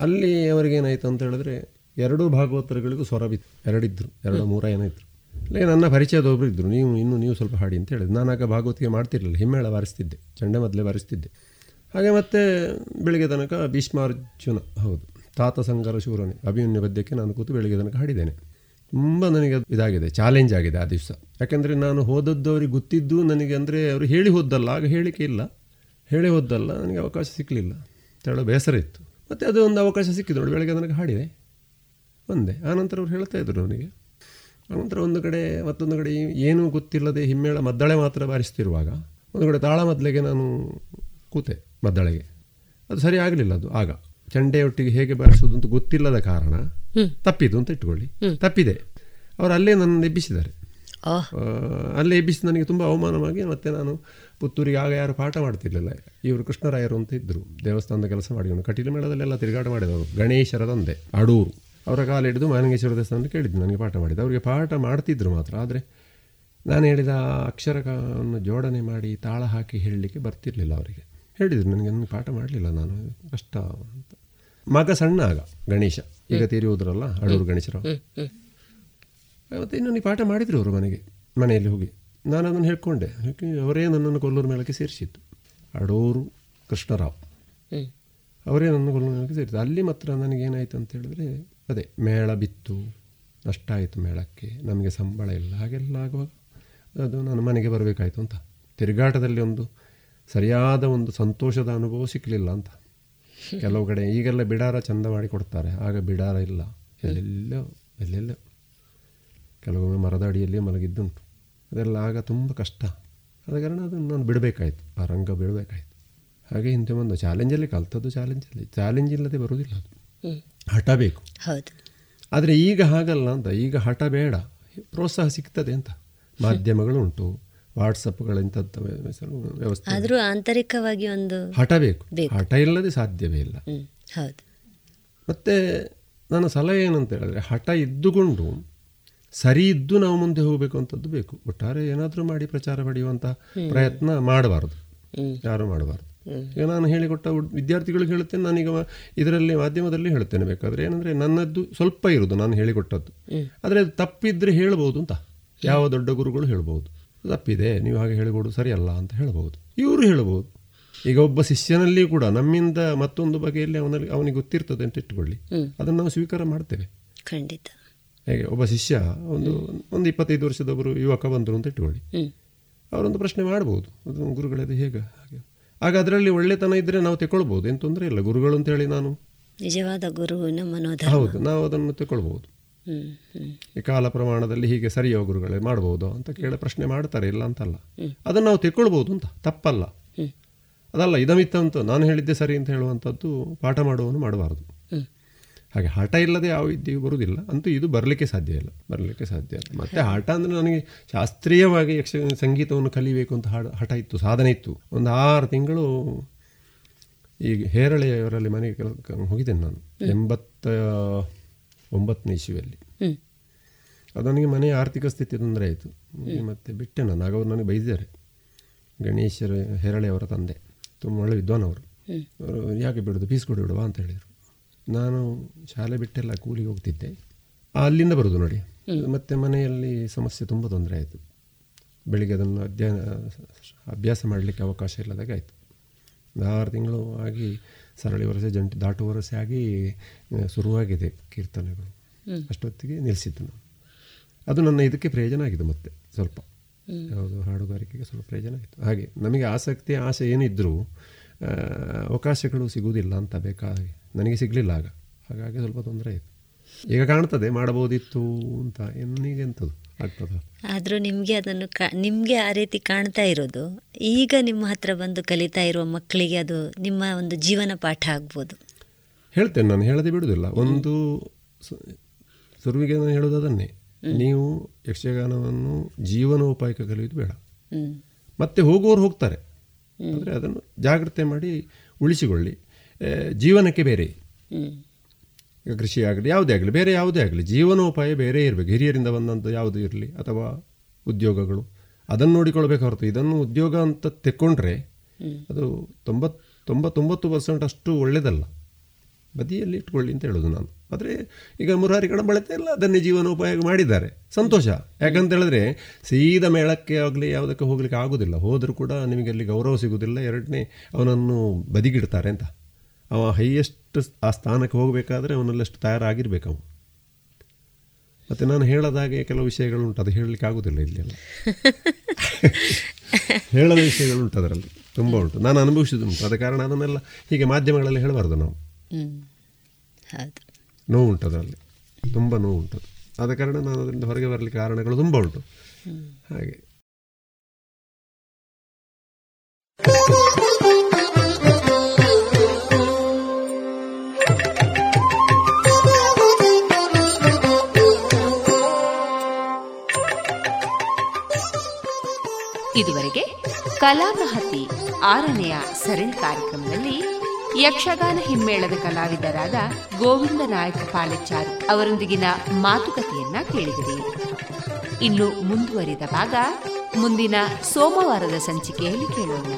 ಅಲ್ಲಿ ಅವರಿಗೇನಾಯಿತು ಅಂತ ಹೇಳಿದ್ರೆ ಎರಡೂ ಭಾಗವತರುಗಳಿಗೂ ಸ್ವರ ಬಿತ್ತು. ಎರಡಿದ್ರು. ಎರಡು ಮೂರ ಏನಾಯಿತು. ಅಲ್ಲೇ ನನ್ನ ಪರಿಚಯದೊಬ್ಬರು ಇದ್ದರು ನೀವು ಇನ್ನೂ ನೀವು ಸ್ವಲ್ಪ ಹಾಡಿ ಅಂತ ಹೇಳಿದ್ರು. ನಾನು ಆಗ ಭಾಗವತಿಗೆ ಮಾಡ್ತಿರಲಿಲ್ಲ. ಹಿಮ್ಮೇಳ ಬಾರಿಸ್ತಿದ್ದೆ ಚಂಡೆ ಮೊದಲೇ ಬಾರಿಸ್ತಿದ್ದೆ ಹಾಗೆ ಮತ್ತೆ ಬೆಳಿಗ್ಗೆ ತನಕ ಭೀಷ್ಮಾರ್ಜುನ ಹೌದು. ತಾತ ಸಂಗರ ಶೂರನೆ. ಅಭಿಮನ್ಯ ಪದ್ಯಕ್ಕೆ ನಾನು ಕೂತು ಬೆಳಿಗ್ಗೆ ತನಕ ಹಾಡಿದ್ದೇನೆ. ತುಂಬ ನನಗೆ ಅದು ಇದಾಗಿದೆ ಚಾಲೆಂಜ್ ಆಗಿದೆ ಆ ದಿವಸ. ಯಾಕೆಂದರೆ ನಾನು ಹೋದದ್ದು ಅವ್ರಿಗೆ ಗೊತ್ತಿದ್ದು ನನಗೆ ಅಂದರೆ ಅವರು ಹೇಳಿ ಹೋದಲ್ಲ ಆಗ ಹೇಳಿಕೆ ಇಲ್ಲ. ಹೇಳಿ ಹೋದ್ದಲ್ಲ, ನನಗೆ ಅವಕಾಶ ಸಿಕ್ಕಲಿಲ್ಲ ಹೇಳೋ ಬೇಸರ ಇತ್ತು. ಮತ್ತು ಅದು ಒಂದು ಅವಕಾಶ ಸಿಕ್ಕಿದ್ದು ನೋಡಿ, ಬೆಳಗ್ಗೆ ನನಗೆ ಹಾಡಿದೆ. ಒಂದೇ. ಆನಂತರ ಅವ್ರು ಹೇಳ್ತಾ ಇದ್ರು ನನಗೆ. ಆನಂತರ ಒಂದು ಕಡೆ, ಮತ್ತೊಂದು ಕಡೆ ಏನೂ ಗೊತ್ತಿಲ್ಲದೆ ಹಿಮ್ಮೇಳ ಮದ್ದಳೆ ಮಾತ್ರ ಬಾರಿಸ್ತಿರುವಾಗ, ಒಂದು ಕಡೆ ತಾಳ ಮದ್ದಳೆಗೆ ನಾನು ಕೂತೆ ಮದ್ದಳೆಗೆ. ಅದು ಸರಿ ಆಗಲಿಲ್ಲ ಅದು, ಆಗ. ಚಂಡೆಯೊಟ್ಟಿಗೆ ಹೇಗೆ ಬಾರಿಸೋದು ಅಂತ ಗೊತ್ತಿಲ್ಲದ ಕಾರಣ ತಪ್ಪಿದು ಅಂತ ಇಟ್ಕೊಳ್ಳಿ. ತಪ್ಪಿದೆ. ಅವರು ಅಲ್ಲೇ ನನ್ನನ್ನು ಎಬ್ಬಿಸಿದ್ದಾರೆ. ಆ, ಅಲ್ಲೇ ಎಬ್ಬಿಸಿ ನನಗೆ ತುಂಬ ಅವಮಾನವಾಗಿ ಮತ್ತೆ ನಾನು ಪುತ್ತೂರಿಗೆ ಆಗ ಯಾರು ಪಾಠ ಮಾಡ್ತಿರ್ಲಿಲ್ಲ. ಇವರು ಕೃಷ್ಣರಾಯರು ಅಂತ ಇದ್ದರು ದೇವಸ್ಥಾನದ ಕೆಲಸ ಮಾಡಿದನು ಕಟೀಲು ಮೇಳದಲ್ಲೆಲ್ಲ ತಿರುಗಾಟ ಮಾಡಿದವರು. ಗಣೇಶರ ತಂದೆ ಅಡೂರು. ಅವರ ಕಾಲ ಹಿಡಿದು ಮಾನಂಗೇಶ್ವರ ದೇವಸ್ಥಾನಕ್ಕೆ ಕೇಳಿದ್ದು ನನಗೆ ಪಾಠ ಮಾಡಿದ್ದು. ಅವರಿಗೆ ಪಾಠ ಮಾಡ್ತಿದ್ರು ಮಾತ್ರ ಆದರೆ ನಾನು ಹೇಳಿದ ಅಕ್ಷರವನ್ನು ಜೋಡಣೆ ಮಾಡಿ ತಾಳ ಹಾಕಿ ಹೇಳಲಿಕ್ಕೆ ಬರ್ತಿರ್ಲಿಲ್ಲ ಅವರಿಗೆ. ಹೇಳಿದರು ನನಗೆ ನನಗೆ ಪಾಠ ಮಾಡಲಿಲ್ಲ ನಾನು ಕಷ್ಟ ಅಂತ. ಮಗ ಸಣ್ಣ ಆಗ ಗಣೇಶ. ಈಗ ತೀರಿ ಹೋದ್ರಲ್ಲ ಅಡೂರು ಗಣೇಶರಾವ್ ಮತ್ತು ನನಗೆ ಪಾಠ ಮಾಡಿದ್ರು ಅವರು ಮನೆಗೆ ಮನೆಯಲ್ಲಿ ಹೋಗಿ. ನಾನು ಅದನ್ನು ಹೇಳ್ಕೊಂಡೆ. ಯಾಕೆ ಅವರೇ ನನ್ನನ್ನು ಕೊಲ್ಲೂರು ಮೇಳಕ್ಕೆ ಸೇರಿಸಿತ್ತು ಅಡೂರು ಕೃಷ್ಣರಾವ್. ಅವರೇ ನನ್ನ ಕೊಲ್ಲೂರು ಮೇಳಕ್ಕೆ ಸೇರಿತ್ತು ಅಲ್ಲಿ ಮಾತ್ರ ನನಗೇನಾಯಿತು ಅಂತ ಹೇಳಿದ್ರೆ ಅದೇ ಮೇಳ ಬಿತ್ತು. ನಷ್ಟ ಆಯಿತು ಮೇಳಕ್ಕೆ. ನಮಗೆ ಸಂಬಳ ಇಲ್ಲ. ಹಾಗೆಲ್ಲ ಆಗುವಾಗ ಅದು ನಾನು ಮನೆಗೆ ಬರಬೇಕಾಯ್ತು ಅಂತ. ತಿರುಗಾಟದಲ್ಲಿ ಒಂದು ಸರಿಯಾದ ಒಂದು ಸಂತೋಷದ ಅನುಭವ ಸಿಕ್ಕಲಿಲ್ಲ ಅಂತ. <laughs> ಕೆಲವು ಕಡೆ ಈಗೆಲ್ಲ ಬಿಡಾರ ಚಂದ ಮಾಡಿ ಕೊಡ್ತಾರೆ. ಆಗ ಬಿಡಾರ ಇಲ್ಲ. ಎಲ್ಲೆಲ್ಲೋ ಎಲ್ಲೆಲ್ಲೋ. ಕೆಲವೊಮ್ಮೆ ಮರದ ಅಡಿಯಲ್ಲಿ ಮಲಗಿದ್ದುಂಟು. ಅದೆಲ್ಲ ಆಗ ತುಂಬ ಕಷ್ಟ. ಆದ ಕಾರಣ ಅದನ್ನು ನಾನು ಬಿಡಬೇಕಾಯ್ತು. ಆ ರಂಗ ಬಿಡಬೇಕಾಯ್ತು. ಹಾಗೆ ಹಿಂದೆ ಒಂದು ಚಾಲೆಂಜಲ್ಲಿ ಕಲ್ತದ್ದು ಚಾಲೆಂಜಲ್ಲಿ ಚಾಲೆಂಜ್ ಇಲ್ಲದೆ ಬರುವುದಿಲ್ಲ ಅದು. ಹಠ ಬೇಕು. ಹೌದು. ಆದರೆ ಈಗ ಹಾಗಲ್ಲ ಅಂತ. ಈಗ ಹಠ ಬೇಡ. ಪ್ರೋತ್ಸಾಹ ಸಿಗ್ತದೆ ಅಂತ. <laughs> ಮಾಧ್ಯಮಗಳು ಉಂಟು. ವಾಟ್ಸಪ್ಗಳಿಂಥದ್ದು ವ್ಯವಸ್ಥೆ. ಆದರೂ ಆಂತರಿಕವಾಗಿ ಒಂದು ಹಠ ಬೇಕು. ಹಠ ಇಲ್ಲದೆ ಸಾಧ್ಯವೇ ಇಲ್ಲ. ಹೌದು. ಮತ್ತು ನನ್ನ ಸಲಹೆ ಏನಂತ ಹೇಳಿದ್ರೆ ಹಠ ಇದ್ದುಕೊಂಡು ಸರಿ ಇದ್ದು ನಾವು ಮುಂದೆ ಹೋಗಬೇಕು ಅಂತದ್ದು ಬೇಕು. ಒಟ್ಟಾರೆ ಏನಾದರೂ ಮಾಡಿ ಪ್ರಚಾರ ಪಡೆಯುವಂಥ ಪ್ರಯತ್ನ ಮಾಡಬಾರ್ದು. ಯಾರು ಮಾಡಬಾರದು. ಈಗ ನಾನು ಹೇಳಿಕೊಟ್ಟ ವಿದ್ಯಾರ್ಥಿಗಳು ವಿದ್ಯಾರ್ಥಿಗಳಿಗೆ ಹೇಳುತ್ತೇನೆ ನಾನೀಗ ಇದರಲ್ಲಿ ಮಾಧ್ಯಮದಲ್ಲಿ ಹೇಳ್ತೇನೆ ಬೇಕಾದ್ರೆ ಏನಂದ್ರೆ ನನ್ನದ್ದು ಸ್ವಲ್ಪ ಇರುದು ನಾನು ಹೇಳಿಕೊಟ್ಟದ್ದು. ಆದರೆ ಅದು ತಪ್ಪಿದ್ರೆ ಹೇಳ್ಬೋದು ಅಂತ. ಯಾವ ದೊಡ್ಡ ಗುರುಗಳು ಹೇಳ್ಬೋದು. ತಪ್ಪಿದೆ ನೀವು ಹಾಗೆ ಹೇಳಿಕೊಡು ಸರಿಯಲ್ಲ ಅಂತ ಹೇಳ್ಬೋದು ಇವರು ಹೇಳ್ಬೋದು ಈಗ ಒಬ್ಬ ಶಿಷ್ಯನಲ್ಲಿ ಕೂಡ ನಮ್ಮಿಂದ ಮತ್ತೊಂದು ಬಗೆಯಲ್ಲಿ ಅವನಲ್ಲಿ ಅವನಿಗೆ ಗೊತ್ತಿರ್ತದೆ ಅಂತ ಇಟ್ಟುಕೊಳ್ಳಿ. ಅದನ್ನು ನಾವು ಸ್ವೀಕಾರ ಮಾಡ್ತೇವೆ. ಖಂಡಿತ. ಹೇಗೆ? ಒಬ್ಬ ಶಿಷ್ಯ ಒಂದು ಒಂದು ಇಪ್ಪತ್ತೈದು ವರ್ಷದೊಬ್ಬರು ಯುವಕ ಬಂದರು ಅಂತ ಇಟ್ಟುಕೊಳ್ಳಿ. ಅವರೊಂದು ಪ್ರಶ್ನೆ ಮಾಡ್ಬೋದು. ಅದು ಗುರುಗಳದು ಹೇಗೆ? ಹಾಗೆ. ಆಗ ಅದರಲ್ಲಿ ಒಳ್ಳೆತನ ಇದ್ದರೆ ನಾವು ತಗೊಳ್ಬೋದು ಏನು ತೊಂದರೆ ಇಲ್ಲ. ಗುರುಗಳು ಅಂತ ಹೇಳಿ ನಾನು. ನಿಜವಾದ ಗುರು ಹೌದು. ನಾವು ಅದನ್ನು ತಗೊಳ್ಬೋದು ಕಾಲ ಪ್ರಮಾಣದಲ್ಲಿ ಹೀಗೆ ಸರಿಯೋ ಗುರುಗಳೇ ಮಾಡ್ಬೋದು ಅಂತ ಕೇಳಿ ಪ್ರಶ್ನೆ ಮಾಡ್ತಾರೆ ಇಲ್ಲ ಅಂತಲ್ಲ. ಅದನ್ನು ನಾವು ತಿಳ್ಕೊಳ್ಬೋದು ಅಂತ ತಪ್ಪಲ್ಲ. ಅದಲ್ಲ ಇದಮಿತ್ತ ಅಂತ ನಾನು ಹೇಳಿದ್ದೆ ಸರಿ ಅಂತ ಹೇಳುವಂಥದ್ದು ಪಾಠ ಮಾಡುವವನು ಮಾಡಬಾರ್ದು. ಹಾಗೆ ಹಠ ಇಲ್ಲದೆ ಯಾವ ವಿದ್ಯೆಯು ಬರುವುದಿಲ್ಲ ಅಂತೂ ಇದು ಬರಲಿಕ್ಕೆ ಸಾಧ್ಯ ಇಲ್ಲ ಬರಲಿಕ್ಕೆ ಸಾಧ್ಯ ಇಲ್ಲ. ಮತ್ತು ಹಠ ಅಂದರೆ ನನಗೆ ಶಾಸ್ತ್ರೀಯವಾಗಿ ಯಕ್ಷ ಸಂಗೀತವನ್ನು ಕಲಿಬೇಕು ಅಂತ ಹಾಡು ಹಠ ಇತ್ತು ಸಾಧನೆ ಇತ್ತು. ಒಂದು ಆರು ತಿಂಗಳು ಈಗ ಹೇರಳೆಯವರಲ್ಲಿ ಮನೆಗೆ ಹೋಗಿದ್ದೇನೆ ನಾನು. ಎಂಬತ್ತ ಒಂಬತ್ತನೇ ಅದು ನನಗೆ ಮನೆಯ ಆರ್ಥಿಕ ಸ್ಥಿತಿ ತೊಂದರೆ ಆಯಿತು. ಮತ್ತೆ ಬಿಟ್ಟೆ ನಾನು. ಆಗ ಅವ್ರು ನನಗೆ ಬೈದಿದ್ದಾರೆ. ಗಣೇಶರ ಹೆರಳೆಯವರ ತಂದೆ. ತುಂಬ ಒಳ್ಳೆ ವಿದ್ವಾನ್ ಅವರು ಅವರು ಯಾಕೆ ಬಿಡೋದು? ಫೀಸ್ ಕೊಡಿ ಬಿಡುವ ಅಂತ ಹೇಳಿದರು. ನಾನು ಶಾಲೆ ಬಿಟ್ಟೆಲ್ಲ ಕೂಲಿಗೆ ಹೋಗ್ತಿದ್ದೆ. ಅಲ್ಲಿಂದ ಬರೋದು ನೋಡಿ. ಮತ್ತು ಮನೆಯಲ್ಲಿ ಸಮಸ್ಯೆ ತುಂಬ ತೊಂದರೆ ಆಯಿತು. ಬೆಳಿಗ್ಗೆ ಅದನ್ನು ಅಧ್ಯಯನ ಅಭ್ಯಾಸ ಮಾಡಲಿಕ್ಕೆ ಅವಕಾಶ ಇಲ್ಲದಾಗ ಆಯಿತು. ಆರು ತಿಂಗಳು ಆಗಿ ಸರಳಿ ವರಸೆ ಜಂಟಿ ದಾಟು ಆಗಿ ಶುರುವಾಗಿದೆ ಕೀರ್ತನೆಗಳು. ಅಷ್ಟೊತ್ತಿಗೆ ನಿಲ್ಲಿಸಿದ್ದು ನಾನು. ಅದು ನನ್ನ ಇದಕ್ಕೆ ಪ್ರಯೋಜನ ಆಗಿದೆ ಮತ್ತೆ ಸ್ವಲ್ಪ. ಯಾವುದು ಹಾಡುಗಾರಿಕೆಗೆ ಸ್ವಲ್ಪ ಪ್ರಯೋಜನ ಆಯಿತು ಹಾಗೆ ನಮಗೆ ಆಸಕ್ತಿ ಆಸೆ ಏನಿದ್ದರೂ ಅವಕಾಶಗಳು ಸಿಗುವುದಿಲ್ಲ ಅಂತ ಬೇಕಾಗಿ ನನಗೆ ಸಿಗಲಿಲ್ಲ ಆಗ. ಹಾಗಾಗಿ ಸ್ವಲ್ಪ ತೊಂದರೆ ಆಯಿತು. ಈಗ ಕಾಣ್ತದೆ ಮಾಡಬಹುದಿತ್ತು ಅಂತ ನನಗೆ ಎಂಥದ್ದು ಆದರೂ ನಿಮಗೆ ಅದನ್ನು ಕಾ ನಿಮಗೆ ಆ ರೀತಿ ಕಾಣ್ತಾ ಇರೋದು. ಈಗ ನಿಮ್ಮ ಹತ್ರ ಬಂದು ಕಲಿತಾ ಇರುವ ಮಕ್ಕಳಿಗೆ ಅದು ನಿಮ್ಮ ಒಂದು ಜೀವನ ಪಾಠ ಆಗ್ಬೋದು. ಹೇಳ್ತೇನೆ ನಾನು ಹೇಳದೆ ಬಿಡುವುದಿಲ್ಲ. ಒಂದು ಸುರುವಿಗೆ ಶುರುವಿಗೆ ನಾನು ಹೇಳೋದು ಅದನ್ನೇ. ನೀವು ಯಕ್ಷಗಾನವನ್ನು ಜೀವನೋಪಾಯಕ್ಕೆ ಕಲಿಯೋದು ಬೇಡ. ಮತ್ತೆ ಹೋಗುವವರು ಹೋಗ್ತಾರೆ. ಅಂದರೆ ಅದನ್ನು ಜಾಗ್ರತೆ ಮಾಡಿ ಉಳಿಸಿಕೊಳ್ಳಿ. ಜೀವನಕ್ಕೆ ಬೇರೆ. ಈಗ ಕೃಷಿ ಆಗಲಿ ಯಾವುದೇ ಆಗಲಿ ಬೇರೆ ಯಾವುದೇ ಆಗಲಿ ಜೀವನೋಪಾಯ ಬೇರೆ ಇರಬೇಕು. ಹಿರಿಯರಿಂದ ಬಂದಂಥ ಯಾವುದು ಇರಲಿ ಅಥವಾ ಉದ್ಯೋಗಗಳು ಅದನ್ನು ನೋಡಿಕೊಳ್ಬೇಕು ಹೊರತು. ಇದನ್ನು ಉದ್ಯೋಗ ಅಂತ ತೆಕ್ಕೊಂಡ್ರೆ ಅದು ತೊಂಬತ್ತು ತೊಂಬತ್ತೊಂಬತ್ತು ಪರ್ಸೆಂಟ್ ಅಷ್ಟು ಒಳ್ಳೆಯದಲ್ಲ ಬದಿಯಲ್ಲಿ ಇಟ್ಕೊಳ್ಳಿ ಅಂತ ಹೇಳೋದು ನಾನು. ಆದರೆ ಈಗ ಮುರಾರಿ ಕಡಂಬಳತೆ ಎಲ್ಲ ಅದನ್ನೇ ಜೀವನೋಪಾಯ ಮಾಡಿದ್ದಾರೆ. ಸಂತೋಷ. ಯಾಕಂತ ಹೇಳಿದ್ರೆ ಸೀದಾ ಮೇಳಕ್ಕೆ ಆಗಲಿ ಯಾವುದಕ್ಕೆ ಹೋಗ್ಲಿಕ್ಕೆ ಆಗೋದಿಲ್ಲ. ಹೋದರೂ ಕೂಡ ನಿಮಗೆ ಅಲ್ಲಿ ಗೌರವ ಸಿಗೋದಿಲ್ಲ. ಎರಡನೇ ಅವನನ್ನು ಬದಿಗಿಡ್ತಾರೆ ಅಂತ. ಅವ ಹೈಯೆಸ್ಟ್ ಆ ಸ್ಥಾನಕ್ಕೆ ಹೋಗಬೇಕಾದ್ರೆ ಅವನಲ್ಲಷ್ಟು ತಯಾರಾಗಿರ್ಬೇಕು ಅವನು. ಮತ್ತು ನಾನು ಹೇಳೋದಾಗೆ ಕೆಲವು ವಿಷಯಗಳುಂಟು ಅದು ಹೇಳಲಿಕ್ಕೆ ಆಗೋದಿಲ್ಲ ಇಲ್ಲಿ ಎಲ್ಲ. <laughs> ಹೇಳದ ವಿಷಯಗಳುಂಟು ಅದರಲ್ಲಿ ತುಂಬ ಉಂಟು. ನಾನು ಅನುಭವಿಸಿದುಂಟು. ಅದ ಕಾರಣ ಅದನ್ನೆಲ್ಲ ಹೀಗೆ ಮಾಧ್ಯಮಗಳಲ್ಲಿ ಹೇಳಬಾರ್ದು ನಾವು. ನೋವು ಉಂಟು ಅದರಲ್ಲಿ. ತುಂಬ ನೋವು ಉಂಟು ಆದ ಕಾರಣ ನಾನು ಅದರಿಂದ ಹೊರಗೆ ಬರಲಿಕ್ಕೆ ಕಾರಣಗಳು ತುಂಬ ಉಂಟು. ಹಾಗೆ. ಇದುವರೆಗೆ ಕಲಾಮಹತಿ ಆರನೆಯ ಸರಣಿ ಕಾರ್ಯಕ್ರಮದಲ್ಲಿ ಯಕ್ಷಗಾನ ಹಿಮ್ಮೇಳದ ಕಲಾವಿದರಾದ ಗೋವಿಂದ ನಾಯಕ ಪಾಲೆಚಾರ್ ಅವರೊಂದಿಗಿನ ಮಾತುಕತೆಯನ್ನ ಕೇಳಿದಿರಿ. ಇನ್ನು ಮುಂದುವರಿದ ಭಾಗ ಮುಂದಿನ ಸೋಮವಾರದ ಸಂಚಿಕೆಯಲ್ಲಿ ಕೇಳೋಣ.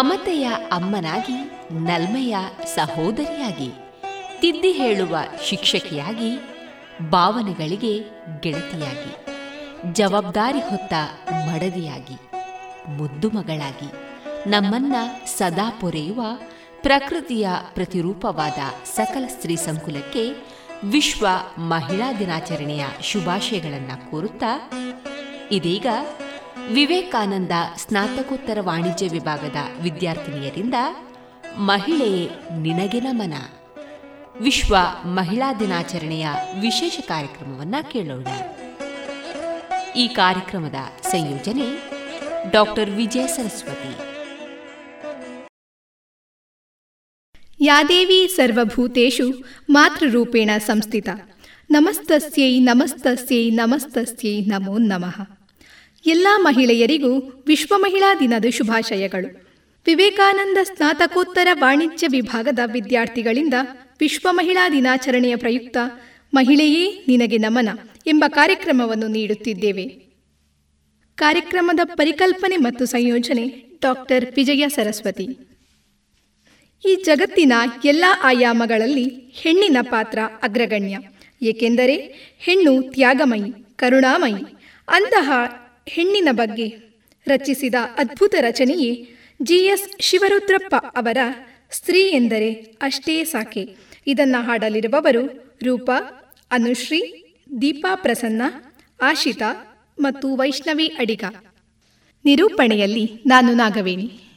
ಮಮತೆಯ ಅಮ್ಮನಾಗಿ, ನಲ್ಮೆಯ ಸಹೋದರಿಯಾಗಿ, ತಿದ್ದಿ ಹೇಳುವ ಶಿಕ್ಷಕಿಯಾಗಿ, ಭಾವನೆಗಳಿಗೆ ಗೆಳತಿಯಾಗಿ, ಜವಾಬ್ದಾರಿ ಹೊತ್ತ ಮಡದಿಯಾಗಿ, ಮುದ್ದು ಮಗಳಾಗಿ, ನಮ್ಮನ್ನ ಸದಾ ಪೊರೆಯುವ ಪ್ರಕೃತಿಯ ಪ್ರತಿರೂಪವಾದ ಸಕಲ ಸ್ತ್ರೀ ಸಂಕುಲಕ್ಕೆ ವಿಶ್ವ ಮಹಿಳಾ ದಿನಾಚರಣೆಯ ಶುಭಾಶಯಗಳನ್ನು ಕೋರುತ್ತಾ, ಇದೀಗ ವಿವೇಕಾನಂದ ಸ್ನಾತಕೋತ್ತರ ವಾಣಿಜ್ಯ ವಿಭಾಗದ ವಿದ್ಯಾರ್ಥಿನಿಯರಿಂದ ಮಹಿಳೆಯೇ ನಿನಗೆ ನಮನ ವಿಶ್ವ ಮಹಿಳಾ ದಿನಾಚರಣೆಯ ವಿಶೇಷ ಕಾರ್ಯಕ್ರಮವನ್ನ ಕೇಳೋಣ. ಈ ಕಾರ್ಯಕ್ರಮದ ಸಂಯೋಜನೆ ಡಾಕ್ಟರ್ ವಿಜಯ ಸರಸ್ವತಿ. ಯಾದೇವಿ ಸರ್ವಭೂತೇಷು ಮಾತೃರೂಪೇಣ ಸಂಸ್ಥಿತ. ನಮಸ್ತಸ್ಯೈ ನಮಸ್ತಸ್ಯೈ ನಮಸ್ತಸ್ಯೈ ನಮೋ ನಮಃ. ಎಲ್ಲ ಮಹಿಳೆಯರಿಗೂ ವಿಶ್ವ ಮಹಿಳಾ ದಿನದ ಶುಭಾಶಯಗಳು. ವಿವೇಕಾನಂದ ಸ್ನಾತಕೋತ್ತರ ವಾಣಿಜ್ಯ ವಿಭಾಗದ ವಿದ್ಯಾರ್ಥಿಗಳಿಂದ ವಿಶ್ವ ಮಹಿಳಾ ದಿನಾಚರಣೆಯ ಪ್ರಯುಕ್ತ ಮಹಿಳೆಯೇ ನಿನಗೆ ನಮನ ಎಂಬ ಕಾರ್ಯಕ್ರಮವನ್ನು ನೀಡುತ್ತಿದ್ದೇವೆ. ಕಾರ್ಯಕ್ರಮದ ಪರಿಕಲ್ಪನೆ ಮತ್ತು ಸಂಯೋಜನೆ ಡಾಕ್ಟರ್ ವಿಜಯ ಸರಸ್ವತಿ. ಈ ಜಗತ್ತಿನ ಎಲ್ಲ ಆಯಾಮಗಳಲ್ಲಿ ಹೆಣ್ಣಿನ ಪಾತ್ರ ಅಗ್ರಗಣ್ಯ. ಏಕೆಂದರೆ ಹೆಣ್ಣು ತ್ಯಾಗಮಯಿ, ಕರುಣಾಮಯಿ, ಅಂತಹ ಹೆಣ್ಣಿನ ಬಗ್ಗೆ ರಚಿಸಿದ ಅದ್ಭುತ ರಚನೆಯೇ ಜಿ ಎಸ್ ಶಿವರುದ್ರಪ್ಪ ಅವರ ಸ್ತ್ರೀ ಎಂದರೆ ಅಷ್ಟೇ ಸಾಕೆ. ಇದನ್ನು ಹಾಡಲಿರುವವರು ರೂಪಾ, ಅನುಶ್ರೀ, ದೀಪಾ ಪ್ರಸನ್ನ, ಆಶಿತಾ ಮತ್ತು ವೈಷ್ಣವಿ ಅಡಿಗ. ನಿರೂಪಣೆಯಲ್ಲಿ ನಾನು ನಾಗವೇಣಿ.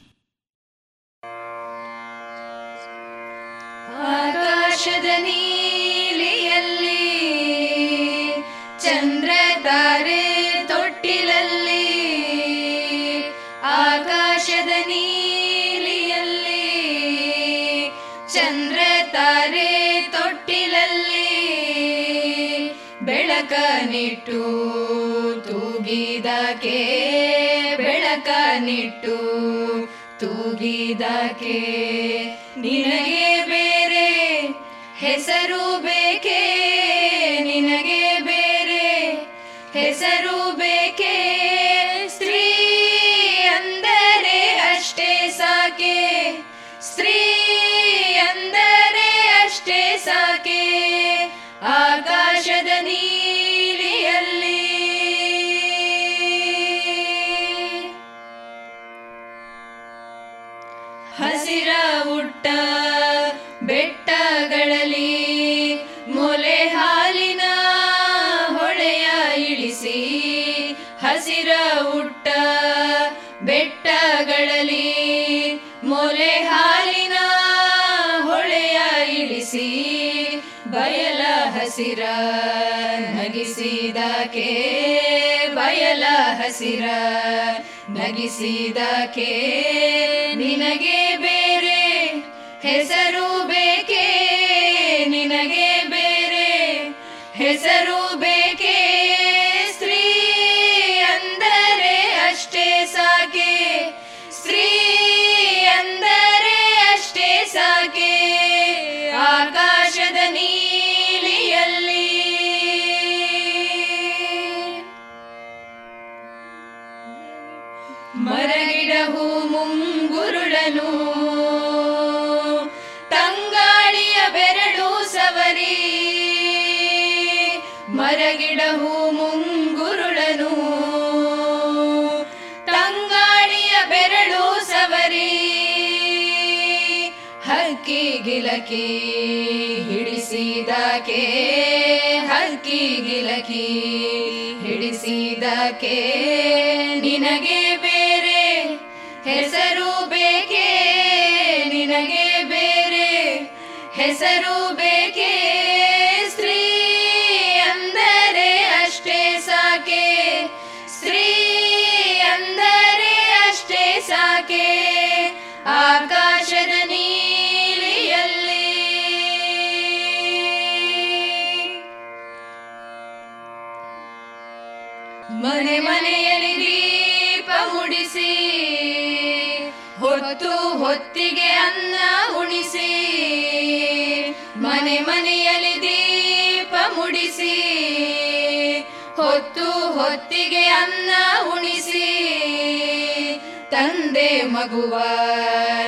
ಬೆಳಕ ನಿಟ್ಟು ಬೆಳಕನಿಟ್ಟು ಬೆಳಕ ನಿಟ್ಟು ತೂಗಿದಕೆ ನಿನಗೆ ಬೇರೆ ಹೆಸರು ಬೇಕೇ? ನಿನಗೆ ಬೇರೆ ಹೆಸರು ಬೇಕೇ? ಸ್ತ್ರೀ ಅಂದರೆ ಅಷ್ಟೇ ಸಾಕೆ? ಸ್ತ್ರೀ ಅಂದರೆ ಅಷ್ಟೇ ಸಾಕೆ? ಆಕಾಶದ ನೀಲಿಯಲ್ಲಿ. ಹಸಿರ ಉಟ್ಟ ಬೆಟ್ಟಗಳಲ್ಲಿ ಹಸಿರ ನಗಿಸಿದಕೆ ಬಯಲ ಹಸಿರ. ನಗಿಸಿದಕೆ ನಿನಗೆ ಬೇರೆ ಹೆಸರು ಬೇಕೇ? ನಿನಗೆ ಬೇರೆ ಹೆಸರು ಹಕ್ಕಿ ಗಿಲಕಿ ಹಿಡಿಸಿದಕೆ ಹಕ್ಕಿ ಗಿಲಕಿ. ಹಿಡಿಸಿದಕೆ ನಿನಗೆ ಬೇರೆ ಹೆಸರು ಬೇಕೇ? ನಿನಗೆ ಬೇರೆ ಹೆಸರು ಬೇಕೇ? ಹೊತ್ತಿಗೆ ಅನ್ನ ಉಣಿಸಿ, ಮನೆ ಮನೆಯಲ್ಲಿ ದೀಪ ಮುಡಿಸಿ, ಹೊತ್ತು ಹೊತ್ತಿಗೆ ಅನ್ನ ಉಣಿಸಿ, ತಂದೆ ಮಗುವ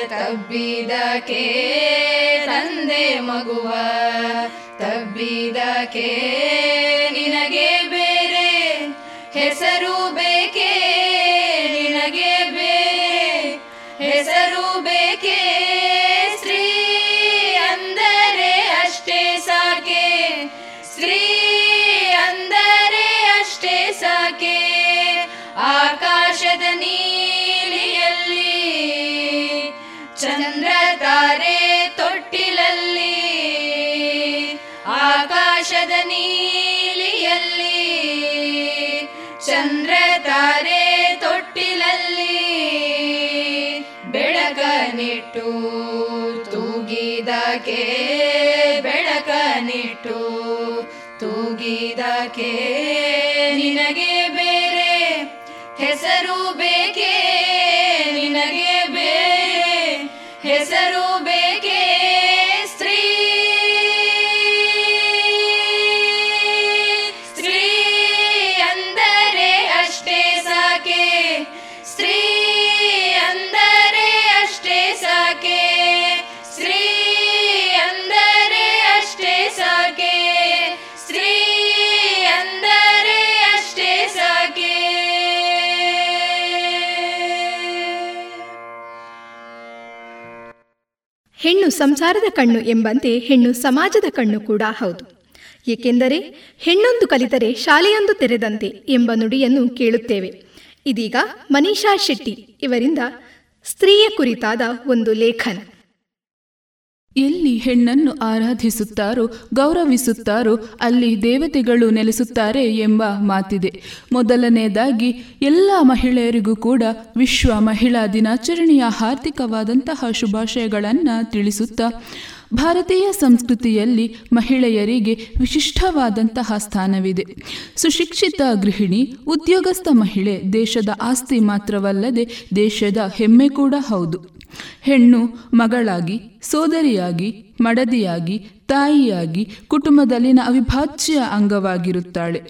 ತಬ್ಬಿದಕೆ ತಂದೆ ಮಗುವ ತಬ್ಬಿದಕೆ ನಿನಗೆ ಆಕಾಶದ ನೀಲಿಯಲ್ಲಿ, ಚಂದ್ರ ತಾರೆ ತೊಟ್ಟಿಲಲ್ಲಿ ಬೆಳಕ ನಿಟ್ಟು ಬೆಳಕನಿಟ್ಟು ಬೆಳಕ ನಿಟ್ಟು ತೂಗಿದಕೆ ನಿನಗೆ ಬೇರೆ ಹೆಸರು ಬೇಕೇ? ನಿನಗೆ ಬೇರೆ ಹೆಣ್ಣು ಸಂಸಾರದ ಕಣ್ಣು ಎಂಬಂತೆ ಹೆಣ್ಣು ಸಮಾಜದ ಕಣ್ಣು ಕೂಡ ಹೌದು. ಏಕೆಂದರೆ ಹೆಣ್ಣೊಂದು ಕಲಿತರೆ ಶಾಲೆಯೊಂದು ತೆರೆದಂತೆ ಎಂಬ ನುಡಿಯನ್ನು ಕೇಳುತ್ತೇವೆ. ಇದೀಗ ಮನೀಷಾ ಶೆಟ್ಟಿ ಇವರಿಂದ ಸ್ತ್ರೀಯ ಕುರಿತಾದ ಒಂದು ಲೇಖನ. ಎಲ್ಲಿ ಹೆಣ್ಣನ್ನು ಆರಾಧಿಸುತ್ತಾರೋ, ಗೌರವಿಸುತ್ತಾರೋ, ಅಲ್ಲಿ ದೇವತೆಗಳು ನೆಲೆಸುತ್ತಾರೆ ಎಂಬ ಮಾತಿದೆ. ಮೊದಲನೆಯದಾಗಿ, ಎಲ್ಲ ಮಹಿಳೆಯರಿಗೂ ಕೂಡ ವಿಶ್ವ ಮಹಿಳಾ ದಿನಾಚರಣೆಯ ಹಾರ್ದಿಕವಾದಂತಹ ಶುಭಾಶಯಗಳನ್ನು ತಿಳಿಸುತ್ತಾ ಭಾರತೀಯ ಸಂಸ್ಕೃತಿಯಲ್ಲಿ ಮಹಿಳೆಯರಿಗೆ ವಿಶಿಷ್ಟವಾದಂತಹ ಸ್ಥಾನವಿದೆ. ಸುಶಿಕ್ಷಿತ ಗೃಹಿಣಿ, ಉದ್ಯೋಗಸ್ಥ ಮಹಿಳೆ ದೇಶದ ಆಸ್ತಿ ಮಾತ್ರವಲ್ಲದೆ ದೇಶದ ಹೆಮ್ಮೆ ಕೂಡ ಹೌದು. ಹೆಣ್ಣು ಮಗಳಾಗಿ, ಸೋದರಿಯಾಗಿ, ಮಡದಿಯಾಗಿ ತಾಯಿಯಾಗಿ ಕುಟುಂಬದಲ್ಲಿನ ಅವಿಭಾಜ್ಯ ಅಂಗವಾಗಿರುತ್ತಾಳೆ.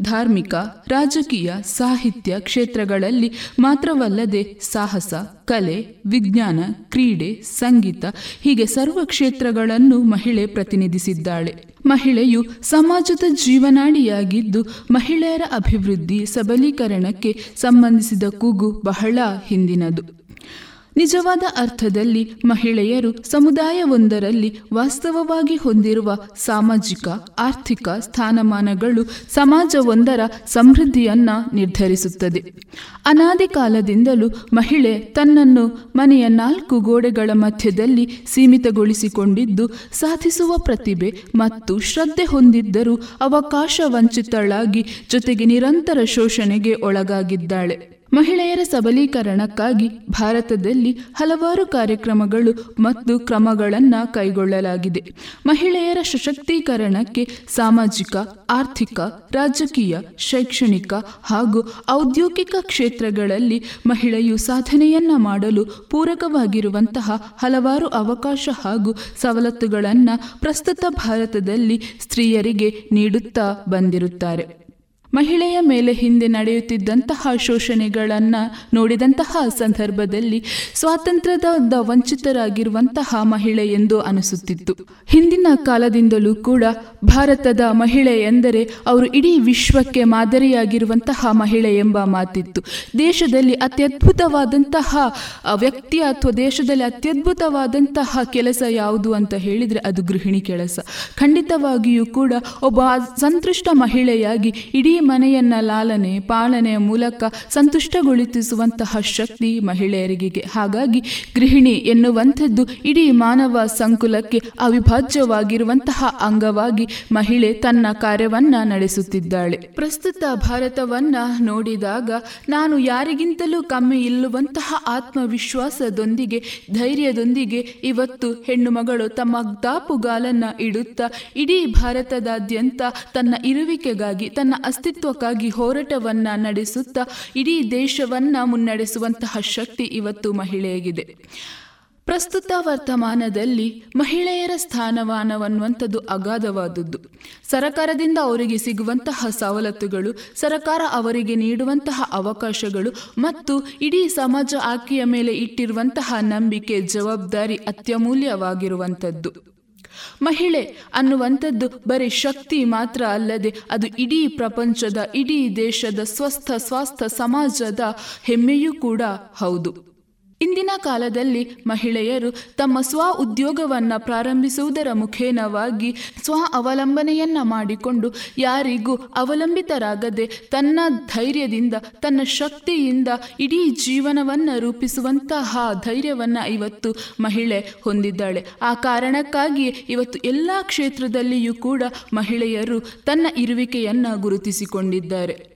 ಧಾರ್ಮಿಕ, ರಾಜಕೀಯ, ಸಾಹಿತ್ಯ ಕ್ಷೇತ್ರಗಳಲ್ಲಿ ಮಾತ್ರವಲ್ಲದೆ ಸಾಹಸ, ಕಲೆ, ವಿಜ್ಞಾನ, ಕ್ರೀಡೆ, ಸಂಗೀತ ಹೀಗೆ ಸರ್ವ ಕ್ಷೇತ್ರಗಳನ್ನು ಮಹಿಳೆ ಪ್ರತಿನಿಧಿಸಿದ್ದಾಳೆ. ಮಹಿಳೆಯು ಸಮಾಜದ ಜೀವನಾಡಿಯಾಗಿದ್ದು ಮಹಿಳೆಯರ ಅಭಿವೃದ್ಧಿ ಸಬಲೀಕರಣಕ್ಕೆ ಸಂಬಂಧಿಸಿದ ಕೂಗು ಬಹಳ ಹಿಂದಿನದು. ನಿಜವಾದ ಅರ್ಥದಲ್ಲಿ ಮಹಿಳೆಯರು ಸಮುದಾಯವೊಂದರಲ್ಲಿ ವಾಸ್ತವವಾಗಿ ಹೊಂದಿರುವ ಸಾಮಾಜಿಕ, ಆರ್ಥಿಕ ಸ್ಥಾನಮಾನಗಳು ಸಮಾಜವೊಂದರ ಸಮೃದ್ಧಿಯನ್ನ ನಿರ್ಧರಿಸುತ್ತದೆ. ಅನಾದಿ ಕಾಲದಿಂದಲೂ ಮಹಿಳೆ ತನ್ನನ್ನು ಮನೆಯ ನಾಲ್ಕು ಗೋಡೆಗಳ ಮಧ್ಯದಲ್ಲಿ ಸೀಮಿತಗೊಳಿಸಿಕೊಂಡಿದ್ದು, ಸಾಧಿಸುವ ಪ್ರತಿಭೆ ಮತ್ತು ಶ್ರದ್ಧೆ ಹೊಂದಿದ್ದರೂ ಅವಕಾಶ ವಂಚಿತಳಾಗಿ ಜೊತೆಗೆ ನಿರಂತರ ಶೋಷಣೆಗೆ ಒಳಗಾಗಿದ್ದಾಳೆ. ಮಹಿಳೆಯರ ಸಬಲೀಕರಣಕ್ಕಾಗಿ ಭಾರತದಲ್ಲಿ ಹಲವಾರು ಕಾರ್ಯಕ್ರಮಗಳು ಮತ್ತು ಕ್ರಮಗಳನ್ನು ಕೈಗೊಳ್ಳಲಾಗಿದೆ. ಮಹಿಳೆಯರ ಸಶಕ್ತೀಕರಣಕ್ಕೆ ಸಾಮಾಜಿಕ, ಆರ್ಥಿಕ, ರಾಜಕೀಯ, ಶೈಕ್ಷಣಿಕ ಹಾಗೂ ಔದ್ಯೋಗಿಕ ಕ್ಷೇತ್ರಗಳಲ್ಲಿ ಮಹಿಳೆಯು ಸಾಧನೆಯನ್ನ ಮಾಡಲು ಪೂರಕವಾಗಿರುವಂತಹ ಹಲವಾರು ಅವಕಾಶ ಹಾಗೂ ಸವಲತ್ತುಗಳನ್ನು ಪ್ರಸ್ತುತ ಭಾರತದಲ್ಲಿ ಸ್ತ್ರೀಯರಿಗೆ ನೀಡುತ್ತಾ ಬಂದಿರುತ್ತಾರೆ. ಮಹಿಳೆಯ ಮೇಲೆ ಹಿಂದೆ ನಡೆಯುತ್ತಿದ್ದಂತಹ ಶೋಷಣೆಗಳನ್ನು ನೋಡಿದಂತಹ ಸಂದರ್ಭದಲ್ಲಿ ಸ್ವಾತಂತ್ರ್ಯದ ವಂಚಿತರಾಗಿರುವಂತಹ ಮಹಿಳೆ ಎಂದು ಅನಿಸುತ್ತಿತ್ತು. ಹಿಂದಿನ ಕಾಲದಿಂದಲೂ ಕೂಡ ಭಾರತದ ಮಹಿಳೆ ಎಂದರೆ ಅವರು ಇಡೀ ವಿಶ್ವಕ್ಕೆ ಮಾದರಿಯಾಗಿರುವಂತಹ ಮಹಿಳೆ ಎಂಬ ಮಾತಿತ್ತು. ದೇಶದಲ್ಲಿ ಅತ್ಯದ್ಭುತವಾದಂತಹ ವ್ಯಕ್ತಿ ಅಥವಾ ದೇಶದಲ್ಲಿ ಅತ್ಯದ್ಭುತವಾದಂತಹ ಕೆಲಸ ಯಾವುದು ಅಂತ ಹೇಳಿದರೆ ಅದು ಗೃಹಿಣಿ ಕೆಲಸ. ಖಂಡಿತವಾಗಿಯೂ ಕೂಡ ಒಬ್ಬ ಸಂತೃಷ್ಟ ಮಹಿಳೆಯಾಗಿ ಇಡೀ ಮನೆಯನ್ನ ಲಾಲನೆ ಪಾಲನೆಯ ಮೂಲಕ ಸಂತುಷ್ಟಗೊಳಿಸುವಂತಹ ಶಕ್ತಿ ಮಹಿಳೆಯರಿಗೆ ಹಾಗಾಗಿ ಗೃಹಿಣಿ ಎನ್ನುವಂಥದ್ದು ಇಡೀ ಮಾನವ ಸಂಕುಲಕ್ಕೆ ಅವಿಭಾಜ್ಯವಾಗಿರುವಂತಹ ಅಂಗವಾಗಿ ಮಹಿಳೆ ತನ್ನ ಕಾರ್ಯವನ್ನ ನಡೆಸುತ್ತಿದ್ದಾಳೆ. ಪ್ರಸ್ತುತ ಭಾರತವನ್ನ ನೋಡಿದಾಗ ನಾನು ಯಾರಿಗಿಂತಲೂ ಕಮ್ಮಿ ಇಲ್ಲುವಂತಹ ಆತ್ಮವಿಶ್ವಾಸದೊಂದಿಗೆ, ಧೈರ್ಯದೊಂದಿಗೆ ಇವತ್ತು ಹೆಣ್ಣು ಮಗಳು ತಮ್ಮ ದಾಪುಗಾಲನ್ನ ಇಡುತ್ತಾ, ಇಡೀ ಭಾರತದಾದ್ಯಂತ ತನ್ನ ಇರುವಿಕೆಗಾಗಿ, ತನ್ನ ಅಸ್ತಿತ್ವಕ್ಕಾಗಿ ಹೋರಾಟವನ್ನ ನಡೆಸುತ್ತಾ ಇಡೀ ದೇಶವನ್ನ ಮುನ್ನಡೆಸುವಂತಹ ಶಕ್ತಿ ಇವತ್ತು ಮಹಿಳೆಯಾಗಿದೆ. ಪ್ರಸ್ತುತ ವರ್ತಮಾನದಲ್ಲಿ ಮಹಿಳೆಯರ ಸ್ಥಾನಮಾನವನ್ನುವಂಥದ್ದು ಅಗಾಧವಾದದ್ದು. ಸರಕಾರದಿಂದ ಅವರಿಗೆ ಸಿಗುವಂತಹ ಸವಲತ್ತುಗಳು, ಸರಕಾರ ಅವರಿಗೆ ನೀಡುವಂತಹ ಅವಕಾಶಗಳು ಮತ್ತು ಇಡೀ ಸಮಾಜ ಆಕೆಯ ಮೇಲೆ ಇಟ್ಟಿರುವಂತಹ ನಂಬಿಕೆ ಜವಾಬ್ದಾರಿ ಅತ್ಯಮೂಲ್ಯವಾಗಿರುವಂಥದ್ದು. ಮಹಿಳೆ ಅನ್ನುವಂಥದ್ದು ಬರೀ ಶಕ್ತಿ ಮಾತ್ರ ಅಲ್ಲದೆ ಅದು ಇಡೀ ಪ್ರಪಂಚದ, ಇಡೀ ದೇಶದ ಸ್ವಸ್ಥ, ಸ್ವಾಸ್ಥ ಸಮಾಜದ ಹೆಮ್ಮೆಯೂ ಕೂಡ ಹೌದು. ಇಂದಿನ ಕಾಲದಲ್ಲಿ ಮಹಿಳೆಯರು ತಮ್ಮ ಸ್ವ ಉದ್ಯೋಗವನ್ನು ಪ್ರಾರಂಭಿಸುವುದರ ಮುಖೇನವಾಗಿ ಸ್ವ ಅವಲಂಬನೆಯನ್ನ ಮಾಡಿಕೊಂಡು ಯಾರಿಗೂ ಅವಲಂಬಿತರಾಗದೆ ತನ್ನ ಧೈರ್ಯದಿಂದ, ತನ್ನ ಶಕ್ತಿಯಿಂದ ಇಡೀ ಜೀವನವನ್ನು ರೂಪಿಸುವಂತಹ ಧೈರ್ಯವನ್ನು ಇವತ್ತು ಮಹಿಳೆ ಹೊಂದಿದ್ದಾಳೆ. ಆ ಕಾರಣಕ್ಕಾಗಿ ಇವತ್ತು ಎಲ್ಲ ಕ್ಷೇತ್ರದಲ್ಲಿಯೂ ಕೂಡ ಮಹಿಳೆಯರು ತನ್ನ ಇರುವಿಕೆಯನ್ನು ಗುರುತಿಸಿಕೊಂಡಿದ್ದಾರೆ.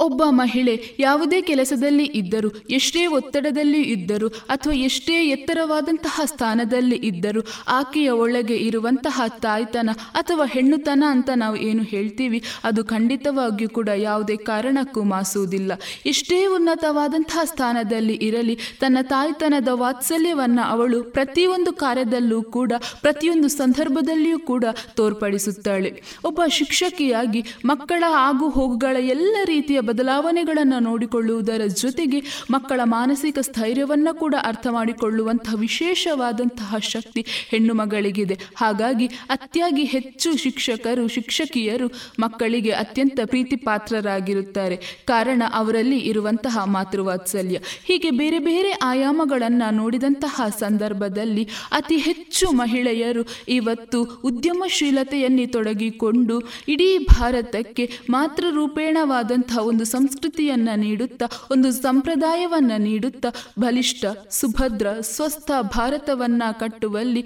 ಒಬ್ಬ ಮಹಿಳೆ ಯಾವುದೇ ಕೆಲಸದಲ್ಲಿ ಇದ್ದರೂ, ಎಷ್ಟೇ ಒತ್ತಡದಲ್ಲಿ ಇದ್ದರೂ ಅಥವಾ ಎಷ್ಟೇ ಎತ್ತರವಾದಂತಹ ಸ್ಥಾನದಲ್ಲಿ ಇದ್ದರೂ ಆಕೆಯ ಒಳಗೆ ಇರುವಂತಹ ತಾಯ್ತನ ಅಥವಾ ಹೆಣ್ಣುತನ ಅಂತ ನಾವು ಏನು ಹೇಳ್ತೀವಿ, ಅದು ಖಂಡಿತವಾಗಿಯೂ ಕೂಡ ಯಾವುದೇ ಕಾರಣಕ್ಕೂ ಮಾಸುವುದಿಲ್ಲ. ಎಷ್ಟೇ ಉನ್ನತವಾದಂತಹ ಸ್ಥಾನದಲ್ಲಿ ಇರಲಿ, ತನ್ನ ತಾಯ್ತನದ ವಾತ್ಸಲ್ಯವನ್ನು ಅವಳು ಪ್ರತಿಯೊಂದು ಕಾರ್ಯದಲ್ಲೂ ಕೂಡ, ಪ್ರತಿಯೊಂದು ಸಂದರ್ಭದಲ್ಲಿಯೂ ಕೂಡ ತೋರ್ಪಡಿಸುತ್ತಾಳೆ. ಒಬ್ಬ ಶಿಕ್ಷಕಿಯಾಗಿ ಮಕ್ಕಳ ಆಗು ಹೋಗುಗಳ ಎಲ್ಲ ರೀತಿಯ ಬದಲಾವಣೆಗಳನ್ನು ನೋಡಿಕೊಳ್ಳುವುದರ ಜೊತೆಗೆ ಮಕ್ಕಳ ಮಾನಸಿಕ ಸ್ಥೈರ್ಯವನ್ನು ಕೂಡ ಅರ್ಥ ಮಾಡಿಕೊಳ್ಳುವಂತಹ ವಿಶೇಷವಾದಂತಹ ಶಕ್ತಿ ಹೆಣ್ಣು ಮಗಳಿಗಿದೆ. ಹಾಗಾಗಿ ಅತ್ಯಾಗಿ ಹೆಚ್ಚು ಶಿಕ್ಷಕರು, ಶಿಕ್ಷಕಿಯರು ಮಕ್ಕಳಿಗೆ ಅತ್ಯಂತ ಪ್ರೀತಿ ಪಾತ್ರರಾಗಿರುತ್ತಾರೆ ಕಾರಣ ಅವರಲ್ಲಿ ಇರುವಂತಹ ಮಾತೃವಾತ್ಸಲ್ಯ. ಹೀಗೆ ಬೇರೆ ಬೇರೆ ಆಯಾಮಗಳನ್ನು ನೋಡಿದಂತಹ ಸಂದರ್ಭದಲ್ಲಿ ಅತಿ ಹೆಚ್ಚು ಮಹಿಳೆಯರು ಇವತ್ತು ಉದ್ಯಮಶೀಲತೆಯಲ್ಲಿ ತೊಡಗಿಕೊಂಡು ಇಡೀ ಭಾರತಕ್ಕೆ ಮಾತೃರೂಪೇಣವಾದಂತಹ ಒಂದು ಸಂಸ್ಕೃತಿಯನ್ನ ನೀಡುತ್ತಾ, ಒಂದು ಸಂಪ್ರದಾಯವನ್ನ ನೀಡುತ್ತಾ, ಬಲಿಷ್ಠ, ಸುಭದ್ರ, ಸ್ವಸ್ಥ ಭಾರತವನ್ನ ಕಟ್ಟುವಲ್ಲಿ,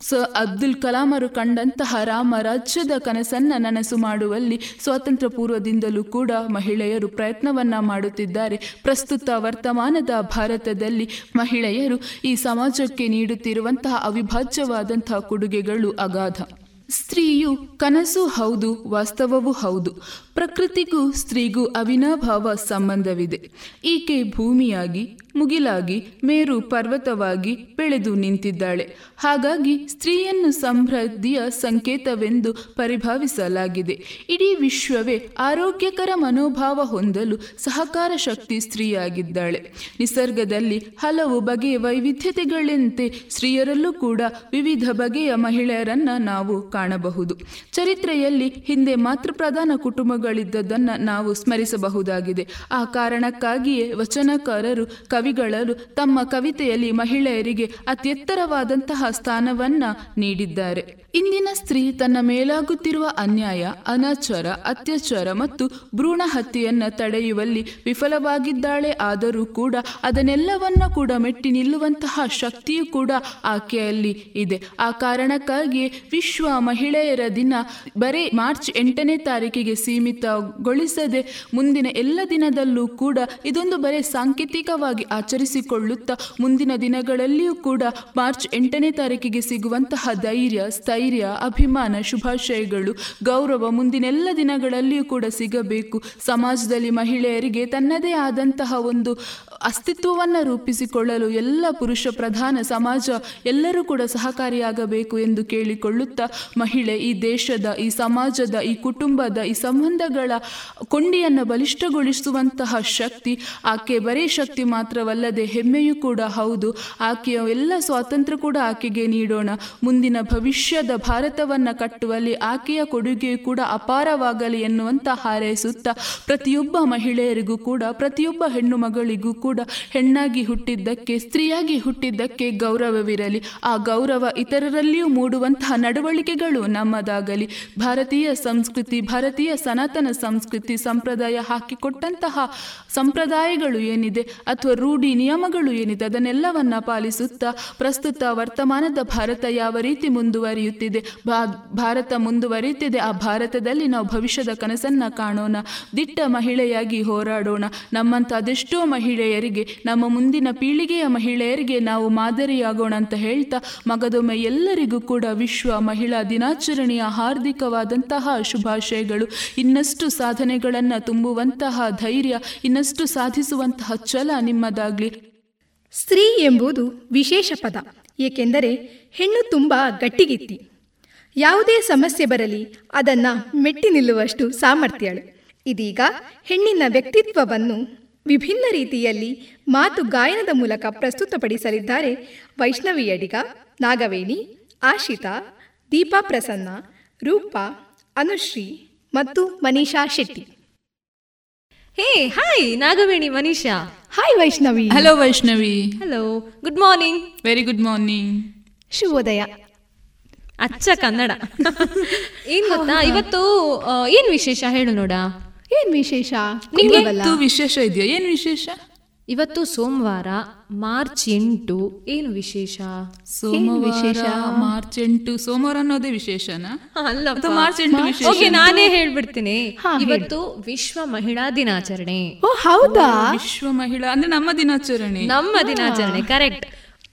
ಸ ಅಬ್ದುಲ್ ಕಲಾಮರು ಕಂಡಂತಹ ರಾಮ ರಾಜ್ಯದ ಕನಸನ್ನ ನನಸು ಮಾಡುವಲ್ಲಿ ಸ್ವಾತಂತ್ರ್ಯ ಪೂರ್ವದಿಂದಲೂ ಕೂಡ ಮಹಿಳೆಯರು ಪ್ರಯತ್ನವನ್ನ ಮಾಡುತ್ತಿದ್ದಾರೆ. ಪ್ರಸ್ತುತ ವರ್ತಮಾನದ ಭಾರತದಲ್ಲಿ ಮಹಿಳೆಯರು ಈ ಸಮಾಜಕ್ಕೆ ನೀಡುತ್ತಿರುವಂತಹ ಅವಿಭಾಜ್ಯವಾದಂತಹ ಕೊಡುಗೆಗಳು ಅಗಾಧ. ಸ್ತ್ರೀಯು ಕನಸು ಹೌದು, ವಾಸ್ತವವೂ ಹೌದು. ಪ್ರಕೃತಿಗೂ ಸ್ತ್ರೀಗೂ ಅವಿನಾಭಾವ ಸಂಬಂಧವಿದೆ. ಈಕೆ ಭೂಮಿಯಾಗಿ, ಮುಗಿಲಾಗಿ, ಮೇರು ಪರ್ವತವಾಗಿ ಬೆಳೆದು ನಿಂತಿದ್ದಾಳೆ. ಹಾಗಾಗಿ ಸ್ತ್ರೀಯನ್ನು ಸಮೃದ್ಧಿಯ ಸಂಕೇತವೆಂದು ಪರಿಭಾವಿಸಲಾಗಿದೆ. ಇಡೀ ವಿಶ್ವವೇ ಆರೋಗ್ಯಕರ ಮನೋಭಾವ ಹೊಂದಲು ಸಹಕಾರ ಶಕ್ತಿ ಸ್ತ್ರೀಯಾಗಿದ್ದಾಳೆ. ನಿಸರ್ಗದಲ್ಲಿ ಹಲವು ಬಗೆಯ ವೈವಿಧ್ಯತೆಗಳಂತೆ ಸ್ತ್ರೀಯರಲ್ಲೂ ಕೂಡ ವಿವಿಧ ಬಗೆಯ ಮಹಿಳೆಯರನ್ನು ನಾವು ಕಾಣಬಹುದು. ಚರಿತ್ರೆಯಲ್ಲಿ ಹಿಂದೆ ಮಾತೃಪ್ರಧಾನ ಕುಟುಂಬಗಳಿದ್ದದನ್ನು ನಾವು ಸ್ಮರಿಸಬಹುದಾಗಿದೆ. ಆ ಕಾರಣಕ್ಕಾಗಿಯೇ ವಚನಕಾರರು, ಕವಿಗಳರು ತಮ್ಮ ಕವಿತೆಯಲ್ಲಿ ಮಹಿಳೆಯರಿಗೆ ಅತ್ಯೆತ್ತರವಾದಂತಹ ಸ್ಥಾನವನ್ನ ನೀಡಿದ್ದಾರೆ. ಇಂದಿನ ಸ್ತ್ರೀ ತನ್ನ ಮೇಲಾಗುತ್ತಿರುವ ಅನ್ಯಾಯ, ಅನಾಚಾರ, ಅತ್ಯಾಚಾರ ಮತ್ತು ಭ್ರೂಣ ಹತ್ಯೆಯನ್ನ ತಡೆಯುವಲ್ಲಿ ವಿಫಲವಾಗಿದ್ದಾಳೆ ಆದರೂ ಕೂಡ ಅದನ್ನೆಲ್ಲವನ್ನ ಕೂಡ ಮೆಟ್ಟಿ ನಿಲ್ಲುವಂತಹ ಶಕ್ತಿಯೂ ಕೂಡ ಆಕೆಯಲ್ಲಿ ಇದೆ. ಆ ಕಾರಣಕ್ಕಾಗಿಯೇ ವಿಶ್ವ ಮಹಿಳೆಯರ ದಿನ ಬರೀ ಮಾರ್ಚ್ ಎಂಟನೇ ತಾರೀಕಿಗೆ ಸೀಮಿತಗೊಳಿಸದೆ ಮುಂದಿನ ಎಲ್ಲ ದಿನದಲ್ಲೂ ಕೂಡ ಇದೊಂದು ಬರೀ ಸಾಂಕೇತಿಕವಾಗಿ ಆಚರಿಸಿಕೊಳ್ಳುತ್ತಾ ಮುಂದಿನ ದಿನಗಳಲ್ಲಿಯೂ ಕೂಡ ಮಾರ್ಚ್ ಎಂಟನೇ ತಾರೀಕಿಗೆ ಸಿಗುವಂತಹ ಧೈರ್ಯ, ಸ್ಥೈರ್ಯ, ಅಭಿಮಾನ, ಶುಭಾಶಯಗಳು, ಗೌರವ ಮುಂದಿನ ಎಲ್ಲ ದಿನಗಳಲ್ಲಿಯೂ ಕೂಡ ಸಿಗಬೇಕು. ಸಮಾಜದಲ್ಲಿ ಮಹಿಳೆಯರಿಗೆ ತನ್ನದೇ ಆದಂತಹ ಒಂದು ಅಸ್ತಿತ್ವವನ್ನು ರೂಪಿಸಿಕೊಳ್ಳಲು ಎಲ್ಲ ಪುರುಷ ಪ್ರಧಾನ ಸಮಾಜ ಎಲ್ಲರೂ ಕೂಡ ಸಹಕಾರಿಯಾಗಬೇಕು ಎಂದು ಕೇಳಿಕೊಳ್ಳುತ್ತಾ ಮಹಿಳೆ, ಈ ದೇಶದ, ಈ ಸಮಾಜದ, ಈ ಕುಟುಂಬದ, ಈ ಸಂಬಂಧಗಳ ಕೊಂಡಿಯನ್ನು ಬಲಿಷ್ಠಗೊಳಿಸುವಂತಹ ಶಕ್ತಿ ಆಕೆ, ಬರೀ ಶಕ್ತಿ ಮಾತ್ರವಲ್ಲದೆ ಹೆಮ್ಮೆಯೂ ಕೂಡ ಹೌದು. ಆಕೆಯ ಎಲ್ಲ ಸ್ವಾತಂತ್ರ್ಯ ಕೂಡ ಆಕೆಗೆ ನೀಡೋಣ. ಮುಂದಿನ ಭವಿಷ್ಯದ ಭಾರತವನ್ನು ಕಟ್ಟುವಲ್ಲಿ ಆಕೆಯ ಕೊಡುಗೆಯು ಕೂಡ ಅಪಾರವಾಗಲಿ ಎನ್ನುವಂತ ಹಾರೈಸುತ್ತಾ, ಪ್ರತಿಯೊಬ್ಬ ಮಹಿಳೆಯರಿಗೂ ಕೂಡ, ಪ್ರತಿಯೊಬ್ಬ ಹೆಣ್ಣು ಮಗಳಿಗೂ ಕೂಡ ಹೆಣ್ಣಾಗಿ ಹುಟ್ಟಿದ್ದಕ್ಕೆ, ಸ್ತ್ರೀಯಾಗಿ ಹುಟ್ಟಿದ್ದಕ್ಕೆ ಗೌರವವಿರಲಿ. ಆ ಗೌರವ ಇತರರಲ್ಲಿಯೂ ಮೂಡುವಂತಹ ನಡವಳಿಕೆಗಳು ನಮ್ಮದಾಗಲಿ. ಭಾರತೀಯ ಸಂಸ್ಕೃತಿ, ಭಾರತೀಯ ಸನಾತನ ಸಂಸ್ಕೃತಿ ಸಂಪ್ರದಾಯ ಹಾಕಿಕೊಟ್ಟಂತಹ ಸಂಪ್ರದಾಯಗಳು ಏನಿದೆ ಅಥವಾ ರೂಢಿ ನಿಯಮಗಳು ಏನಿದೆ ಅದನ್ನೆಲ್ಲವನ್ನ ಪಾಲಿಸುತ್ತಾ ಪ್ರಸ್ತುತ ವರ್ತಮಾನದ ಭಾರತ ಯಾವ ರೀತಿ ಮುಂದುವರಿಯುತ್ತಿದೆ? ಭಾರತ ಮುಂದುವರಿಯುತ್ತಿದೆ, ಆ ಭಾರತದಲ್ಲಿ ನಾವು ಭವಿಷ್ಯದ ಕನಸನ್ನ ಕಾಣೋಣ, ದಿಟ್ಟ ಮಹಿಳೆಯಾಗಿ ಹೋರಾಡೋಣ. ನಮ್ಮಂತ ಅದೆಷ್ಟೋ ಮಹಿಳೆಯರಿಗೆ, ನಮ್ಮ ಮುಂದಿನ ಪೀಳಿಗೆಯ ಮಹಿಳೆಯರಿಗೆ ನಾವು ಮಾದರಿಯಾಗೋಣ ಅಂತ ಹೇಳ್ತಾ ಮಗದೊಮ್ಮೆ ಎಲ್ಲರಿಗೂ ಕೂಡ ವಿಶ್ವ ಮಹಿಳಾ ದಿನಾಚರಣೆಯ ಹಾರ್ದಿಕವಾದಂತಹ ಶುಭಾಶಯಗಳು, ಇನ್ನಷ್ಟು ಸಾಧನೆಗಳನ್ನು ತುಂಬುವಂತಹ ಧೈರ್ಯ, ಇನ್ನಷ್ಟು ಸಾಧಿಸುವಂತಹ ಛಲ ನಿಮ್ಮದಾಗಲಿ. ಸ್ತ್ರೀ ಎಂಬುದು ವಿಶೇಷ ಪದ, ಏಕೆಂದರೆ ಹೆಣ್ಣು ತುಂಬ ಗಟ್ಟಿಗಿತ್ತಿ. ಯಾವುದೇ ಸಮಸ್ಯೆ ಬರಲಿ, ಅದನ್ನು ಮೆಟ್ಟಿ ನಿಲ್ಲುವಷ್ಟು ಸಾಮರ್ಥ್ಯಳು. ಇದೀಗ ಹೆಣ್ಣಿನ ವ್ಯಕ್ತಿತ್ವವನ್ನು ವಿಭಿನ್ನ ರೀತಿಯಲ್ಲಿ ಮಾತು ಗಾಯನದ ಮೂಲಕ ಪ್ರಸ್ತುತಪಡಿಸಲಿದ್ದಾರೆ ವೈಷ್ಣವಿಯಡಿಗ ನಾಗವೇಣಿ, ಆಶಿತಾ ದೀಪಾ ಪ್ರಸನ್ನ ರೂಪಾ ಅನುಶ್ರೀ ಮತ್ತು Manisha Shetty. Hey hi Nagaveni Manisha. Hi Vaishnavi. Hello Vaishnavi. Hello good morning very good morning ಶುಭೋದಯ. ಅಚ್ಚ ಕನ್ನಡ. ಏನ್ ಗೊತ್ತಾ ಇವತ್ತು ಏನ್ ವಿಶೇಷ ಹೇಳು ನೋಡ. ಏನ್ ವಿಶೇಷ? ನಿಂಗೆ? ವಿಶೇಷ ಇದೆಯಾ? ಏನ್ ವಿಶೇಷ? ಇವತ್ತು ಸೋಮವಾರ ಮಾರ್ಚ್ ಎಂಟು. ಏನು ವಿಶೇಷ? ವಿಶೇಷ? ಮಾರ್ಚ್ ಎಂಟು. ಸೋಮವಾರ ಅನ್ನೋದೇ ವಿಶೇಷನಾ? ಅಲ್ಲ ಮಾರ್ಚ್ ಎಂಟು ಓಕೆ ನಾನೇ ಹೇಳ್ಬಿಡ್ತೀನಿ. ಇವತ್ತು ವಿಶ್ವ ಮಹಿಳಾ ದಿನಾಚರಣೆ. ಓ ಹೌದಾ? ವಿಶ್ವ ಮಹಿಳಾ ಅಂದ್ರೆ ನಮ್ಮ ದಿನಾಚರಣೆ. ನಮ್ಮ ದಿನಾಚರಣೆ ಕರೆಕ್ಟ್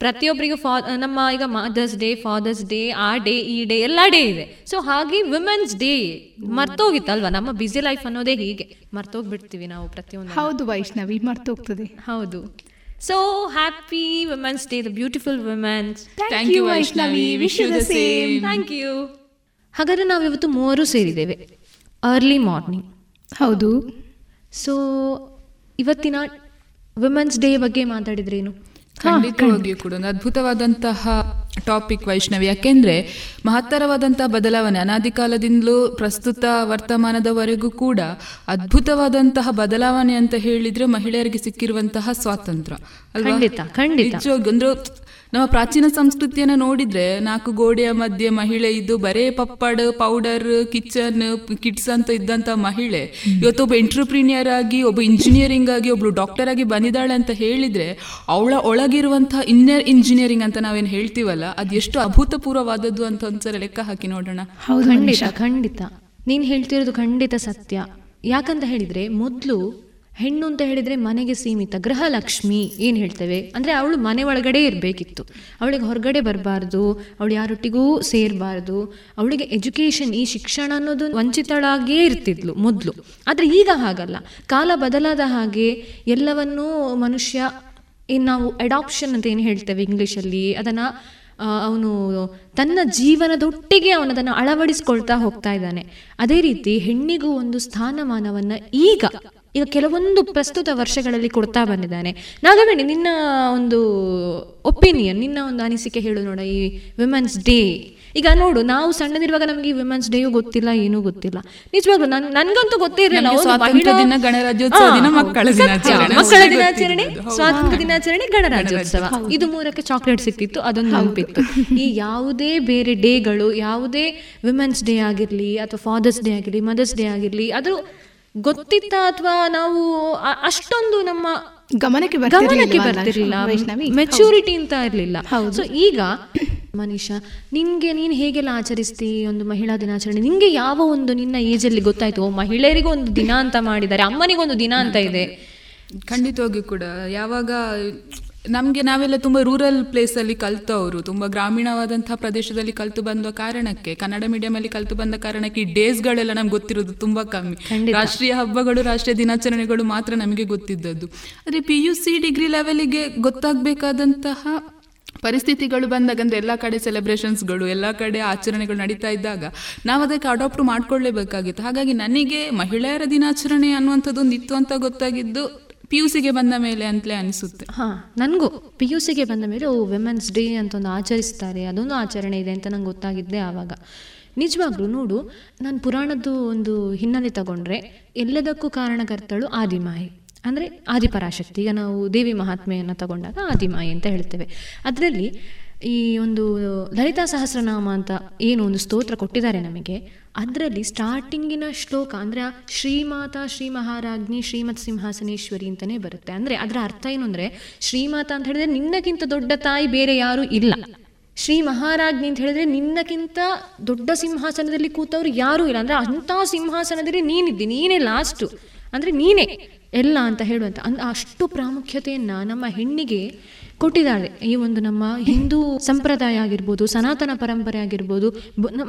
ಪ್ರತಿಯೊಬ್ಬರಿಗೂ ಫಾ ನಮ್ಮ ಈಗ ಮದರ್ಸ್ ಡೇ ಫಾದರ್ಸ್ ಡೇ ಆ ಡೇ ಈ ಡೇ ಎಲ್ಲ ಡೇ ಇದೆ. ಸೊ ಹಾಗೆ ವಿಮೆನ್ಸ್ ಡೇ ಮರ್ತೋಗಿತ್ತಲ್ವ? ನಮ್ಮ ಬ್ಯುಸಿ ಲೈಫ್ ಅನ್ನೋದೇ ಹೀಗೆ. ಮರ್ತೋಗ್ಬಿಡ್ತೀವಿ ನಾವು ಪ್ರತಿಯೊಂದು ಹೌದು ವೈಷ್ಣವಿ ಮರ್ತೋಗ್ತದೆ. ಹೌದು. So happy women's day the beautiful women's thank you Vaishnavi wish you the same thank you ಹಾಗಾದ್ರೆ ನಾವು ಇವತ್ತು ಮೂವರು ಸೇರಿದ್ದೇವೆ. ಅರ್ಲಿ ಮಾರ್ನಿಂಗ್ ಹೌದು. ಸೊ ಇವತ್ತಿನ ವಿಮೆನ್ಸ್ ಡೇ ಬಗ್ಗೆ ಮಾತಾಡಿದ್ರೇನು? ಖಂಡಿತವಾಗಿಯೂ ಕೂಡ ಒಂದು ಅದ್ಭುತವಾದಂತಹ ಟಾಪಿಕ್ ವೈಷ್ಣವಿ. ಯಾಕೆಂದ್ರೆ ಮಹತ್ತರವಾದಂತಹ ಬದಲಾವಣೆ ಅನಾದಿ ಕಾಲದಿಂದಲೂ ಪ್ರಸ್ತುತ ವರ್ತಮಾನದವರೆಗೂ ಕೂಡ ಅದ್ಭುತವಾದಂತಹ ಬದಲಾವಣೆ ಅಂತ ಹೇಳಿದ್ರೆ ಮಹಿಳೆಯರಿಗೆ ಸಿಕ್ಕಿರುವಂತಹ ಸ್ವಾತಂತ್ರ್ಯ ಅಲ್ವಾ? ನಿಜವಾಗಿ ಅಂದ್ರೆ ನಮ್ಮ ಪ್ರಾಚೀನ ಸಂಸ್ಕೃತಿಯನ್ನ ನೋಡಿದ್ರೆ ನಾಲ್ಕು ಗೋಡೆಯ ಮಧ್ಯೆ ಮಹಿಳೆ ಇದ್ದು ಬರೇ ಪಪ್ಪಡ್ ಪೌಡರ್ ಕಿಚನ್ ಕಿಟ್ಸ್ ಅಂತ ಇದ್ದಂತ ಮಹಿಳೆ. ಇವತ್ತು ಒಬ್ಬ ಎಂಟರ್ಪ್ರಿನಿಯರ್ ಆಗಿ ಒಬ್ಬ ಇಂಜಿನಿಯರಿಂಗ್ ಆಗಿ ಒಬ್ಳು ಡಾಕ್ಟರ್ ಆಗಿ ಬಂದಿದ್ದಾಳೆ ಅಂತ ಹೇಳಿದ್ರೆ ಅವಳ ಒಳಗಿರುವಂತಹ ಇನ್ನರ್ ಇಂಜಿನಿಯರಿಂಗ್ ಅಂತ ನಾವೇನು ಹೇಳ್ತೀವಲ್ಲ ಅದು ಎಷ್ಟು ಅಭೂತಪೂರ್ವವಾದದ್ದು ಅಂತ ಒಂದ್ಸಲ ಲೆಕ್ಕ ಹಾಕಿ ನೋಡೋಣ. ಖಂಡಿತ ಖಂಡಿತ. ನೀನ್ ಹೇಳ್ತಿರೋದು ಖಂಡಿತ ಸತ್ಯ. ಯಾಕಂತ ಹೇಳಿದ್ರೆ ಮೊದಲು ಹೆಣ್ಣು ಅಂತ ಹೇಳಿದ್ರೆ ಮನೆಗೆ ಸೀಮಿತ, ಗೃಹಲಕ್ಷ್ಮಿ ಏನು ಹೇಳ್ತೇವೆ? ಅಂದರೆ ಅವಳು ಮನೆ ಒಳಗಡೆ ಇರಬೇಕಿತ್ತು. ಅವಳಿಗೆ ಹೊರಗಡೆ ಬರಬಾರ್ದು, ಅವಳು ಯಾರೊಟ್ಟಿಗೂ ಸೇರಬಾರ್ದು, ಅವಳಿಗೆ ಎಜುಕೇಷನ್ ಈ ಶಿಕ್ಷಣ ಅನ್ನೋದು ವಂಚಿತಳಾಗಿಯೇ ಇರ್ತಿದ್ಲು ಮೊದಲು. ಆದರೆ ಈಗ ಹಾಗಲ್ಲ. ಕಾಲ ಬದಲಾದ ಹಾಗೆ ಎಲ್ಲವನ್ನೂ ಮನುಷ್ಯ ಏನು ನಾವು ಅಡಾಪ್ಷನ್ ಅಂತ ಏನು ಹೇಳ್ತೇವೆ ಇಂಗ್ಲೀಷಲ್ಲಿ? ಅದನ್ನು ಅವನು ತನ್ನ ಜೀವನದೊಟ್ಟಿಗೆ ಅವನದನ್ನು ಅಳವಡಿಸ್ಕೊಳ್ತಾ ಹೋಗ್ತಾ ಇದ್ದಾನೆ. ಅದೇ ರೀತಿ ಹೆಣ್ಣಿಗೂ ಒಂದು ಸ್ಥಾನಮಾನವನ್ನು ಈಗ ಈಗ ಕೆಲವೊಂದು ಪ್ರಸ್ತುತ ವರ್ಷಗಳಲ್ಲಿ ಕೊಡ್ತಾ ಬಂದಿದ್ದಾನೆ. ನಾಗವೇಣಿ ನಿನ್ನ ಒಂದು ಒಪಿನಿಯನ್ ನಿನ್ನ ಒಂದು ಅನಿಸಿಕೆ ಹೇಳು ನೋಡ ಈ ವಿಮೆನ್ಸ್ ಡೇ ಈಗ ನೋಡು ನಾವು ಸಣ್ಣದಿರುವಾಗ ನಮಗೆ ಈ ವಿಮೆನ್ಸ್ ಡೇಯೂ ಗೊತ್ತಿಲ್ಲ ಏನೂ ಗೊತ್ತಿಲ್ಲ. ನಿಜವಾಗ್ಲು ನನ್ ನನ್ಗಂತೂ ಗೊತ್ತೇ ಇರಲಿಲ್ಲ. ಮಕ್ಕಳ ದಿನಾಚರಣೆ. ಸ್ವಾತಂತ್ರ್ಯ ದಿನಾಚರಣೆ ಗಣರಾಜ್ಯೋತ್ಸವ. ಇದು ಮೂರಕ್ಕೆ ಚಾಕ್ಲೇಟ್ ಸಿಕ್ತಿತ್ತು ಅದೊಂದು ಹಂಪಿತ್ತು ಈ ಯಾವುದೇ ಬೇರೆ ಡೇಗಳು ಯಾವುದೇ ವಿಮೆನ್ಸ್ ಡೇ ಆಗಿರ್ಲಿ ಅಥವಾ ಫಾದರ್ಸ್ ಡೇ ಆಗಿರ್ಲಿ ಮದರ್ಸ್ ಡೇ ಆಗಿರಲಿ ಅದು ಗೊತ್ತಿತ್ತ ಅಥವಾ ನಾವು ಅಷ್ಟೊಂದು ನಮ್ಮ ಗಮನಕ್ಕೆ ಗಮನಕ್ಕೆ ಬರ್ತಿರ್ಲಿಲ್ಲ ಮೆಚೂರಿಟಿ ಅಂತ ಇರಲಿಲ್ಲ. ಸೊ ಈಗ ಮನೀಷಾ ನಿನ್ಗೆ ನೀನ್ ಹೇಗೆಲ್ಲ ಆಚರಿಸ್ತಿ ಒಂದು ಮಹಿಳಾ ದಿನಾಚರಣೆ? ನಿಂಗೆ ಯಾವ ಒಂದು ನಿನ್ನ ಏಜ್ ಅಲ್ಲಿ ಗೊತ್ತಾಯ್ತು? ಮಹಿಳೆಯರಿಗೂ ಒಂದು ದಿನ ಅಂತ ಮಾಡಿದ್ದಾರೆ ಅಮ್ಮನಿಗೊಂದು ದಿನ ಅಂತ ಇದೆ. ಖಂಡಿತವಾಗಿಯೂ ಕೂಡ. ಯಾವಾಗ ನಮಗೆ ನಾವೆಲ್ಲ ತುಂಬ ರೂರಲ್ ಪ್ಲೇಸಲ್ಲಿ ಕಲ್ತವರು ತುಂಬ ಗ್ರಾಮೀಣವಾದಂಥ ಪ್ರದೇಶದಲ್ಲಿ ಕಲ್ತು ಬಂದ ಕಾರಣಕ್ಕೆ ಕನ್ನಡ ಮೀಡಿಯಮಲ್ಲಿ ಕಲ್ತು ಬಂದ ಕಾರಣಕ್ಕೆ ಈ ಡೇಸ್ಗಳೆಲ್ಲ ನಮ್ಗೆ ಗೊತ್ತಿರೋದು ತುಂಬ ಕಮ್ಮಿ. ರಾಷ್ಟ್ರೀಯ ಹಬ್ಬಗಳು ರಾಷ್ಟ್ರೀಯ ದಿನಾಚರಣೆಗಳು ಮಾತ್ರ ನಮಗೆ ಗೊತ್ತಿದ್ದದ್ದು. ಆದರೆ ಪಿ ಯು ಸಿ ಡಿಗ್ರಿ ಲೆವೆಲಿಗೆ ಗೊತ್ತಾಗಬೇಕಾದಂತಹ ಪರಿಸ್ಥಿತಿಗಳು ಬಂದಾಗ ಅಂದರೆ ಎಲ್ಲ ಕಡೆ ಸೆಲೆಬ್ರೇಷನ್ಸ್ಗಳು ಎಲ್ಲ ಕಡೆ ಆಚರಣೆಗಳು ನಡೀತಾ ಇದ್ದಾಗ ನಾವು ಅದಕ್ಕೆ ಅಡಾಪ್ಟ್ ಮಾಡ್ಕೊಳ್ಳೇಬೇಕಾಗಿತ್ತು. ಹಾಗಾಗಿ ನನಗೆ ಮಹಿಳೆಯರ ದಿನಾಚರಣೆ ಅನ್ನುವಂಥದ್ದು ಒಂದು ಇತ್ತು ಅಂತ ಗೊತ್ತಾಗಿದ್ದು ಪಿ ಯು ಸಿಗೆ ಬಂದ ಮೇಲೆ ಅಂತಲೇ ಅನಿಸುತ್ತೆ. ಹಾಂ, ನನಗೂ ಪಿ ಯು ಸಿಗೆ ಬಂದ ಮೇಲೆ, ಓ ವಿಮೆನ್ಸ್ ಡೇ ಅಂತ ಒಂದು ಆಚರಿಸ್ತಾರೆ, ಅದೊಂದು ಆಚರಣೆ ಇದೆ ಅಂತ ನಂಗೆ ಗೊತ್ತಾಗಿದ್ದೆ ಆವಾಗ. ನಿಜವಾಗ್ಲೂ ನೋಡು, ನಾನು ಪುರಾಣದ್ದು ಒಂದು ಹಿನ್ನೆಲೆ ತಗೊಂಡ್ರೆ ಎಲ್ಲದಕ್ಕೂ ಕಾರಣಕರ್ತಳು ಆದಿಮಾಯಿ ಅಂದರೆ ಆದಿಪರಾಶಕ್ತಿ, ಈಗ ನಾವು ದೇವಿ ಮಹಾತ್ಮೆಯನ್ನು ತಗೊಂಡಾಗ ಆದಿಮಾಯಿ ಅಂತ ಹೇಳ್ತೇವೆ. ಅದರಲ್ಲಿ ಈ ಒಂದು ಲಲಿತಾ ಸಹಸ್ರನಾಮ ಅಂತ ಏನು ಒಂದು ಸ್ತೋತ್ರ ಕೊಟ್ಟಿದ್ದಾರೆ ನಮಗೆ, ಅದರಲ್ಲಿ ಸ್ಟಾರ್ಟಿಂಗಿನ ಶ್ಲೋಕ ಅಂದರೆ ಆ ಶ್ರೀಮಾತಾ ಶ್ರೀ ಮಹಾರಾಜ್ಞಿ ಶ್ರೀಮತ್ ಸಿಂಹಾಸನೇಶ್ವರಿ ಅಂತಲೇ ಬರುತ್ತೆ. ಅಂದರೆ ಅದರ ಅರ್ಥ ಏನು ಅಂದರೆ, ಶ್ರೀಮಾತಾ ಅಂತ ಹೇಳಿದ್ರೆ ನಿನ್ನಕ್ಕಿಂತ ದೊಡ್ಡ ತಾಯಿ ಬೇರೆ ಯಾರೂ ಇಲ್ಲ. ಶ್ರೀ ಮಹಾರಾಜ್ಞಿ ಅಂತ ಹೇಳಿದ್ರೆ ನಿನ್ನಕ್ಕಿಂತ ದೊಡ್ಡ ಸಿಂಹಾಸನದಲ್ಲಿ ಕೂತವ್ರು ಯಾರೂ ಇಲ್ಲ. ಅಂದರೆ ಅಂಥ ಸಿಂಹಾಸನದಲ್ಲಿ ನೀನಿದ್ದಿ, ನೀನೇ ಲಾಸ್ಟು ಅಂದರೆ ನೀನೇ ಎಲ್ಲ ಅಂತ ಹೇಳುವಂಥ ಅಂದ ಅಷ್ಟು ಪ್ರಾಮುಖ್ಯತೆಯನ್ನು ನಮ್ಮ ಹೆಣ್ಣಿಗೆ ಕೊಟ್ಟಿದ್ದಾಳೆ ಈ ಒಂದು ನಮ್ಮ ಹಿಂದೂ ಸಂಪ್ರದಾಯ ಆಗಿರ್ಬೋದು, ಸನಾತನ ಪರಂಪರೆ ಆಗಿರ್ಬೋದು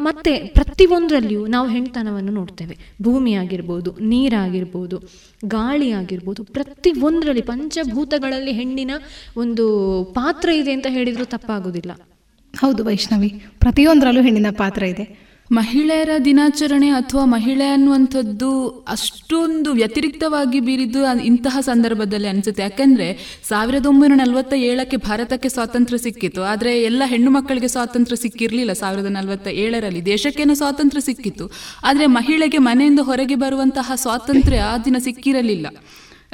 ಮತ್ತೆ ಪ್ರತಿಯೊಂದರಲ್ಲಿಯೂ ನಾವು ಹೆಣ್ತನವನ್ನು ನೋಡ್ತೇವೆ. ಭೂಮಿ ಆಗಿರ್ಬೋದು, ನೀರಾಗಿರ್ಬೋದು, ಗಾಳಿ ಆಗಿರ್ಬೋದು ಪ್ರತಿ ಒಂದರಲ್ಲಿ ಪಂಚಭೂತಗಳಲ್ಲಿ ಹೆಣ್ಣಿನ ಒಂದು ಪಾತ್ರ ಇದೆ ಅಂತ ಹೇಳಿದ್ರು ತಪ್ಪಾಗೋದಿಲ್ಲ. ಹೌದು ವೈಷ್ಣವಿ, ಪ್ರತಿಯೊಂದರಲ್ಲೂ ಹೆಣ್ಣಿನ ಪಾತ್ರ ಇದೆ. ಮಹಿಳೆಯರ ದಿನಾಚರಣೆ ಅಥವಾ ಮಹಿಳೆ ಅನ್ನುವಂಥದ್ದು ಅಷ್ಟೊಂದು ವ್ಯತಿರಿಕ್ತವಾಗಿ ಬೀರಿದ್ದು ಇಂತಹ ಸಂದರ್ಭದಲ್ಲಿ ಅನಿಸುತ್ತೆ. ಯಾಕಂದ್ರೆ ಸಾವಿರದ ಒಂಬೈನೂರ ನಲವತ್ತ ಏಳಕ್ಕೆ ಭಾರತಕ್ಕೆ ಸ್ವಾತಂತ್ರ್ಯ ಸಿಕ್ಕಿತ್ತು. ಆದರೆ ಎಲ್ಲ ಹೆಣ್ಣು ಮಕ್ಕಳಿಗೆ ಸ್ವಾತಂತ್ರ್ಯ ಸಿಕ್ಕಿರಲಿಲ್ಲ ಸಾವಿರದ ನಲವತ್ತ ಏಳರಲ್ಲಿ ದೇಶಕ್ಕೇನೋ ಸ್ವಾತಂತ್ರ್ಯ ಸಿಕ್ಕಿತ್ತು. ಆದರೆ ಮಹಿಳೆಗೆ ಮನೆಯಿಂದ ಹೊರಗೆ ಬರುವಂತಹ ಸ್ವಾತಂತ್ರ್ಯ ಆ ದಿನ ಸಿಕ್ಕಿರಲಿಲ್ಲ.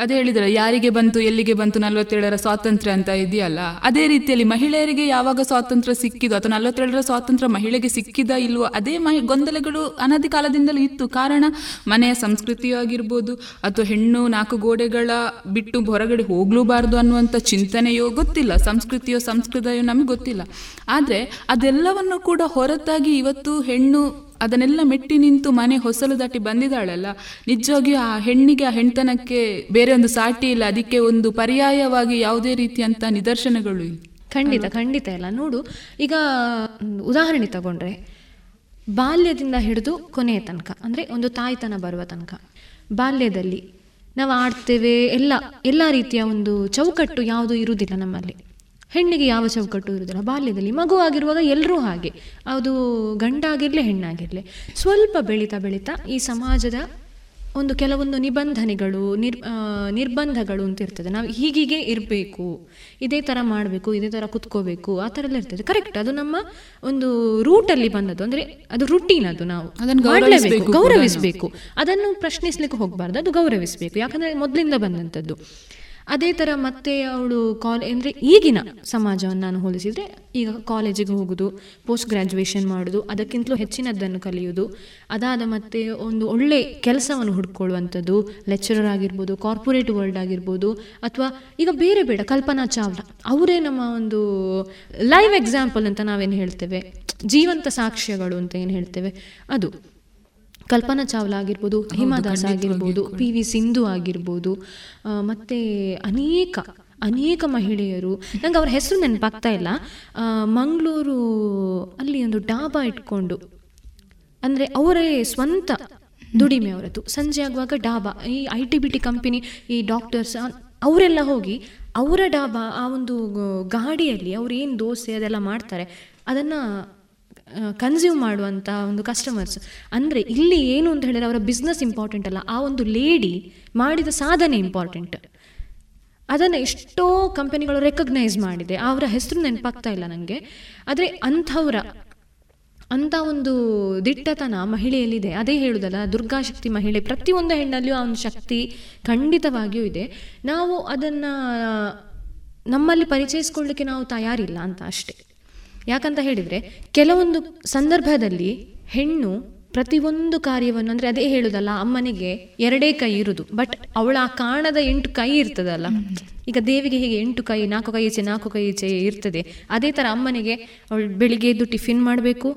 ಅದೇ ಹೇಳಿದ್ರೆ ಯಾರಿಗೆ ಬಂತು, ಎಲ್ಲಿಗೆ ಬಂತು ನಲವತ್ತೇಳರ ಸ್ವಾತಂತ್ರ್ಯ ಅಂತ ಇದೆಯಲ್ಲ? ಅದೇ ರೀತಿಯಲ್ಲಿ ಮಹಿಳೆಯರಿಗೆ ಯಾವಾಗ ಸ್ವಾತಂತ್ರ್ಯ ಸಿಕ್ಕಿದೋ ಅಥವಾ ನಲವತ್ತೇಳರ ಸ್ವಾತಂತ್ರ್ಯ ಮಹಿಳೆಗೆ ಸಿಕ್ಕಿದ ಇಲ್ವೋ ಅದೇ ಮಹಿ, ಗೊಂದಲಗಳು ಅನಾದಿ ಕಾಲದಿಂದಲೂ ಇತ್ತು. ಕಾರಣ, ಮನೆಯ ಸಂಸ್ಕೃತಿಯೂ ಆಗಿರ್ಬೋದು ಅಥವಾ ಹೆಣ್ಣು ನಾಲ್ಕು ಗೋಡೆಗಳ ಬಿಟ್ಟು ಹೊರಗಡೆ ಹೋಗ್ಲೂಬಾರ್ದು ಅನ್ನುವಂಥ ಚಿಂತನೆಯೋ ಗೊತ್ತಿಲ್ಲ. ಸಂಸ್ಕೃತಿಯೋ ಸಂಸ್ಕೃತಿಯೋ ನಮಗೆ ಗೊತ್ತಿಲ್ಲ. ಆದರೆ ಅದೆಲ್ಲವನ್ನು ಕೂಡ ಹೊರತಾಗಿ ಇವತ್ತು ಹೆಣ್ಣು ಅದನ್ನೆಲ್ಲ ಮೆಟ್ಟಿ ನಿಂತು ಮನೆ ಹೊಸಲು ದಾಟಿ ಬಂದಿದ್ದಾಳಲ್ಲ? ನಿಜವಾಗಿಯೂ ಆ ಹೆಣ್ಣಿಗೆ ಆ ಹೆಣ್ತನಕ್ಕೆ ಬೇರೆ ಒಂದು ಸಾಟಿ ಇಲ್ಲ. ಅದಕ್ಕೆ ಒಂದು ಪರ್ಯಾಯವಾಗಿ ಯಾವುದೇ ರೀತಿಯಂತ ನಿದರ್ಶನಗಳು ಇಲ್ಲ. ಖಂಡಿತ ಖಂಡಿತ ಇಲ್ಲ. ನೋಡು ಈಗ ಉದಾಹರಣೆ ತಗೊಂಡ್ರೆ ಬಾಲ್ಯದಿಂದ ಹಿಡಿದು ಕೊನೆಯ ತನಕ ಅಂದರೆ ಒಂದು ತಾಯ್ತನ ಬರುವ ತನಕ ಬಾಲ್ಯದಲ್ಲಿ ನಾವು ಆಡ್ತೇವೆ ಎಲ್ಲ ಎಲ್ಲ ರೀತಿಯ ಒಂದು ಚೌಕಟ್ಟು ಯಾವುದು ಇರುವುದಿಲ್ಲ ನಮ್ಮಲ್ಲಿ. ಹೆಣ್ಣಿಗೆ ಯಾವ ಚೌಕಟ್ಟು ಇರುವುದಿಲ್ಲ. ಬಾಲ್ಯದಲ್ಲಿ ಮಗು ಆಗಿರುವಾಗ ಎಲ್ಲರೂ ಹಾಗೆ. ಅದು ಗಂಡಾಗಿರಲಿ ಹೆಣ್ಣಾಗಿರಲಿ. ಸ್ವಲ್ಪ ಬೆಳೀತಾ ಬೆಳೀತಾ ಈ ಸಮಾಜದ ಒಂದು ಕೆಲವೊಂದು ನಿಬಂಧನೆಗಳು ನಿರ್ ನಿರ್ಬಂಧಗಳು ಅಂತ ಇರ್ತದೆ. ನಾವು ಹೀಗೀಗೆ ಇರಬೇಕು. ಇದೇ ಥರ ಮಾಡಬೇಕು ಇದೇ ಥರ ಕುತ್ಕೋಬೇಕು ಆ ಥರ ಎಲ್ಲ ಇರ್ತದೆ. ಕರೆಕ್ಟ್ ಅದು ನಮ್ಮ ಒಂದು ರೂಟಲ್ಲಿ ಬಂದದ್ದು. ಅಂದರೆ ಅದು ರುಟೀನ್ ಅದು ನಾವು. ಅದನ್ನು ಗೌರವಿಸಬೇಕು ಗೌರವಿಸ್ಬೇಕು ಗೌರವಿಸಬೇಕು. ಅದನ್ನು ಪ್ರಶ್ನಿಸ್ಲಿಕ್ಕೆ ಹೋಗಬಾರ್ದು. ಅದು ಗೌರವಿಸಬೇಕು. ಯಾಕಂದರೆ ಮೊದಲಿಂದ ಬಂದಂಥದ್ದು. ಅದೇ ಥರ ಮತ್ತೆ ಅವಳು ಕಾಲ್ ಅಂದರೆ ಈಗಿನ ಸಮಾಜವನ್ನು ನಾನು ಹೋಲಿಸಿದರೆ ಈಗ ಕಾಲೇಜಿಗೆ ಹೋಗುದು ಪೋಸ್ಟ್ ಗ್ರ್ಯಾಜುಯೇಷನ್ ಮಾಡೋದು, ಅದಕ್ಕಿಂತಲೂ ಹೆಚ್ಚಿನದ್ದನ್ನು ಕಲಿಯೋದು, ಅದಾದ ಮತ್ತೆ ಒಂದು ಒಳ್ಳೆ ಕೆಲಸವನ್ನು ಹುಡ್ಕೊಳ್ಳುವಂಥದ್ದು ಲೆಕ್ಚರರ್ ಆಗಿರ್ಬೋದು ಕಾರ್ಪೊರೇಟ್ ವರ್ಲ್ಡ್ ಆಗಿರ್ಬೋದು, ಅಥವಾ ಈಗ ಬೇರೆ ಬೇಡ ಕಲ್ಪನಾ ಚಾವ್ಲಾ, ಅವರೇ ನಮ್ಮ ಒಂದು ಲೈವ್ ಎಕ್ಸಾಂಪಲ್ ಅಂತ ನಾವೇನು ಹೇಳ್ತೇವೆ? ಜೀವಂತ ಸಾಕ್ಷ್ಯಗಳು ಅಂತ ಏನು ಹೇಳ್ತೇವೆ? ಅದು. ಕಲ್ಪನಾ ಚಾವ್ಲಾ ಆಗಿರ್ಬೋದು ಹಿಮಾ ದಾಸ್ ಆಗಿರ್ಬೋದು ಪಿ ವಿ ಸಿಂಧು ಆಗಿರ್ಬೋದು ಮತ್ತು ಅನೇಕ ಅನೇಕ ಮಹಿಳೆಯರು. ನಂಗೆ ಅವ್ರ ಹೆಸರು ನೆನಪಾಗ್ತಾ ಇಲ್ಲ. ಮಂಗಳೂರು ಅಲ್ಲಿ ಒಂದು ಡಾಬಾ ಇಟ್ಕೊಂಡು ಅಂದರೆ ಅವರೇ ಸ್ವಂತ ದುಡಿಮೆ ಅವರದ್ದು. ಸಂಜೆ ಆಗುವಾಗ ಡಾಬಾ ಈ I T B T company ಈ ಡಾಕ್ಟರ್ಸ್ ಅವರೆಲ್ಲ ಹೋಗಿ ಅವರ ಡಾಬಾ ಆ ಒಂದು ಗಾಡಿಯಲ್ಲಿ ಅವ್ರು ಏನು ದೋಸೆ ಅದೆಲ್ಲ ಮಾಡ್ತಾರೆ ಅದನ್ನು ಕನ್ಸ್ಯೂಮ್ ಮಾಡುವಂಥ ಒಂದು ಕಸ್ಟಮರ್ಸ್ ಅಂದರೆ ಇಲ್ಲಿ ಏನು ಅಂತ ಹೇಳಿದ್ರೆ ಅವರ ಬಿಸ್ನೆಸ್ ಇಂಪಾರ್ಟೆಂಟ್ ಅಲ್ಲ. ಆ ಒಂದು ಲೇಡಿ ಮಾಡಿದ ಸಾಧನೆ ಇಂಪಾರ್ಟೆಂಟ್ ಅದನ್ನು ಎಷ್ಟೋ ಕಂಪನಿಗಳು ರೆಕಗ್ನೈಸ್ ಮಾಡಿದೆ. ಅವರ ಹೆಸರು ನೆನಪಾಗ್ತಾ ಇಲ್ಲ ನನಗೆ ಆದರೆ ಅಂಥವರ, ಅಂಥ ಒಂದು ದಿಟ್ಟತನ ಮಹಿಳೆಯಲ್ಲಿದೆ. ಅದೇ ಹೇಳುದಲ್ಲ, ದುರ್ಗಾಶಕ್ತಿ ಮಹಿಳೆ. ಪ್ರತಿಯೊಂದು ಹೆಣ್ಣಲ್ಲಿಯೂ ಆ ಒಂದು ಶಕ್ತಿ ಖಂಡಿತವಾಗಿಯೂ ಇದೆ. ನಾವು ಅದನ್ನು ನಮ್ಮಲ್ಲಿ ಪರಿಚಯಿಸ್ಕೊಳ್ಳಿಕ್ಕೆ ನಾವು ತಯಾರಿಲ್ಲ ಅಂತ ಅಷ್ಟೇ. ಯಾಕಂತ ಹೇಳಿದರೆ ಕೆಲವೊಂದು ಸಂದರ್ಭದಲ್ಲಿ ಹೆಣ್ಣು ಪ್ರತಿಯೊಂದು ಕಾರ್ಯವನ್ನು, ಅಂದರೆ ಅದೇ ಹೇಳುದಲ್ಲ, ಅಮ್ಮನಿಗೆ ಎರಡೇ ಕೈ ಇರುದು ಬಟ್ ಅವಳ ಆ ಕಾಣದ ಎಂಟು ಕೈ ಇರ್ತದಲ್ಲ? ಈಗ ದೇವಿಗೆ ಹೀಗೆ ಎಂಟು ಕೈ, ನಾಲ್ಕು ಕೈ ಈಚೆ, ನಾಲ್ಕು ಕೈ ಈಚೆ ಇರ್ತದೆ, ಅದೇ ಥರ ಅಮ್ಮನಿಗೆ ಅವಳು ಬೆಳಿಗ್ಗೆ ಎದ್ದು ಟಿಫಿನ್ ಮಾಡಬೇಕು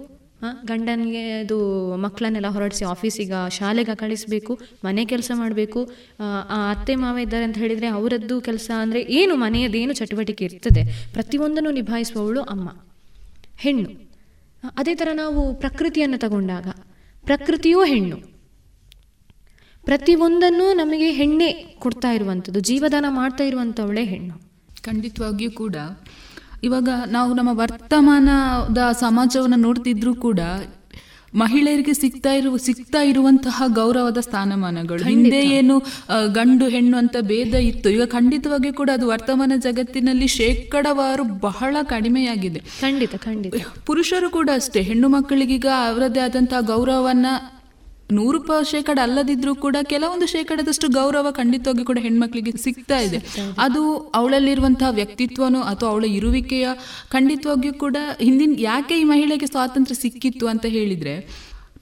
ಗಂಡನಿಗೆ ಅದು ಮಕ್ಕಳನ್ನೆಲ್ಲ ಹೊರಡಿಸಿ ಆಫೀಸಿಗೆ ಶಾಲೆಗೆ ಕಳಿಸಬೇಕು, ಮನೆ ಕೆಲಸ ಮಾಡಬೇಕು ಆ ಅತ್ತೆ, ಮಾವ ಇದ್ದಾರೆ ಅಂತ ಹೇಳಿದರೆ ಅವರದ್ದು ಕೆಲಸ ಅಂದರೆ ಏನು ಮನೆಯದೇನು ಚಟುವಟಿಕೆ ಇರ್ತದೆ? ಪ್ರತಿಯೊಂದನ್ನು ನಿಭಾಯಿಸುವವಳು ಅಮ್ಮ. ಹೆಣ್ಣು. ಅದೇ ಥರ ನಾವು ಪ್ರಕೃತಿಯನ್ನು ತಗೊಂಡಾಗ ಪ್ರಕೃತಿಯೂ ಹೆಣ್ಣು. ಪ್ರತಿಯೊಂದನ್ನು ನಮಗೆ ಹೆಣ್ಣೆ ಕೊಡ್ತಾ ಇರುವಂಥದ್ದು, ಜೀವದಾನ ಮಾಡ್ತಾ ಇರುವಂಥವಳೆ ಹೆಣ್ಣು. ಖಂಡಿತವಾಗಿಯೂ ಕೂಡ ಇವಾಗ ನಾವು ನಮ್ಮ ವರ್ತಮಾನದ ಸಮಾಜವನ್ನು ನೋಡ್ತಿದ್ರು ಕೂಡ ಮಹಿಳೆಯರಿಗೆ ಸಿಗ್ತಾ ಇರುವ ಸಿಗ್ತಾ ಇರುವಂತಹ ಗೌರವದ ಸ್ಥಾನಮಾನಗಳು. ಹಿಂದೆ ಏನು ಗಂಡು ಹೆಣ್ಣು ಅಂತ ಭೇದ ಇತ್ತು. ಈಗ ಖಂಡಿತವಾಗಿ ಕೂಡ ಅದು ವರ್ತಮಾನ ಜಗತ್ತಿನಲ್ಲಿ ಶೇಕಡವಾರು ಬಹಳ ಕಡಿಮೆಯಾಗಿದೆ. ಖಂಡಿತ ಖಂಡಿತ. ಪುರುಷರು ಕೂಡ ಅಷ್ಟೇ. ಹೆಣ್ಣು ಮಕ್ಕಳಿಗೀಗ ಅವರದೇ ಆದಂತಹ ಗೌರವವನ್ನ ನೂರು ಶೇಕಡ ಅಲ್ಲದಿದ್ರೂ ಕೂಡ ಕೆಲವೊಂದು ಶೇಕಡದಷ್ಟು ಗೌರವ ಖಂಡಿತವಾಗಿ ಕೂಡ ಹೆಣ್ಮಕ್ಳಿಗೆ ಸಿಗ್ತಾ ಇದೆ. ಅದು ಅವಳಲ್ಲಿರುವಂತಹ ವ್ಯಕ್ತಿತ್ವನೋ ಅಥವಾ ಅವಳ ಇರುವಿಕೆಯ ಖಂಡಿತವಾಗಿಯೂ ಕೂಡ ಹಿಂದಿನ ಯಾಕೆ ಈ ಮಹಿಳೆಗೆ ಸ್ವಾತಂತ್ರ್ಯ ಸಿಕ್ಕಿತ್ತು ಅಂತ ಹೇಳಿದ್ರೆ,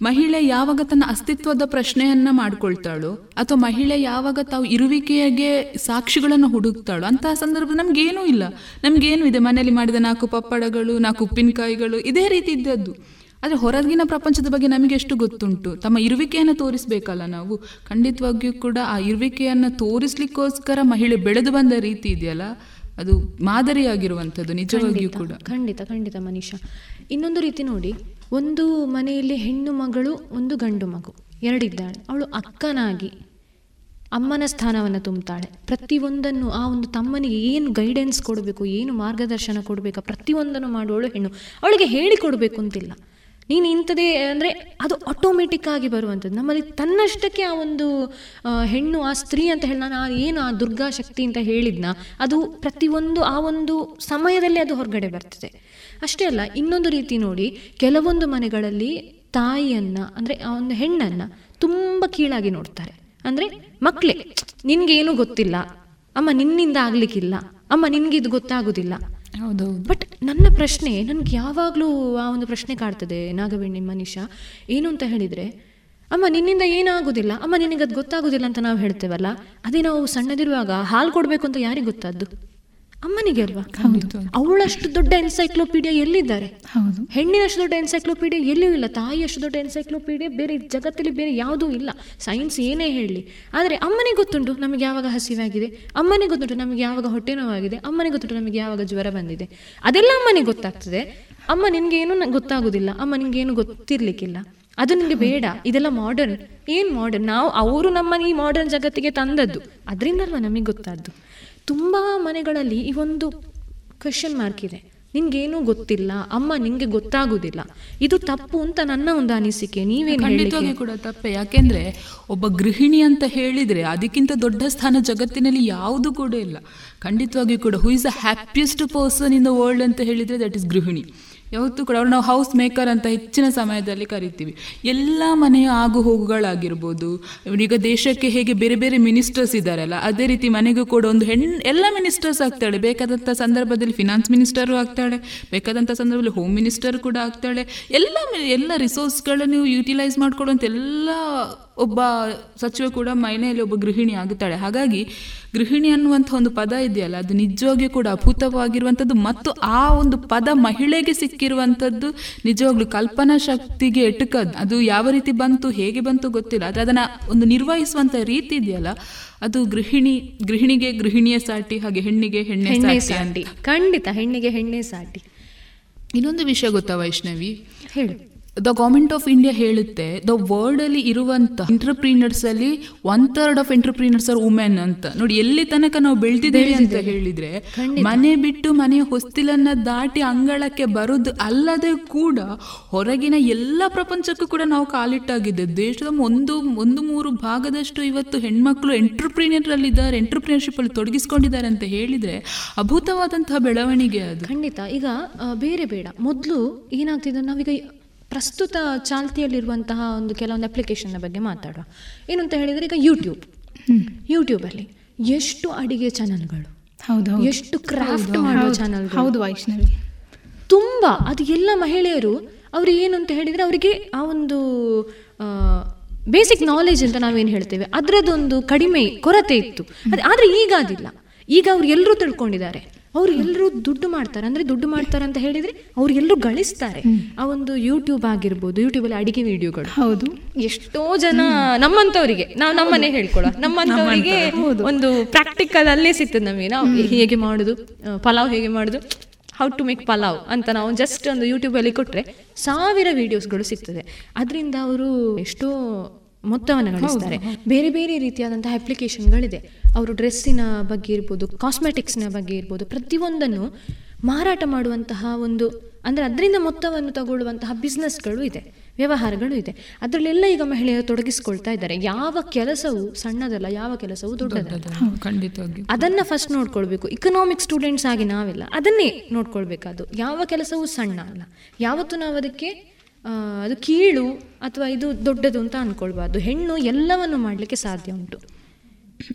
ಮಹಿಳೆ ಯಾವಾಗ ತನ್ನ ಅಸ್ತಿತ್ವದ ಪ್ರಶ್ನೆಯನ್ನ ಮಾಡ್ಕೊಳ್ತಾಳೋ ಅಥವಾ ಮಹಿಳೆ ಯಾವಾಗ ತಾವು ಇರುವಿಕೆಗೆ ಸಾಕ್ಷಿಗಳನ್ನು ಹುಡುಕ್ತಾಳೋ ಅಂತಹ ಸಂದರ್ಭ ನಮ್ಗೇನೂ ಇಲ್ಲ. ನಮ್ಗೇನು ಇದೆ ಮನೆಯಲ್ಲಿ ಮಾಡಿದ ನಾಲ್ಕು ಪಪ್ಪಡಗಳು ನಾಲ್ಕು ಉಪ್ಪಿನಕಾಯಿಗಳು, ಇದೇ ರೀತಿ ಇದ್ದದ್ದು. ಆದರೆ ಹೊರಗಿನ ಪ್ರಪಂಚದ ಬಗ್ಗೆ ನಮಗೆ ಎಷ್ಟು ಗೊತ್ತುಂಟು? ತಮ್ಮ ಇರುವಿಕೆಯನ್ನು ತೋರಿಸಬೇಕಲ್ಲ ನಾವು. ಖಂಡಿತವಾಗಿಯೂ ಕೂಡ ಆ ಇರುವಿಕೆಯನ್ನು ತೋರಿಸ್ಲಿಕ್ಕೋಸ್ಕರ ಮಹಿಳೆ ಬೆಳೆದು ಬಂದ ರೀತಿ ಇದೆಯಲ್ಲ? ಅದು ಮಾದರಿಯಾಗಿರುವಂಥದ್ದು ನಿಜವಾಗಿಯೂ ಕೂಡ. ಖಂಡಿತ ಖಂಡಿತ ಮನೀಷಾ. ಇನ್ನೊಂದು ರೀತಿ ನೋಡಿ ಒಂದು ಮನೆಯಲ್ಲಿ ಹೆಣ್ಣು ಮಗಳು ಒಂದು ಗಂಡು ಮಗು ಎರಡಿದ್ದಾಳೆ. ಅವಳು ಅಕ್ಕನಾಗಿ ಅಮ್ಮನ ಸ್ಥಾನವನ್ನು ತುಂಬುತ್ತಾಳೆ ಪ್ರತಿಯೊಂದನ್ನು ಆ ಒಂದು ತಮ್ಮನಿಗೆ ಏನು ಗೈಡೆನ್ಸ್ ಕೊಡಬೇಕು ಏನು ಮಾರ್ಗದರ್ಶನ ಕೊಡಬೇಕು ಪ್ರತಿಯೊಂದನ್ನು ಮಾಡುವಳು ಹೆಣ್ಣು. ಅವಳಿಗೆ ಹೇಳಿಕೊಡ್ಬೇಕು ಅಂತಿಲ್ಲ. ನೀನು ಇಂಥದ್ದೇ, ಅಂದರೆ ಅದು ಆಟೋಮೆಟಿಕ್ ಆಗಿ ಬರುವಂಥದ್ದು. ನಮ್ಮಲ್ಲಿ ತನ್ನಷ್ಟಕ್ಕೆ ಆ ಒಂದು ಹೆಣ್ಣು, ಆ ಸ್ತ್ರೀ ಅಂತ ಹೇಳಿ ನಾನು ಏನು ಆ ದುರ್ಗಾ ಶಕ್ತಿ ಅಂತ ಹೇಳಿದ್ನ, ಅದು ಪ್ರತಿಯೊಂದು, ಆ ಒಂದು ಸಮಯದಲ್ಲಿ ಅದು ಹೊರಗಡೆ ಬರ್ತದೆ. ಅಷ್ಟೇ ಅಲ್ಲ, ಇನ್ನೊಂದು ರೀತಿ ನೋಡಿ, ಕೆಲವೊಂದು ಮನೆಗಳಲ್ಲಿ ತಾಯಿಯನ್ನ, ಅಂದರೆ ಆ ಒಂದು ಹೆಣ್ಣನ್ನು ತುಂಬ ಕೀಳಾಗಿ ನೋಡ್ತಾರೆ. ಅಂದರೆ ಮಕ್ಕಳೇ ನಿನಗೇನು ಗೊತ್ತಿಲ್ಲ, ಅಮ್ಮ ನಿನ್ನಿಂದ ಆಗಲಿಕ್ಕಿಲ್ಲ, ಅಮ್ಮ ನಿನಗಿದು ಗೊತ್ತಾಗೋದಿಲ್ಲ. ಹೌದೌದು. ಬಟ್ ನನ್ನ ಪ್ರಶ್ನೆ, ನನಗೆ ಯಾವಾಗಲೂ ಆ ಒಂದು ಪ್ರಶ್ನೆ ಕಾಡ್ತದೆ, ನಾಗವೇಣಿ ಮನೀಷಾ ಏನು ಅಂತ ಹೇಳಿದರೆ, ಅಮ್ಮ, ನಿನ್ನಿಂದ ಏನಾಗೋದಿಲ್ಲ? ಅಮ್ಮ ನಿನಗೆ ಅದು ಗೊತ್ತಾಗೋದಿಲ್ಲ ಅಂತ ನಾವು ಹೇಳ್ತೇವಲ್ಲ? ಅದೇ ನಾವು ಸಣ್ಣದಿರುವಾಗ ಹಾಲು ಕೊಡಬೇಕು ಅಂತ ಯಾರಿಗೆ ಗೊತ್ತಾದ್ದು? ಅಮ್ಮನಿಗೆ ಅಲ್ವಾ? ಅವಳಷ್ಟು ದೊಡ್ಡ ಎನ್ಸೈಕ್ಲೋಪೀಡಿಯಾ ಎಲ್ಲಿದ್ದಾರೆ? ಹೆಣ್ಣಿನಷ್ಟು ದೊಡ್ಡ ಎನ್ಸೈಕ್ಲೋಪೀಡಿಯಾ ಎಲ್ಲಿಯೂ ಇಲ್ಲ. ತಾಯಿಯಷ್ಟು ದೊಡ್ಡ ಎನ್ಸೈಕ್ಲೋಪೀಡಿಯಾ ಬೇರೆ ಜಗತ್ತಲ್ಲಿ ಬೇರೆ ಯಾವುದೂ ಇಲ್ಲ. ಸೈನ್ಸ್ ಏನೇ ಹೇಳಲಿ ಆದರೆ ಅಮ್ಮನಿಗೆ ಗೊತ್ತುಂಟು ನಮಗೆ ಯಾವಾಗ ಹಸಿವಾಗಿದೆ? ಅಮ್ಮನಿಗೆ ಗೊತ್ತುಂಟು ನಮಗೆ ಯಾವಾಗ ಹೊಟ್ಟೆ ನೋವಾಗಿದೆ? ಅಮ್ಮನಿಗೆ ಗೊತ್ತುಂಟು ನಮಗೆ ಯಾವಾಗ ಜ್ವರ ಬಂದಿದೆ? ಅದೆಲ್ಲ ಅಮ್ಮನಿಗೆ ಗೊತ್ತಾಗ್ತದೆ. ಅಮ್ಮ ನಿನ್ಗೆ ಏನು ಗೊತ್ತಾಗೋದಿಲ್ಲ. ಅಮ್ಮ ನಿನಗೇನು ಏನು ಗೊತ್ತಿರ್ಲಿಕ್ಕಿಲ್ಲ. ಅದು ನಿಮಗೆ ಬೇಡ. ಇದೆಲ್ಲ ಮಾಡರ್ನ್ ಏನು ಮಾಡರ್ನ್ ನಾವು ಅವರು ನಮ್ಮನ್ನು ಈ ಮಾಡರ್ನ್ ಜಗತ್ತಿಗೆ ತಂದದ್ದು. ಅದರಿಂದಲ್ವ ನಮಗೆ ಗೊತ್ತಾದ್ದು? ತುಂಬ ಮನೆಗಳಲ್ಲಿ ಈ ಒಂದು ಕ್ವೆಶನ್ ಮಾರ್ಕ್ ಇದೆ. ನಿನ್ಗೇನು ಗೊತ್ತಿಲ್ಲ ಅಮ್ಮ ನಿಂಗೆ ಗೊತ್ತಾಗುದಿಲ್ಲ. ಇದು ತಪ್ಪು ಅಂತ ನನ್ನ ಒಂದು ಅನಿಸಿಕೆ ನೀವೇನು ಖಂಡಿತವಾಗಿ ಕೂಡ ತಪ್ಪೆ. ಯಾಕೆಂದ್ರೆ ಒಬ್ಬ ಗೃಹಿಣಿ ಅಂತ ಹೇಳಿದ್ರೆ ಅದಕ್ಕಿಂತ ದೊಡ್ಡ ಸ್ಥಾನ ಜಗತ್ತಿನಲ್ಲಿ ಯಾವುದು ಕೂಡ ಇಲ್ಲ. ಖಂಡಿತವಾಗಿ ಕೂಡ who is the happiest person in the world ಅಂತ ಹೇಳಿದ್ರೆ ದಟ್ ಇಸ್ ಗೃಹಿಣಿ. ಯಾವತ್ತೂ ಕೂಡ ಅವ್ರು ನಾವು ಹೌಸ್ ಮೇಕರ್ ಅಂತ ಹೆಚ್ಚಿನ ಸಮಯದಲ್ಲಿ ಕರಿತೀವಿ. ಎಲ್ಲ ಮನೆಯ ಆಗು ಹೋಗುಗಳಾಗಿರ್ಬೋದು ಈಗ ದೇಶಕ್ಕೆ ಹೇಗೆ ಬೇರೆ ಬೇರೆ ಮಿನಿಸ್ಟರ್ಸ್ ಇದ್ದಾರಲ್ಲ ಅದೇ ರೀತಿ ಮನೆಗೂ ಕೂಡ ಒಂದು ಹೆಣ್ಣು ಎಲ್ಲ ಮಿನಿಸ್ಟರ್ಸ್ ಆಗ್ತಾಳೆ. ಬೇಕಾದಂಥ ಸಂದರ್ಭದಲ್ಲಿ ಫಿನಾನ್ಸ್ ಮಿನಿಸ್ಟರು ಆಗ್ತಾಳೆ ಬೇಕಾದಂಥ ಸಂದರ್ಭದಲ್ಲಿ ಹೋಮ್ ಮಿನಿಸ್ಟರ್ ಕೂಡ ಆಗ್ತಾಳೆ. ಎಲ್ಲ ಎಲ್ಲ ರಿಸೋರ್ಸ್ಗಳನ್ನು ಯುಟಿಲೈಸ್ ಮಾಡ್ಕೊಳ್ಳುವಂಥ ಎಲ್ಲ ಒಬ್ಬ ಸಚಿವ ಕೂಡ ಮೈನೆಯಲ್ಲಿ ಒಬ್ಬ ಗೃಹಿಣಿ ಆಗುತ್ತಾಳೆ ಹಾಗಾಗಿ ಗೃಹಿಣಿ ಅನ್ನುವಂಥ ಒಂದು ಪದ ಇದೆಯಲ್ಲ ಅದು ನಿಜವಾಗಿಯೂ ಕೂಡ ಅಭೂತವಾಗಿರುವಂಥದ್ದು ಮತ್ತು ಆ ಒಂದು ಪದ ಮಹಿಳೆಗೆ ಸಿಕ್ಕಿರುವಂಥದ್ದು ನಿಜವಾಗ್ಲೂ ಕಲ್ಪನಾ ಶಕ್ತಿಗೆ ಎಟುಕದ್ದು. ಅದು ಯಾವ ರೀತಿ ಬಂತು ಹೇಗೆ ಬಂತು ಗೊತ್ತಿಲ್ಲ. ಅದು ಅದನ್ನು ಒಂದು ನಿರ್ವಹಿಸುವಂಥ ರೀತಿ ಇದೆಯಲ್ಲ ಅದು ಗೃಹಿಣಿ ಗೃಹಿಣಿಗೆ ಗೃಹಿಣಿಯ ಸಾಟಿ ಹಾಗೆ ಹೆಣ್ಣಿಗೆ ಹೆಣ್ಣೆ ಸಾಟಿ ಖಂಡಿತ ಹೆಣ್ಣಿಗೆ ಹೆಣ್ಣೆ ಸಾಟಿ. ಇನ್ನೊಂದು ವಿಷಯ ಗೊತ್ತಾ ವೈಷ್ಣವಿ? ಹೇಳು. ದ ಗೌರ್ಮೆಂಟ್ ಆಫ್ ಇಂಡಿಯಾ ಹೇಳುತ್ತೆ ದ ವರ್ಲ್ಡ್ ಅಲ್ಲಿ ಇರುವಂತ ಎಂಟರ್ಪ್ರೀನರ್ಸ್ ಅಲ್ಲಿ one third of entrepreneurs are women ಅಂತ. ನೋಡಿ ಎಲ್ಲಿ ತನಕ ನಾವು ಬೆಳೆದಿದ್ದೇವೆ ಅಂತ ಹೇಳಿದ್ರೆ ಮನೆ ಬಿಟ್ಟು ಮನೆಯ ಹೊಸ್ತಿಲನ್ನ ದಾಟಿ ಅಂಗಳಕ್ಕೆ ಬರೋದು ಅಲ್ಲದೆ ಕೂಡ ಹೊರಗಿನ ಎಲ್ಲ ಪ್ರಪಂಚಕ್ಕೂ ಕೂಡ ನಾವು ಕಾಲಿಟ್ಟಾಗಿದೆ. ದೇಶದ ಒಂದು ಒಂದು ಮೂರು ಭಾಗದಷ್ಟು ಇವತ್ತು ಹೆಣ್ಮಕ್ಳು ಎಂಟರ್ಪ್ರೀನರ್ ಅಲ್ಲಿ ಇದ್ದಾರೆ ಎಂಟರ್ಪ್ರೀನರ್ಶಿಪ್ ಅಲ್ಲಿ ತೊಡಗಿಸ್ಕೊಂಡಿದ್ದಾರೆ ಅಂತ ಹೇಳಿದ್ರೆ ಅಭೂತವಾದಂತಹ ಬೆಳವಣಿಗೆ ಅದು. ಖಂಡಿತ. ಈಗ ಬೇರೆ ಬೇಡ. ಮೊದಲು ಏನಾಗ್ತಿದೆ ನಾವೀಗ ಪ್ರಸ್ತುತ ಚಾಲ್ತಿಯಲ್ಲಿರುವಂತಹ ಒಂದು ಕೆಲವೊಂದು ಅಪ್ಲಿಕೇಶನ್ನ ಬಗ್ಗೆ ಮಾತಾಡುವ. ಏನಂತ ಹೇಳಿದರೆ ಈಗ ಯೂಟ್ಯೂಬ್ ಯೂಟ್ಯೂಬಲ್ಲಿ ಎಷ್ಟು ಅಡಿಗೆ ಚಾನಲ್ಗಳು ಹೌದು ಎಷ್ಟು ಕ್ರಾಫ್ಟ್ ಮಾಡೋ ಚಾನಲ್ ಹೌದು ವೈಷ್ಣವಿ. ತುಂಬ ಅದು ಎಲ್ಲ ಮಹಿಳೆಯರು ಅವರು ಏನು ಅಂತ ಹೇಳಿದರೆ ಅವರಿಗೆ ಆ ಒಂದು ಬೇಸಿಕ್ ನಾಲೆಜ್ ಅಂತ ನಾವೇನು ಹೇಳ್ತೇವೆ. ಅದರದೊಂದು ಕಡಿಮೆ ಕೊರತೆ ಇತ್ತು. ಅದೇ ಆದರೆ ಈಗ ಅದಿಲ್ಲ ಈಗ ಅವ್ರು ಎಲ್ಲರೂ ತಿಳ್ಕೊಂಡಿದ್ದಾರೆ. ಅವ್ರು ಎಲ್ಲರೂ ದುಡ್ಡು ಮಾಡ್ತಾರೆ. ಅಂದ್ರೆ ದುಡ್ಡು ಮಾಡ್ತಾರೆ ಅಂತ ಹೇಳಿದ್ರೆ ಅವ್ರು ಎಲ್ಲರೂ ಗಳಿಸ್ತಾರೆ. ಆ ಒಂದು ಯೂಟ್ಯೂಬ್ ಆಗಿರ್ಬೋದು ಯೂಟ್ಯೂಬಲ್ಲಿ ಅಡಿಗೆ ವಿಡಿಯೋಗಳು ಹೌದು. ಎಷ್ಟೋ ಜನ ನಮ್ಮಂತವರಿಗೆ ನಾವು ನಮ್ಮನೆ ಹೇಳ್ಕೊಳ್ಳೋ ನಮ್ಮಂತವರಿಗೆ ಒಂದು ಪ್ರಾಕ್ಟಿಕಲ್ ಅಲ್ಲೇ ಸಿಗ್ತದೆ ನಮಗೆ. ನಾವು ಹೇಗೆ ಮಾಡುದು ಪಲಾವ್ ಹೇಗೆ ಮಾಡುದು ಹೌ ಟು ಮೇಕ್ ಪಲಾವ್ ಅಂತ ನಾವು ಜಸ್ಟ್ ಒಂದು ಯೂಟ್ಯೂಬಲ್ಲಿ ಕೊಟ್ಟರೆ ಸಾವಿರ ವಿಡಿಯೋಸ್ಗಳು ಸಿಗ್ತದೆ. ಅದರಿಂದ ಅವರು ಎಷ್ಟೋ ಮೊತ್ತವನ್ನು ಗಳಿಸ್ತಾರೆ. ಬೇರೆ ಬೇರೆ ರೀತಿಯಾದಂತಹ ಅಪ್ಲಿಕೇಶನ್ಗಳಿದೆ ಅವರು ಡ್ರೆಸ್ಸಿನ ಬಗ್ಗೆ ಇರ್ಬೋದು ಕಾಸ್ಮೆಟಿಕ್ಸ್ನ ಬಗ್ಗೆ ಇರ್ಬೋದು ಪ್ರತಿಯೊಂದನ್ನು ಮಾರಾಟ ಮಾಡುವಂತಹ ಒಂದು ಅಂದರೆ ಅದರಿಂದ ಮೊತ್ತವನ್ನು ತಗೊಳ್ಳುವಂತಹ ಬಿಸ್ನೆಸ್ಗಳು ಇದೆ ವ್ಯವಹಾರಗಳು ಇದೆ. ಅದರಲ್ಲೆಲ್ಲ ಈಗ ಮಹಿಳೆಯರು ತೊಡಗಿಸ್ಕೊಳ್ತಾ ಇದ್ದಾರೆ. ಯಾವ ಕೆಲಸವು ಸಣ್ಣದಲ್ಲ ಯಾವ ಕೆಲಸವು ದೊಡ್ಡದಲ್ಲ. ಖಂಡಿತವಾಗಿ ಅದನ್ನ ಫಸ್ಟ್ ನೋಡ್ಕೊಳ್ಬೇಕು. ಇಕನಾಮಿಕ್ ಸ್ಟೂಡೆಂಟ್ಸ್ ಆಗಿ ನಾವೆಲ್ಲ ಅದನ್ನೇ ನೋಡ್ಕೊಳ್ಬೇಕದು ಯಾವ ಕೆಲಸವೂ ಸಣ್ಣ ಅಲ್ಲ. ಯಾವತ್ತು ನಾವು ಅದಕ್ಕೆ ಅದು ಕೀಳು ಅಥವಾ ಇದು ದೊಡ್ಡದು ಅಂತ ಅಂದ್ಕೊಳ್ಬಾರ್ದು ಹೆಣ್ಣು ಎಲ್ಲವನ್ನು ಮಾಡಲಿಕ್ಕೆ ಸಾಧ್ಯ ಉಂಟು.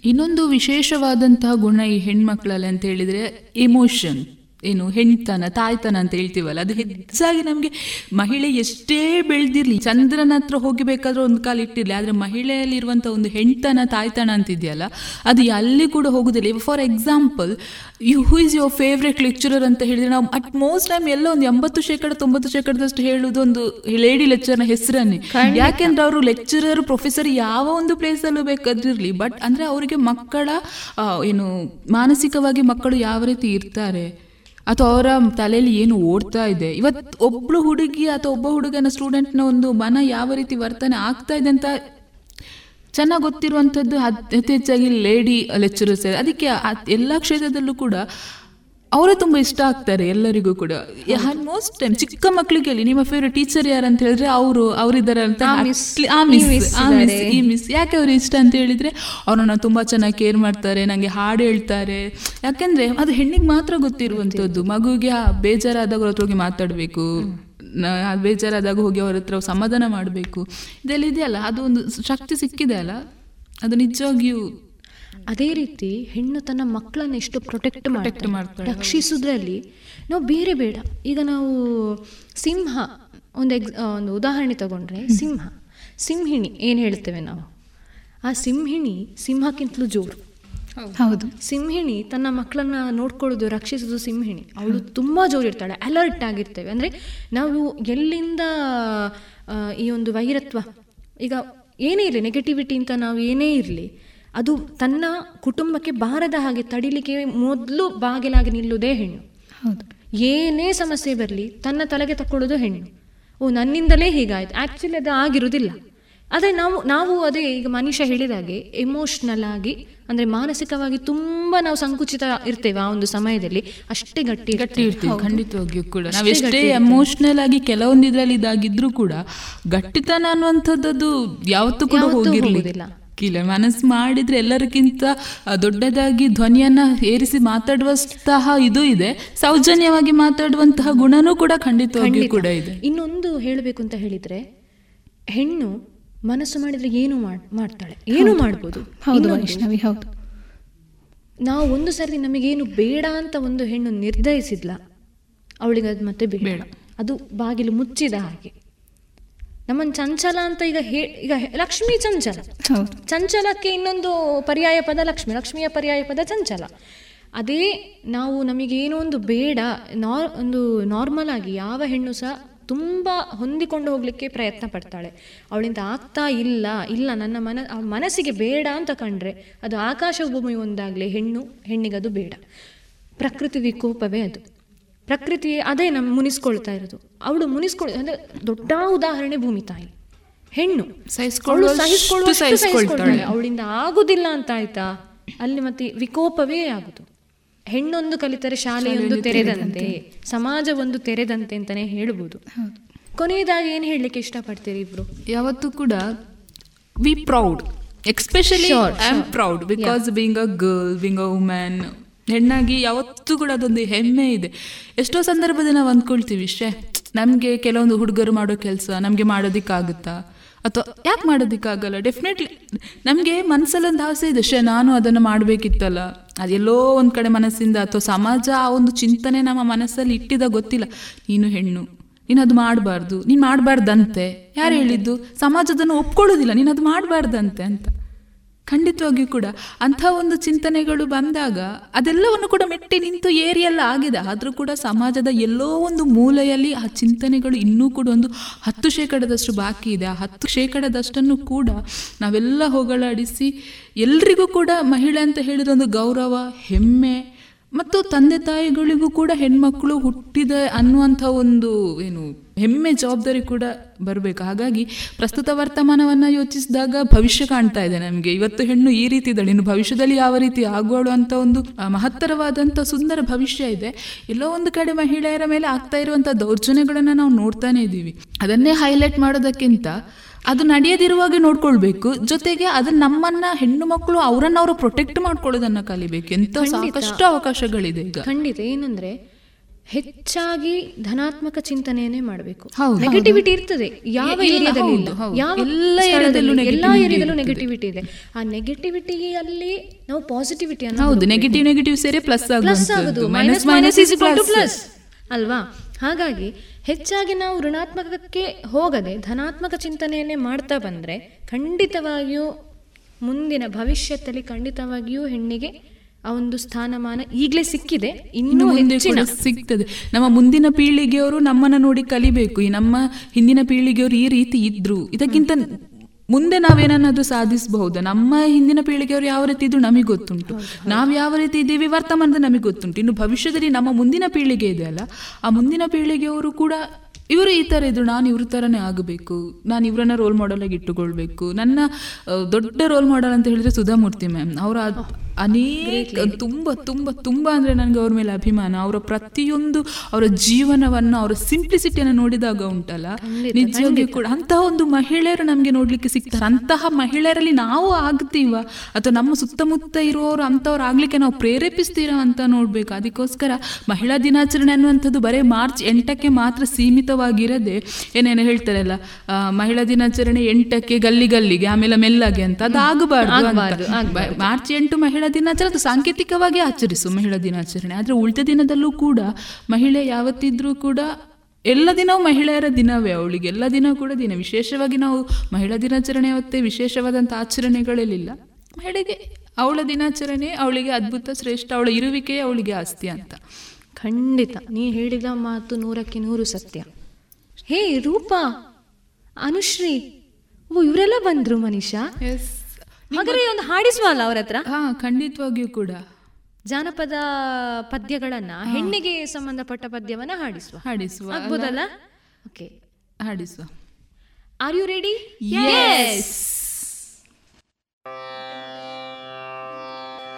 ಇನ್ನೊಂದು ವಿಶೇಷವಾದಂತಹ ಗುಣ ಈ ಹೆಣ್ಮಕ್ಳಲ್ಲಿ ಅಂತ ಹೇಳಿದ್ರೆ ಎಮೋಷನ್ ಏನು ಹೆಣ್ತನ ತಾಯ್ತನ ಅಂತ ಹೇಳ್ತೀವಲ್ಲ ಅದು ಹೆಚ್ಚಾಗಿ ನಮಗೆ ಮಹಿಳೆ ಎಷ್ಟೇ ಬೆಳೆದಿರ್ಲಿ ಚಂದ್ರನ ಹತ್ರ ಹೋಗಬೇಕಾದ್ರೆ ಒಂದು ಕಾಲ ಇಟ್ಟಿರ್ಲಿ ಆದರೆ ಮಹಿಳೆಯಲ್ಲಿ ಇರುವಂತಹ ಒಂದು ಹೆಣ್ತನ ತಾಯ್ತನ ಅಂತಿದೆಯಲ್ಲ ಅದು ಅಲ್ಲಿ ಕೂಡ ಹೋಗುದಿಲ್ಲ. For example you who is your favourite lecturer ಅಂತ ಹೇಳಿದ್ರೆ ನಾವು ಅಟ್ ಮೋಸ್ಟ್ ಟೈಮ್ ಎಲ್ಲ ಒಂದು ಎಂಬತ್ತು ಶೇಕಡ ತೊಂಬತ್ತು ಶೇಕಡದಷ್ಟು ಹೇಳುವುದು ಒಂದು ಲೇಡಿ ಲೆಕ್ಚರ್ನ ಹೆಸರನ್ನೇ. ಯಾಕೆಂದ್ರೆ ಅವರು ಲೆಕ್ಚರರ್ ಪ್ರೊಫೆಸರ್ ಯಾವ ಒಂದು ಪ್ಲೇಸಲ್ಲೂ ಬೇಕಾದಿರಲಿ ಬಟ್ ಅಂದರೆ ಅವರಿಗೆ ಮಕ್ಕಳ ಏನು ಮಾನಸಿಕವಾಗಿ ಮಕ್ಕಳು ಯಾವ ರೀತಿ ಇರ್ತಾರೆ? ಅಥವಾ ಅವರ ತಲೆಯಲ್ಲಿ ಏನು ಓಡ್ತಾ ಇದೆ. ಇವತ್ತು ಒಬ್ಳು ಹುಡುಗಿ ಅಥವಾ ಒಬ್ಬ ಹುಡುಗನ ಸ್ಟೂಡೆಂಟ್ನ ಒಂದು ಮನ ಯಾವ ರೀತಿ ವರ್ತನೆ ಆಗ್ತಾ ಇದೆ ಅಂತ ಚೆನ್ನಾಗಿ ಗೊತ್ತಿರುವಂಥದ್ದು ಅತ್- ಹೆಚ್ಚಾಗಿ ಲೇಡಿ ಲೆಕ್ಚರರ್ಸ್ ಅದಕ್ಕೆ ಎಲ್ಲ ಕ್ಷೇತ್ರದಲ್ಲೂ ಕೂಡ ಅವರೇ ತುಂಬ ಇಷ್ಟ ಆಗ್ತಾರೆ ಎಲ್ಲರಿಗೂ ಕೂಡ. ಆಲ್ಮೋಸ್ಟ್ ಟೈಮ್ ಚಿಕ್ಕ ಮಕ್ಕಳಿಗೆ ನಿಮ್ಮ ಫೇವ್ರೆಟ್ ಟೀಚರ್ ಯಾರು ಅಂತ ಹೇಳಿದ್ರೆ ಅವರು ಅವರಿದ್ದಾರೆ ಅಂತ ಈ ಮಿಸ್ ಯಾಕೆ ಅವ್ರು ಇಷ್ಟ ಅಂತ ಹೇಳಿದ್ರೆ ಅವ್ರನ್ನ ತುಂಬ ಚೆನ್ನಾಗಿ ಕೇರ್ ಮಾಡ್ತಾರೆ ನನಗೆ ಹಾಡು ಹೇಳ್ತಾರೆ. ಯಾಕೆಂದ್ರೆ ಅದು ಹೆಣ್ಣಿಗೆ ಮಾತ್ರ ಗೊತ್ತಿರುವಂತದ್ದು. ಮಗುಗೆ ಆ ಬೇಜಾರಾದಾಗ ಅವ್ರ ಹತ್ರ ಹೋಗಿ ಮಾತಾಡಬೇಕು ಬೇಜಾರಾದಾಗ ಹೋಗಿ ಅವ್ರ ಹತ್ರ ಸಮಾಧಾನ ಮಾಡಬೇಕು. ಇದೆಲ್ಲ ಇದೆಯಲ್ಲ ಅದು ಒಂದು ಶಕ್ತಿ ಸಿಕ್ಕಿದೆ ಅಲ್ಲ? ಅದು ನಿಜವಾಗಿಯೂ ಅದೇ ರೀತಿ ಹೆಣ್ಣು ತನ್ನ ಮಕ್ಕಳನ್ನ ಎಷ್ಟು ಪ್ರೊಟೆಕ್ಟ್ ಮಾಡ್ತಾರೆ ರಕ್ಷಿಸುದ್ರಲ್ಲಿ ನಾವು ಬೇರೆ ಬೇಡ. ಈಗ ನಾವು ಸಿಂಹ ಒಂದು ಎಕ್ಸ್ ಒಂದು ಉದಾಹರಣೆ ತಗೊಂಡ್ರೆ ಸಿಂಹ. ಸಿಂಹಿಣಿ ಏನು ಹೇಳ್ತೇವೆ ನಾವು? ಆ ಸಿಂಹಿಣಿ ಸಿಂಹಕ್ಕಿಂತಲೂ ಜೋರು. ಹೌದು. ಸಿಂಹಿಣಿ ತನ್ನ ಮಕ್ಕಳನ್ನ ನೋಡ್ಕೊಳ್ಳೋದು ರಕ್ಷಿಸೋದು ಸಿಂಹಿಣಿ. ಅವಳು ತುಂಬ ಜೋರಿರ್ತಾಳೆ ಅಲರ್ಟ್ ಆಗಿರ್ತೇವೆ. ಅಂದರೆ ನಾವು ಎಲ್ಲಿಂದ ಈ ಒಂದು ವೈರತ್ವ ಈಗ ಏನೇ ಇರಲಿ ನೆಗೆಟಿವಿಟಿ ಅಂತ ನಾವು ಏನೇ ಇರಲಿ ಅದು ತನ್ನ ಕುಟುಂಬಕ್ಕೆ ಬಾರದ ಹಾಗೆ ತಡಿಲಿಕ್ಕೆ ಮೊದಲು ಬಾಗಿಲಾಗಿ ನಿಲ್ಲುವುದೇ ಹೆಣ್ಣು. ಹೌದು. ಏನೇ ಸಮಸ್ಯೆ ಬರಲಿ ತನ್ನ ತಲೆಗೆ ತಕ್ಕೊಳ್ಳೋದು ಹೆಣ್ಣು. ಓ ನನ್ನಿಂದಲೇ ಹೀಗಾಯ್ತು. ಆ್ಯಕ್ಚುಲಿ ಅದು ಆಗಿರುವುದಿಲ್ಲ. ಆದರೆ ನಾವು ನಾವು ಅದೇ ಈಗ ಮನುಷ್ಯ ಹೇಳಿದಾಗೆ ಎಮೋಷ್ನಲ್ ಆಗಿ ಅಂದರೆ ಮಾನಸಿಕವಾಗಿ ತುಂಬ ನಾವು ಸಂಕುಚಿತ ಇರ್ತೇವೆ ಆ ಒಂದು ಸಮಯದಲ್ಲಿ. ಅಷ್ಟೇ ಗಟ್ಟಿ ಗಟ್ಟಿ ಇರ್ತೀವಿ. ಖಂಡಿತವಾಗಿಯೂ ಕೂಡ. ಅಷ್ಟೇ ನಾವು ಎಷ್ಟೇ ಎಮೋಷ್ನಲ್ ಆಗಿ ಕೆಲವೊಂದು ಇದ್ರಲ್ಲಿ ಇದಾಗಿದ್ರು ಕೂಡ ಗಟ್ಟಿತನ ಅನ್ನುವಂಥದ್ದು ಯಾವತ್ತೂ ಕೂಡ ಯಾವತ್ತೂ ಕಿಲ ಮನಸ್ಸು ಮಾಡಿದ್ರೆ ಎಲ್ಲರಿಗಿಂತ ದೊಡ್ಡದಾಗಿ ಧ್ವನಿಯನ್ನ ಏರಿಸಿ ಮಾತಾಡುವಂತಹ ಇದು ಇದೆ. ಸೌಜನ್ಯವಾಗಿ ಮಾತಾಡುವಂತಹ ಗುಣನೂ ಕೂಡ ಖಂಡಿತವಾಗಿಯೂ ಖಂಡಿತ. ಕೂಡ ಇದೆ. ಇನ್ನೊಂದು ಹೇಳಬೇಕು ಅಂತ ಹೇಳಿದ್ರೆ ಹೆಣ್ಣು ಮನಸ್ಸು ಮಾಡಿದ್ರೆ ಏನು ಮಾಡ್- ಮಾಡ್ತಾಳೆ? ಏನು. ಮಾಡ್ಬೋದು? ಹೌದು ವೈಷ್ಣವಿ ಹೌದು. ನಾವು ಒಂದು ಸರ್ತಿ ನಮಗೇನು ಬೇಡ ಅಂತ ಒಂದು ಹೆಣ್ಣು ನಿರ್ಧರಿಸಿದ್ಲ ಅವಳಿಗೆ ಅದು ಮತ್ತೆ ಬೇಡ. ಅದು ಬಾಗಿಲು ಮುಚ್ಚಿದ ಹಾಗೆ. ನಮ್ಮನ್ನು ಚಂಚಲ ಅಂತ ಈಗ ಹೇ ಈಗ ಲಕ್ಷ್ಮಿ ಚಂಚಲ. ಚಂಚಲಕ್ಕೆ ಇನ್ನೊಂದು ಪರ್ಯಾಯ ಪದ ಲಕ್ಷ್ಮಿ ಲಕ್ಷ್ಮಿಯ ಪರ್ಯಾಯ ಪದ ಚಂಚಲ. ಅದೇ ನಾವು ನಮಗೇನೋ ಒಂದು ಬೇಡ ನಾರ್ ಒಂದು ನಾರ್ಮಲ್ ಆಗಿ ಯಾವ ಹೆಣ್ಣು ಸಹ ತುಂಬ ಹೊಂದಿಕೊಂಡು ಹೋಗಲಿಕ್ಕೆ ಪ್ರಯತ್ನ ಪಡ್ತಾಳೆ. ಅವಳಿಂದ ಆಗ್ತಾ ಇಲ್ಲ ಇಲ್ಲ ನನ್ನ ಮನ ಅವ್ಳ ಮನಸ್ಸಿಗೆ ಬೇಡ ಅಂತ ಕಂಡ್ರೆ ಅದು ಆಕಾಶ ಭೂಮಿ ಒಂದಾಗಲಿ ಹೆಣ್ಣು ಹೆಣ್ಣಿಗದು ಬೇಡ. ಪ್ರಕೃತಿ ವಿಕೋಪವೇ ಅದು. ಪ್ರಕೃತಿ ಅದೇ ನಮ್ಮ ಮುನಿಸ್ಕೊಳ್ತಾ ಇರೋದು. ಅವಳು ಮುನಿಸ್ಕೊಳ್ ಅಂದ್ರೆ ದೊಡ್ಡ ಉದಾಹರಣೆ ಭೂಮಿ ತಾಯಿ. ಹೆಣ್ಣು. ಅವಳಿಂದ ಆಗುದಿಲ್ಲ ಅಂತ ಆಯ್ತಾ? ಅಲ್ಲಿ ಮತ್ತೆ ವಿಕೋಪವೇ ಆಗುದು. ಹೆಣ್ಣೊಂದು ಕಲಿತರೆ ಶಾಲೆಯೊಂದು ಶಾಲೆಯೊಂದು ತೆರೆದಂತೆ ಸಮಾಜ ಒಂದು ತೆರೆದಂತೆ ಅಂತಾನೆ ಹೇಳ್ಬೋದು. ಕೊನೆಯದಾಗಿ ಏನು ಹೇಳಲಿಕ್ಕೆ ಇಷ್ಟಪಡ್ತೀರಿ ಇಬ್ರು? ಯಾವತ್ತೂ ಕೂಡ we proud especially I am proud because being a girl being a woman ಹೆಣ್ಣಾಗಿ ಯಾವತ್ತೂ ಕೂಡ ಅದೊಂದು ಹೆಮ್ಮೆ ಇದೆ. ಎಷ್ಟೋ ಸಂದರ್ಭದಲ್ಲಿ ನಾವು ಅಂದ್ಕೊಳ್ತೀವಿ ಇಷ್ಟೇ ನಮಗೆ ಕೆಲವೊಂದು ಹುಡುಗರು ಮಾಡೋ ಕೆಲಸ ನಮಗೆ ಮಾಡೋದಕ್ಕಾಗುತ್ತಾ? ಅಥವಾ, ಯಾಕೆ ಮಾಡೋದಕ್ಕಾಗಲ್ಲ? ಡೆಫಿನೆಟ್ಲಿ ನಮಗೆ ಮನಸ್ಸಲ್ಲೊಂದು ಆಸೆ ಇದೆ ಶೇ ನಾನು ಅದನ್ನು ಮಾಡಬೇಕಿತ್ತಲ್ಲ. ಅದೆಲ್ಲೋ ಒಂದು ಕಡೆ ಮನಸ್ಸಿಂದ ಅಥವಾ ಸಮಾಜ ಆ ಒಂದು ಚಿಂತನೆ ನಮ್ಮ ಮನಸ್ಸಲ್ಲಿ ಇಟ್ಟಿದ ಗೊತ್ತಿಲ್ಲ. ನೀನು ಹೆಣ್ಣು, ನೀನು ಅದು ಮಾಡಬಾರ್ದು, ನೀನು ಮಾಡಬಾರ್ದಂತೆ. ಯಾರು ಹೇಳಿದ್ದು? ಸಮಾಜದನ್ನು ಒಪ್ಕೊಳ್ಳೋದಿಲ್ಲ, ನೀನು ಅದು ಮಾಡಬಾರ್ದಂತೆ ಅಂತ. ಖಂಡಿತವಾಗಿಯೂ ಕೂಡ ಅಂಥ ಒಂದು ಚಿಂತನೆಗಳು ಬಂದಾಗ ಅದೆಲ್ಲವನ್ನು ಕೂಡ ಮೆಟ್ಟಿ ನಿಂತು ಏರಿಯೆಲ್ಲ ಆಗಿದೆ. ಆದರೂ ಕೂಡ ಸಮಾಜದ ಎಲ್ಲೋ ಒಂದು ಮೂಲೆಯಲ್ಲಿ ಆ ಚಿಂತನೆಗಳು ಇನ್ನೂ ಕೂಡ ಒಂದು ಹತ್ತು ಶೇಕಡದಷ್ಟು ಬಾಕಿ ಇದೆ. ಆ ಹತ್ತು ಶೇಕಡದಷ್ಟನ್ನು ಕೂಡ ನಾವೆಲ್ಲ ಹೋಗಲಾಡಿಸಿ ಎಲ್ರಿಗೂ ಕೂಡ ಮಹಿಳೆ ಅಂತ ಹೇಳಿದ ಒಂದು ಗೌರವ, ಹೆಮ್ಮೆ ಮತ್ತು ತಂದೆ ತಾಯಿಗಳಿಗೂ ಕೂಡ ಹೆಣ್ಮಕ್ಳು ಹುಟ್ಟಿದ ಅನ್ನುವಂಥ ಒಂದು ಏನು ಹೆಮ್ಮೆ ಜವಾಬ್ದಾರಿ ಕೂಡ ಬರಬೇಕು. ಹಾಗಾಗಿ ಪ್ರಸ್ತುತ ವರ್ತಮಾನವನ್ನು ಯೋಚಿಸಿದಾಗ ಭವಿಷ್ಯ ಕಾಣ್ತಾ ಇದೆ ನಮಗೆ. ಇವತ್ತು ಹೆಣ್ಣು ಈ ರೀತಿ ಇದ್ದಾಳೆ, ಇನ್ನು ಭವಿಷ್ಯದಲ್ಲಿ ಯಾವ ರೀತಿ ಆಗೋಳು ಅಂತ ಒಂದು ಮಹತ್ತರವಾದಂಥ ಸುಂದರ ಭವಿಷ್ಯ ಇದೆ. ಎಲ್ಲೋ ಒಂದು ಕಡೆ ಮಹಿಳೆಯರ ಮೇಲೆ ಆಗ್ತಾ ಇರುವಂಥ ದೌರ್ಜನ್ಯಗಳನ್ನು ನಾವು ನೋಡ್ತಾನೇ ಇದ್ದೀವಿ. ಅದನ್ನೇ ಹೈಲೈಟ್ ಮಾಡೋದಕ್ಕಿಂತ ಅದು ನಡೆಯದಿರುವಾಗ ನೋಡ್ಕೊಳ್ಬೇಕು. ಜೊತೆಗೆ ಅದು ನಮ್ಮನ್ನ ಹೆಣ್ಣು ಮಕ್ಕಳು ಅವರನ್ನ ಅವರು ಪ್ರೊಟೆಕ್ಟ್ ಮಾಡ್ಕೊಳ್ಳೋದನ್ನ ಕಲಿಬೇಕು. ಎಂತ ಸಾಕಷ್ಟು ಅವಕಾಶಗಳಿದೆ ಈಗ. ಖಂಡಿತ. ಏನಂದ್ರೆ ಹೆಚ್ಚಾಗಿ ಧನಾತ್ಮಕ ಚಿಂತನೆಯನ್ನೇ ಮಾಡಬೇಕು. ನೆಗೆಟಿವಿಟಿ ಇರ್ತದೆ. ಯಾವ ಏರಿಯಾದಲ್ಲಿ ಇಲ್ಲ. ಯಾವ ಎಲ್ಲ ಏರಿಯಾದಲ್ಲೂ ಎಲ್ಲಾ negativity ಏರಿಯಾದಲ್ಲೂ ನೆಗೆಟಿವಿಟಿ ಇದೆ. ಆ ನೆಗೆಟಿವಿಟಿಯಲ್ಲಿ ನಾವು ಪಾಸಿಟಿವಿಟಿ ಹೌದು ನೆಗೆಟಿವ್ ನೆಗೆಟಿವ್ ಸೇರಿ ಪ್ಲಸ್ ಪ್ಲಸ್ ಆಗುದು. ಮೈನಸ್ ಮೈನಸ್ ಪ್ಲಸ್ ಅಲ್ವಾ? ಹಾಗಾಗಿ ಹೆಚ್ಚಾಗಿ ನಾವು ಋಣಾತ್ಮಕಕ್ಕೆ ಹೋಗದೆ ಧನಾತ್ಮಕ ಚಿಂತನೆಯನ್ನೇ ಮಾಡ್ತಾ ಬಂದ್ರೆ ಖಂಡಿತವಾಗಿಯೂ ಮುಂದಿನ ಭವಿಷ್ಯದಲ್ಲಿ ಖಂಡಿತವಾಗಿಯೂ ಹೆಣ್ಣಿಗೆ ಆ ಒಂದು ಸ್ಥಾನಮಾನ ಈಗಲೇ ಸಿಕ್ಕಿದೆ. ಇನ್ನು ಹೆಚ್ಚಿನ ಸಿಗ್ತದೆ. ನಮ್ಮ ಮುಂದಿನ ಪೀಳಿಗೆಯವರು ನಮ್ಮನ್ನ ನೋಡಿ ಕಲಿಬೇಕು. ಈ ನಮ್ಮ ಹಿಂದಿನ ಪೀಳಿಗೆಯವರು ಈ ರೀತಿ ಇದ್ರು. ಇದಕ್ಕಿಂತ ಮುಂದೆ ನಾವೇನನ್ನಾದ್ರೂ ಸಾಧಿಸಬಹುದು? ನಮ್ಮ ಹಿಂದಿನ ಪೀಳಿಗೆಯವರು ಯಾವ ರೀತಿ ಇದ್ರು ನಮಗೆ ಗೊತ್ತುಂಟು. ನಾವು ಯಾವ ರೀತಿ ಇದ್ದೀವಿ, ವರ್ತಮಾನದ ನಮಗೆ ಗೊತ್ತುಂಟು. ಇನ್ನು ಭವಿಷ್ಯದಲ್ಲಿ ನಮ್ಮ ಮುಂದಿನ ಪೀಳಿಗೆ ಇದೆ ಅಲ್ಲ, ಆ ಮುಂದಿನ ಪೀಳಿಗೆಯವರು ಕೂಡ ಇವರು ಈ ಥರ ಇದ್ರು, ನಾನು ಇವ್ರ ಥರನೇ ಆಗಬೇಕು, ನಾನು ಇವರನ್ನ ರೋಲ್ ಮಾಡೆಲ್ ಆಗಿ ಇಟ್ಟುಕೊಳ್ಬೇಕು. ನನ್ನ ದೊಡ್ಡ ರೋಲ್ ಮಾಡೆಲ್ ಅಂತ ಹೇಳಿದ್ರೆ ಸುಧಾಮೂರ್ತಿ ಮ್ಯಾಮ್ ಅವರ ಅನೇಕ ತುಂಬ ತುಂಬ ತುಂಬ ಅಂದರೆ ನನಗೆ ಅವ್ರ ಮೇಲೆ ಅಭಿಮಾನ. ಅವರ ಪ್ರತಿಯೊಂದು ಅವರ ಜೀವನವನ್ನು ಅವರ ಸಿಂಪ್ಲಿಸಿಟಿಯನ್ನು ನೋಡಿದಾಗ ಉಂಟಲ್ಲ? ನಿಜವಾಗಿ ಕೂಡ ಅಂತಹ ಒಂದು ಮಹಿಳೆಯರು ನಮಗೆ ನೋಡಲಿಕ್ಕೆ ಸಿಗ್ತಾರೆ. ಅಂತಹ ಮಹಿಳೆಯರಲ್ಲಿ ನಾವು ಆಗ್ತೀವ? ಅಥವಾ ನಮ್ಮ ಸುತ್ತಮುತ್ತ ಇರುವವರು ಅಂಥವ್ರು ಆಗಲಿಕ್ಕೆ ನಾವು ಪ್ರೇರೇಪಿಸ್ತೀರಾ ಅಂತ ನೋಡಬೇಕು. ಅದಕ್ಕೋಸ್ಕರ ಮಹಿಳಾ ದಿನಾಚರಣೆ ಅನ್ನುವಂಥದ್ದು ಬರೀ ಮಾರ್ಚ್ ಎಂಟಕ್ಕೆ ಮಾತ್ರ ಸೀಮಿತವಾಗಿರದೆ ಏನೇನು ಹೇಳ್ತಾರಲ್ಲ ಮಹಿಳಾ ದಿನಾಚರಣೆ ಎಂಟಕ್ಕೆ ಗಲ್ಲಿ ಗಲ್ಲಿಗೆ ಆಮೇಲೆ ಮೆಲ್ಲಗೆ ಅಂತ ಅದು. ಆಗ್ಬಾರ್ದು. ಮಾರ್ಚ್ ಎಂಟು ಮಹಿಳಾ ದಿನಾಚರಣೆ ಅದು ಸಾಂಕೇತಿಕವಾಗಿ ಆಚರಿಸು ಮಹಿಳಾ ದಿನಾಚರಣೆ. ಆದರೆ ಉಳಿದ ದಿನದಲ್ಲೂ ಕೂಡ ಮಹಿಳೆ ಯಾವತ್ತಿದ್ರೂ ಕೂಡ ಎಲ್ಲ ದಿನವೂ ಮಹಿಳೆಯರ ದಿನವೇ ಅವಳಿಗೆ. ಎಲ್ಲ ದಿನ ಕೂಡ ದಿನ. ವಿಶೇಷವಾಗಿ ನಾವು ಮಹಿಳಾ ದಿನಾಚರಣೆ ಅವತ್ತೇ ವಿಶೇಷವಾದಂಥ ಆಚರಣೆಗಳಲ್ಲಿಲ್ಲ. ಮಹಿಳೆಗೆ ಅವಳ ದಿನಾಚರಣೆ ಅವಳಿಗೆ ಅದ್ಭುತ ಶ್ರೇಷ್ಠ ಅವಳ ಇರುವಿಕೆ ಅವಳಿಗೆ ಆಸ್ತಿ ಅಂತ. ಖಂಡಿತ. ನೀ ಹೇಳಿದ ಮಾತು ನೂರಕ್ಕೆ ನೂರು ಸತ್ಯ. ಹೇ ರೂಪಾ ಅನುಶ್ರೀ ಓ ಇವರೆಲ್ಲ ಬಂದ್ರು ಮನೀಷಾ? ಹಾಗಾದ್ರೆ ಒಂದು ಹಾಡಿಸುವಲ್ಲ ಅವ್ರ ಹತ್ರ? ಹಾ ಖಂಡಿತವಾಗಿಯೂ ಕೂಡ. ಜಾನಪದ ಪದ್ಯಗಳನ್ನ ಹೆಣ್ಣಿಗೆ ಸಂಬಂಧಪಟ್ಟ ಪದ್ಯವನ್ನ ಹಾಡಿಸುವ. ಹಾಡಿಸುವ. ಆಗ್ಬೋದಲ್ಲ? ಓಕೆ ಹಾಡಿಸುವ. ಆರ್ ಯು ರೆಡಿ ಯೆಸ್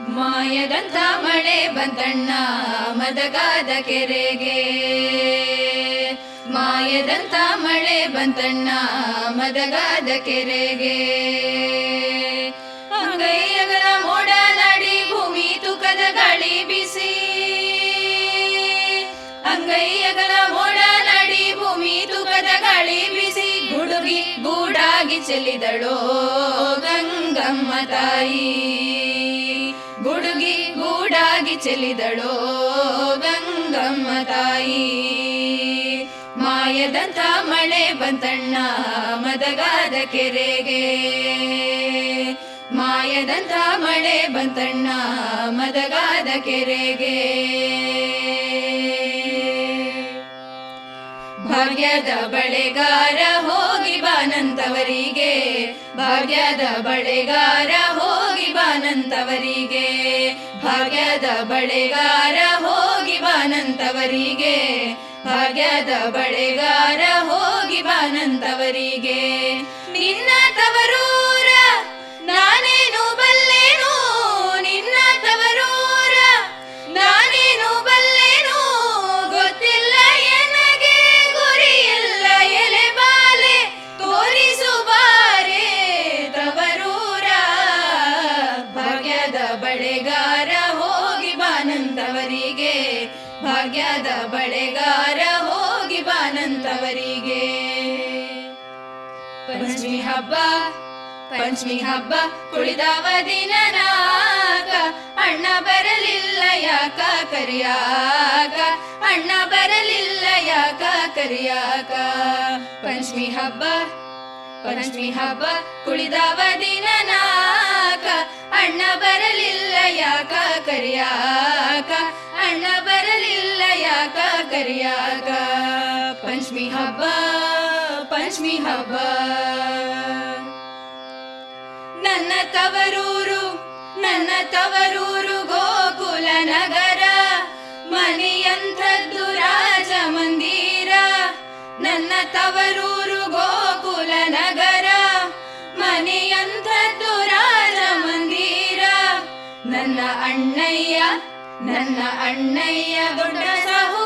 ಮಾಯದಂತ ಮಳೆ ಬಂತಣ್ಣ ಮದಗಾದ ಕೆರೆಗೆ. ಮಾಯದಂತ ಮಳೆ ಬಂತಣ್ಣ ಮದಗಾದ ಕೆರೆಗೆ. ಅಂಗೈಯಗಳ ಮೋಡ ನಡಿ ಭೂಮಿ ತುಕದ ಗಾಳಿ ಬಿಸಿ. ಅಂಗೈಯಗಳ ಮೋಡ ನಡಿ ಭೂಮಿ ತುಕದ ಗಾಳಿ ಬಿಸಿ. ಗುಡುಗಿ ಗೂಡಾಗಿ ಚೆಲ್ಲಿದಳೋ ಗಂಗಮ್ಮ ತಾಯಿ. ಗುಡುಗಿ ಗೂಡಾಗಿ ಚೆಲ್ಲಿದಳೋ ಗಂಗಮ್ಮ ತಾಯಿ. ಮಾಯದಂತ ಮಳೆ ಬಂತಣ್ಣ ಮದಗಾದ ಕೆರೆಗೆ. ಮಾಯದಂತ ಮಳೆ ಬಂತಣ್ಣ ಮದಗಾದ ಕೆರೆಗೆ. ಭಾಗ್ಯದ ಬಳೆಗಾರ ಹೋಗಿ ಬಾನಂತವರಿಗೆ ಭಾಗ್ಯದ ಬಳೆಗಾರ ಹೋಗಿ ಬಾನಂತವರಿಗೆ ಭಾಗ್ಯದ ಬಳೆಗಾರ ಹೋಗಿ ಬಾನಂತವರಿಗೆ ಭಾಗ್ಯದ ಬಳೆಗಾರ ಹೋಗಿ ಬಾನಂತವರಿಗೆ ನಿನ್ನ ತವರೂರ ಹಬ್ಬ, ಪಂಚಮಿ ಹಬ್ಬ, ಕುಳಿದವ ದಿನನಾಗ ಅಣ್ಣ ಬರಲಿಲ್ಲ ಯಾಕ ಕರಿಯಾಗ ಅಣ್ಣ ಬರಲಿಲ್ಲ ಯಾಕ ಕರಿಯಾಗ ಪಂಚಮಿ ಹಬ್ಬ ಪಂಚಮಿ ಹಬ್ಬ, ಕುಳಿದವ ದಿನನಾಗ ಅಣ್ಣ ಬರಲಿಲ್ಲ ಯಾಕ ಕರಿಯಾಗ ಅಣ್ಣ ಬರಲಿಲ್ಲ ಯಾಕ ಕರಿಯಾಗ ಪಂಚಮಿ ಹಬ್ಬ ಪಂಚಮಿ ಹಬ್ಬ. ನನ್ನ ತವರೂರು ನನ್ನ ತವರೂರು ಗೋಕುಲ ನಗರ ಮನೆಯಂಥದ್ದು ರಾಜ ಮಂದಿರ. ನನ್ನ ತವರೂರು ಗೋಕುಲ ನಗರ ಮನೆಯಂಥದ್ದು ರಾಜ ಮಂದಿರ. ನನ್ನ ಅಣ್ಣಯ್ಯ ನನ್ನ ಅಣ್ಣಯ್ಯ ದೊಡ್ಡ ಸಾಹುಕಾರ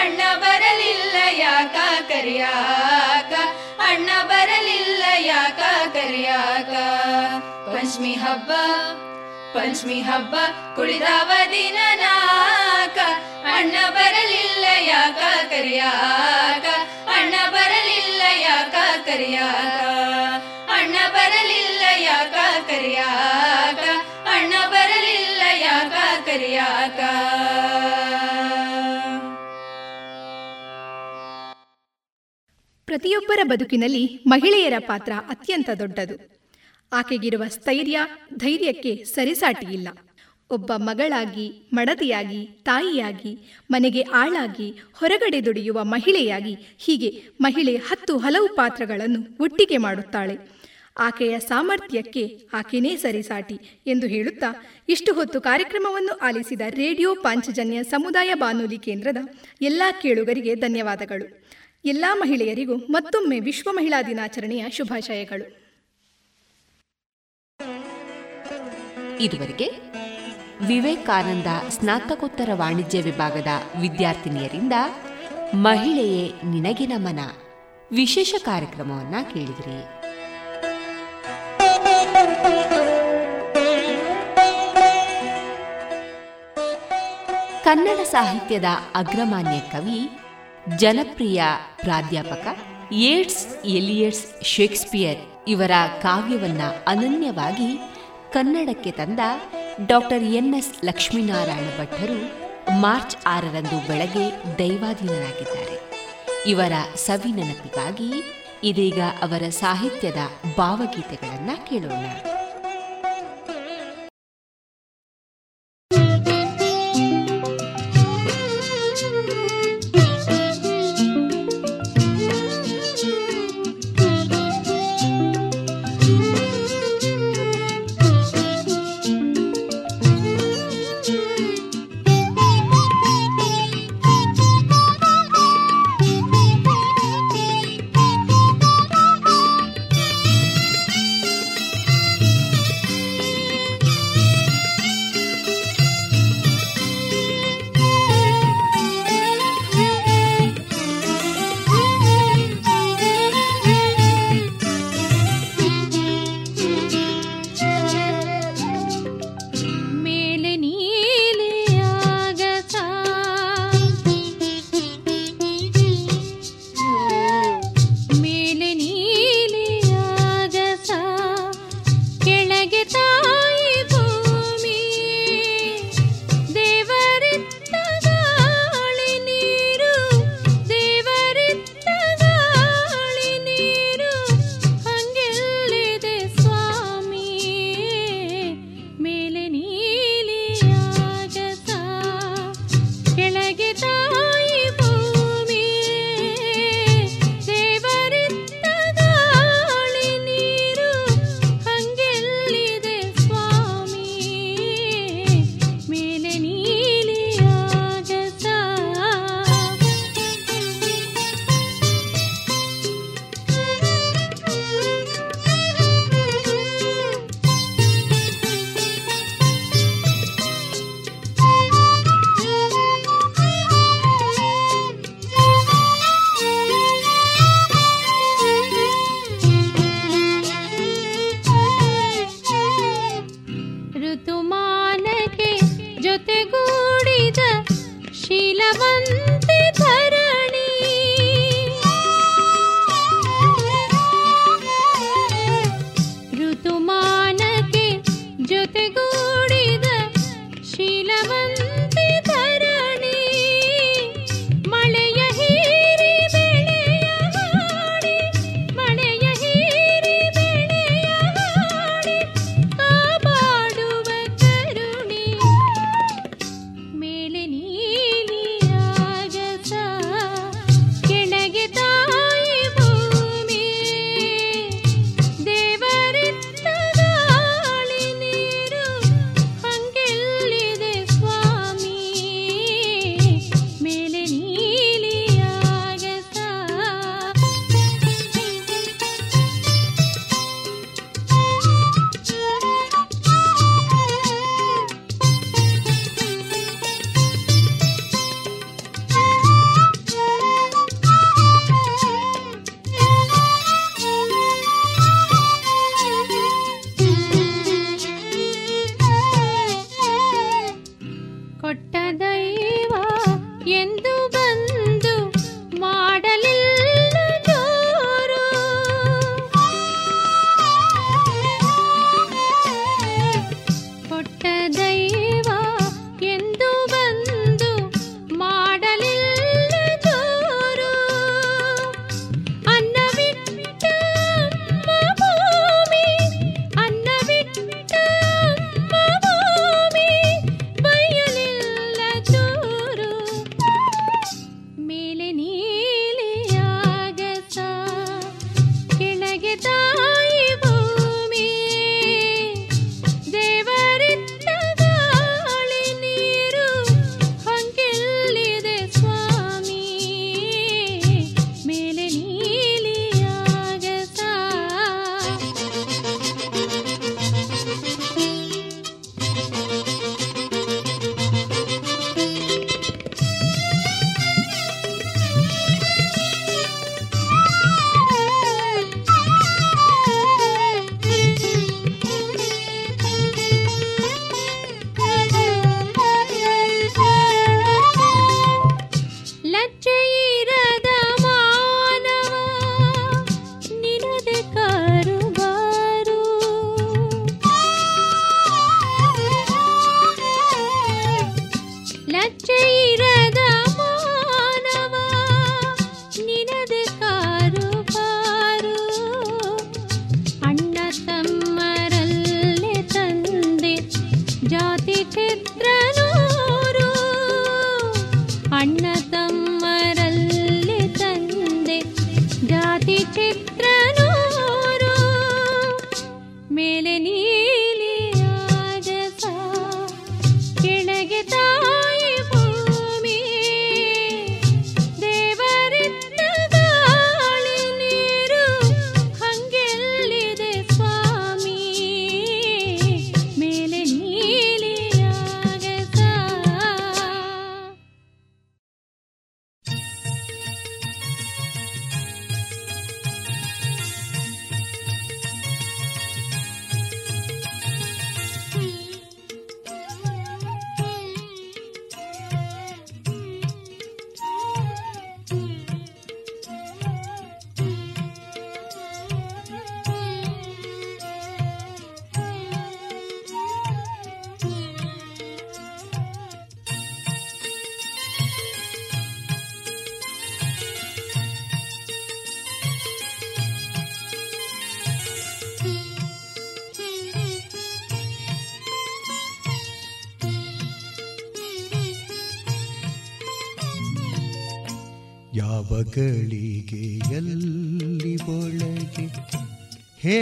ಅಣ್ಣ ಬರಲಿಲ್ಲ ಯಾಕ ಕರಿಯಾಕ? ಅಣ್ಣ ಬರಲಿಲ್ಲ ಯಾಕ ಕರಿಯಾಕ? ಪಂಚಮಿ ಹಬ್ಬ ಪಂಚಮಿ ಹಬ್ಬ ಕುಳಿದಾವ ದಿನ ನಾಕ. ಅಣ್ಣ ಬರಲಿಲ್ಲ ಯಾಕ ಕರಿಯಾಕ? ಅಣ್ಣ ಬರಲಿಲ್ಲ ಯಾಕ ಕರಿಯಾಕ? ಪ್ರತಿಯೊಬ್ಬರ ಬದುಕಿನಲ್ಲಿ ಮಹಿಳೆಯರ ಪಾತ್ರ ಅತ್ಯಂತ ದೊಡ್ಡದು. ಆಕೆಗಿರುವ ಸ್ಥೈರ್ಯ, ಧೈರ್ಯಕ್ಕೆ ಸರಿಸಾಟಿಯಿಲ್ಲ. ಒಬ್ಬ ಮಗಳಾಗಿ, ಮಡದಿಯಾಗಿ, ತಾಯಿಯಾಗಿ, ಮನೆಗೆ ಆಳಾಗಿ, ಹೊರಗಡೆ ದುಡಿಯುವ ಮಹಿಳೆಯಾಗಿ ಹೀಗೆ ಮಹಿಳೆ ಹತ್ತು ಹಲವು ಪಾತ್ರಗಳನ್ನು ಒಟ್ಟಿಗೆ ಮಾಡುತ್ತಾಳೆ. ಆಕೆಯ ಸಾಮರ್ಥ್ಯಕ್ಕೆ ಆಕೆನೇ ಸರಿಸಾಟಿ ಎಂದು ಹೇಳುತ್ತಾ ಇಷ್ಟು ಹೊತ್ತು ಕಾರ್ಯಕ್ರಮವನ್ನು ಆಲಿಸಿದ ರೇಡಿಯೋ ಪಾಂಚಜನ್ಯ ಸಮುದಾಯ ಬಾನುಲಿ ಕೇಂದ್ರದ ಎಲ್ಲ ಕೇಳುಗರಿಗೆ ಧನ್ಯವಾದಗಳು. ಎಲ್ಲ ಮಹಿಳೆಯರಿಗೂ ಮತ್ತೊಮ್ಮೆ ವಿಶ್ವ ಮಹಿಳಾ ದಿನಾಚರಣೆಯ ಶುಭಾಶಯಗಳು. ಇದುವರೆಗೆ ವಿವೇಕಾನಂದ ಸ್ನಾತಕೋತ್ತರ ವಾಣಿಜ್ಯ ವಿಭಾಗದ ವಿದ್ಯಾರ್ಥಿನಿಯರಿಂದ ಮಹಿಳೆಯೇ ನಿನಗೆ ನಮನ. ವಿಶೇಷ ಕಾರ್ಯಕ್ರಮವನ್ನ ಕೇಳಿದಿರಿ. ಕನ್ನಡ ಸಾಹಿತ್ಯದ ಅಗ್ರಮಾನ್ಯ ಕವಿ ಜನಪ್ರಿಯ ಪ್ರಾಧ್ಯಾಪಕ ಏಡ್ಸ್ ಎಲಿಯಟ್ಸ್ ಶೇಕ್ಸ್ಪಿಯರ್ ಇವರ ಕಾವ್ಯವನ್ನ ಅನನ್ಯವಾಗಿ ಕನ್ನಡಕ್ಕೆ ತಂದ ಡಾಕ್ಟರ್ ಎನ್ಎಸ್ ಲಕ್ಷ್ಮೀನಾರಾಯಣ ಭಟ್ಟರು ಮಾರ್ಚ್ ಆರರಂದು ಬೆಳಗ್ಗೆ ದೈವಾಧೀನರಾಗಿದ್ದಾರೆ. ಇವರ ಸವಿ ನೆನಪಿಗಾಗಿ ಇದೀಗ ಅವರ ಸಾಹಿತ್ಯದ ಭಾವಗೀತೆಗಳನ್ನು ಕೇಳೋಣ.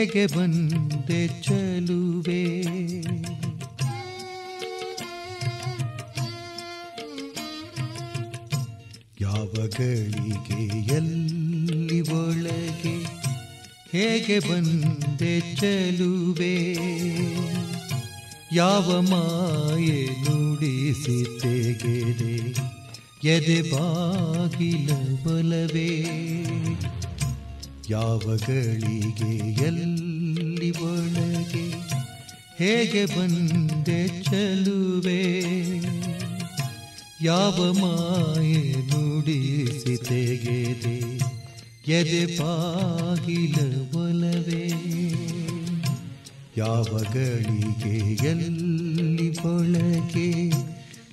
ಹೇಗೆ ಬಂದೆ ಚಲುವೆ. ಯಾವ ಗಳಿಗೆ ಎಲ್ಲಿ ಒಳಗೆ ಹೇಗೆ ಬಂದೆ ಚಲುವೆ. ಯಾವ ಮಾಯೆ ನುಡಿಸಿ ತೆಗೆದೆ ಎದೆ ಬಾಗಿಲ ಬಲವೇ. ಯಾವ ಗಳಿಗೆ ಎಲ್ಲಿ ಹೇಗೆ ಬಂದೆ ಚಲುವೆ? ಯಾವ ಮಾಯೆ ನುಡಿಸಿ ತೆಗೆದೆ? ಎದೆ ಬಾಗಿಲ ಒಲವೇ? ಯಾವ ಗಳಿಗೆ ಎಲ್ಲಿ ಬಳಕೆ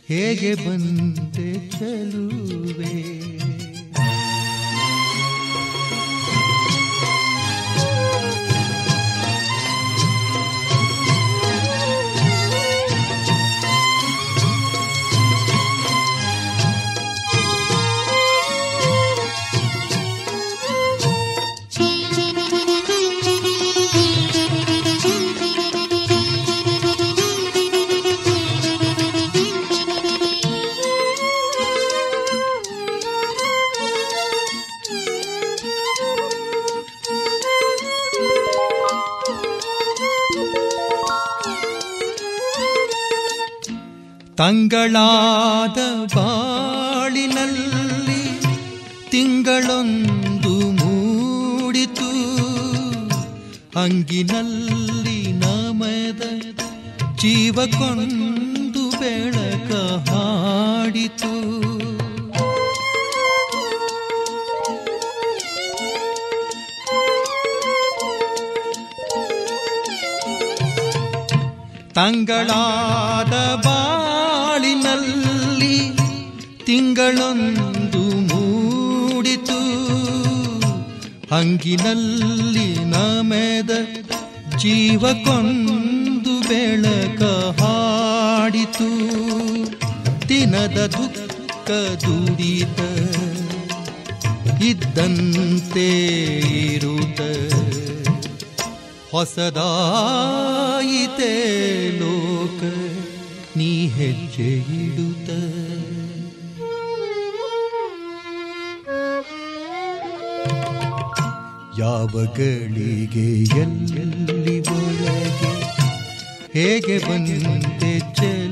ಹೇಗೆ ಬಂದೆ ಚಲುವೆ? ತಂಗಳಾದ ಬಾಳಿನಲ್ಲಿ ತಿಂಗಳೊಂದು ಮೂಡಿತು. ಅಂಗಿನಲ್ಲಿ ನಮದ ಜೀವಕ್ಕೊಂದು ಬೆಳಕ ಹಾಡಿತು. ತಂಗಳಾದ ಬಾಳಿನಲ್ಲಿ ತಿಂಗಳೊಂದು ಮೂಡಿತು. ಹಂಗಿನಲ್ಲಿ ನಮೆದ ಜೀವಕ್ಕೊಂದು ಬೆಳಕ ಹಾಡಿತು. ದಿನದ ದುಃಖ ದುಡಿತ ಇದ್ದಂತೆ ಇರುತ್ತ ಹೊಸದಾಯಿತೆ ಲೋಕ, ನೀ ಹೆಜ್ಜೆ ಇಡುತ್ತ ಯಾವ ಗಳಿಗೆ ಎಲ್ಲಿ ಒಳಗೆ ಹೇಗೆ ಬಂತೆ ಚೆಲುವೆ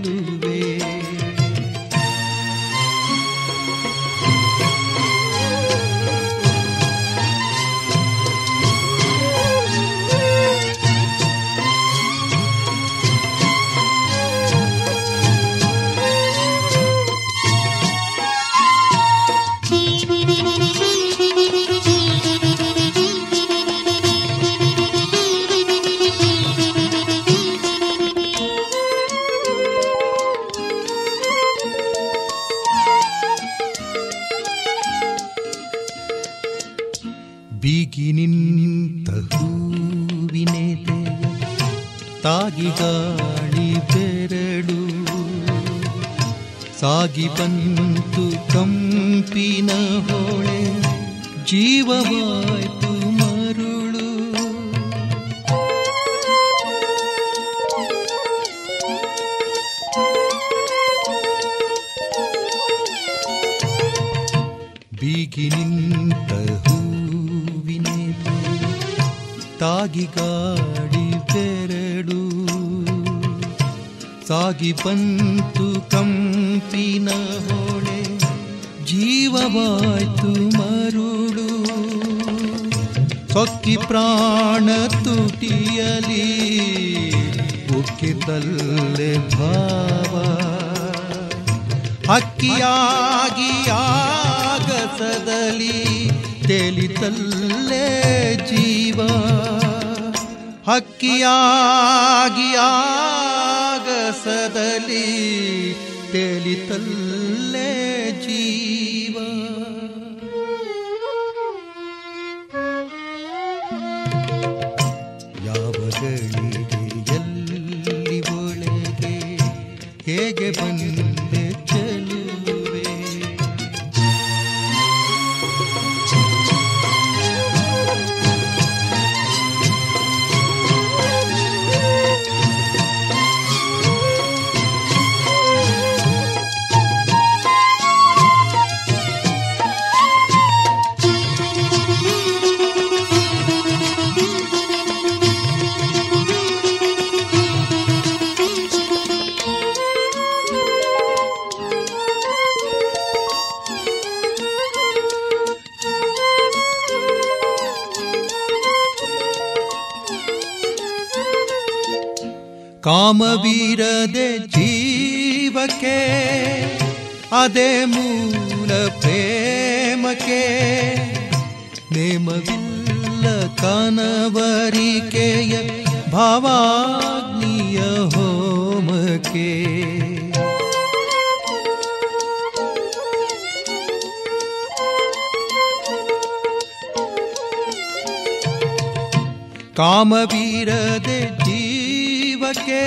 ಕಾಮವೀರದೆ ಜೀವಕ್ಕೆ,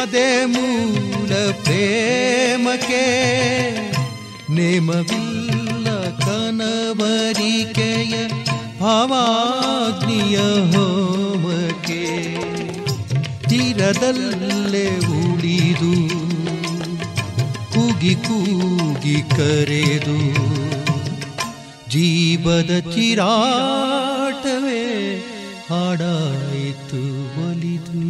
ಅದೇ ಮೂಲ ಪ್ರೇಮಕ್ಕೆ, ನೇಮವಿಲ್ಲ ಕನವರಿಕೆಯ ಭಾವಾಗ್ನಿಯ ಹೋಮಕ್ಕೆ, ತೀರದಲ್ಲೇ ಉಳಿದು ಕೂಗಿ ಕೂಗಿ ಕರೆದು, ಜೀವದ ಚಿರಾಟವೇ ಹಾಡಾಯಿತು ಒಲಿದು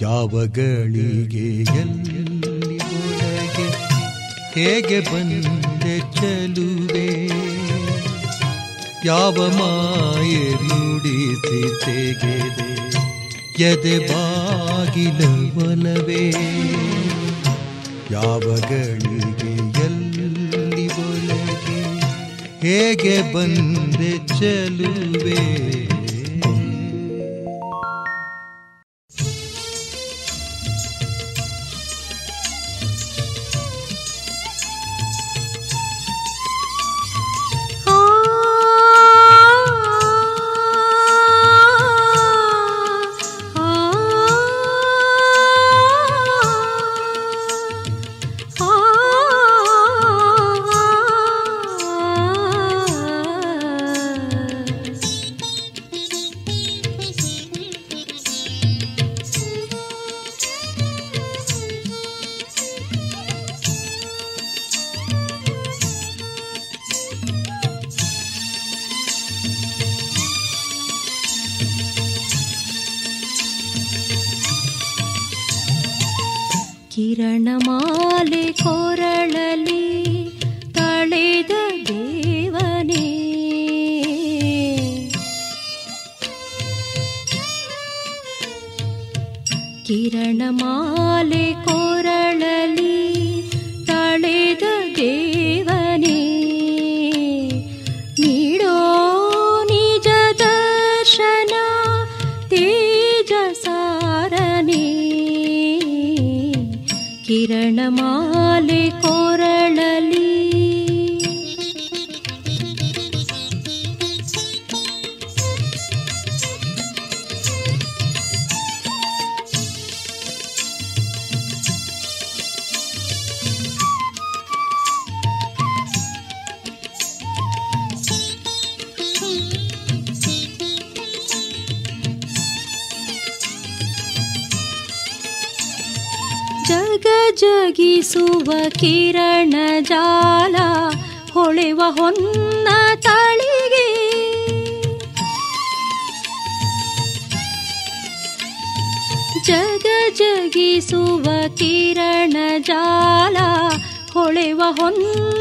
ಯಾವ ಗಳಿಗೆ ಎಲ್ಲಿ ಒಳಗೆ ಹೇಗೆ ಬಂದೆ ಚಲುವೆ? ಯಾವ ಮಾಯೆ ನುಡಿಸಿ ತೆಗೆದೆ, ಎದೆ ಬಾಗಿಲ ಒಲವೇ? ಯಾವ ಹೇಗೆ ಬಂದೆ ಚೆಲುವೆ? ಹೊಳೆವ ಹೊನ್ನ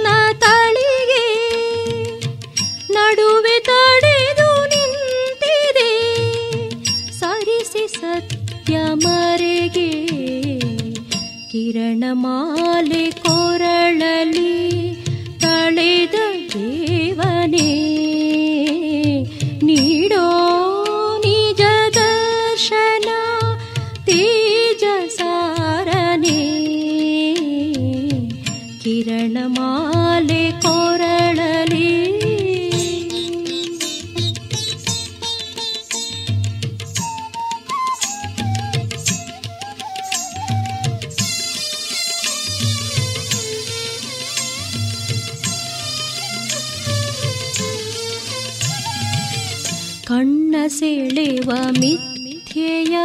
ಕಣ್ಣ ಸೆಳೆವ ಮಿಥ್ಯೆಯ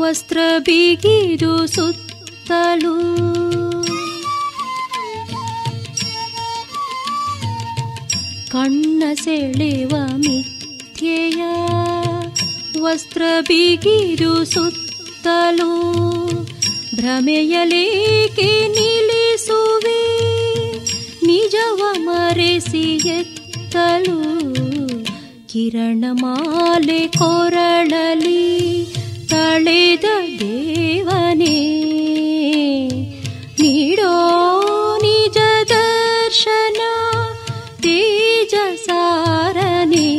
ವಸ್ತ್ರ ಬಿಗಿದು ಸುತ್ತಲೂ. ಕಣ್ಣ ಸೆಳೆವ ಮಿಥ್ಯೆಯ ವಸ್ತ್ರ ಬಿಗಿದು ಸುತ್ತಲೂ. ಭ್ರಮೆಯಲೇಕೆ ನಿಲ್ಲಿಸುವೆ? ನಿಜವ ಮರೆಸಿ ಎತ್ತಲು. ಕಿರಣಮಾಲೆ ಕೊರಳಲಿ ತಳೆದ ದೇವನೇ ನೀಡೋ ನಿಜ ದರ್ಶನ ತೇಜ ಸಾರನೇ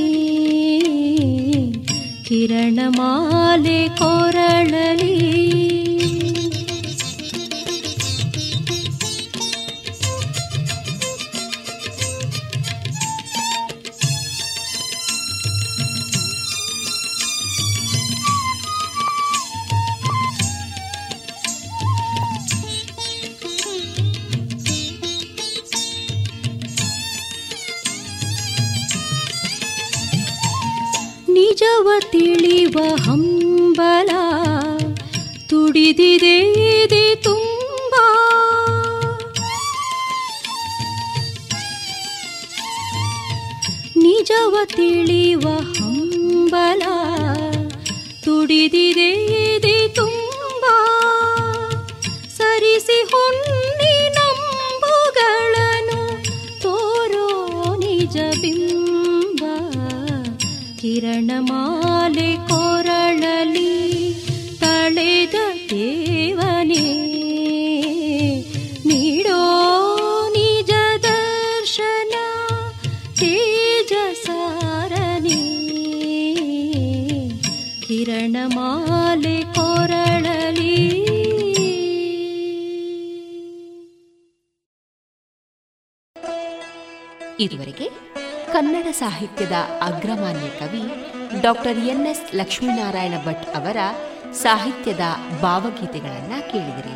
ಕಿರಣಮಾಲೆ ಕೊರಳಲಿ ತಿಳಿವ ಹಂಬಲ ತುಡಿದಿದೆ ತುಂಬ. ನಿಜವ ತಿಳಿವ ಹಂಬಲ ತುಡಿದಿದೆ ತುಂಬ. ಸರಿಸಿ ಹೊನ್ನಿ रणमाले ಕನ್ನಡ ಸಾಹಿತ್ಯದ ಅಗ್ರಮಾನ್ಯ ಕವಿ ಡಾಕ್ಟರ್ ಎನ್ಎಸ್ ಲಕ್ಷ್ಮೀನಾರಾಯಣ ಭಟ್ ಅವರ ಸಾಹಿತ್ಯದ ಭಾವಗೀತೆಗಳನ್ನು ಕೇಳಿದಿರಿ.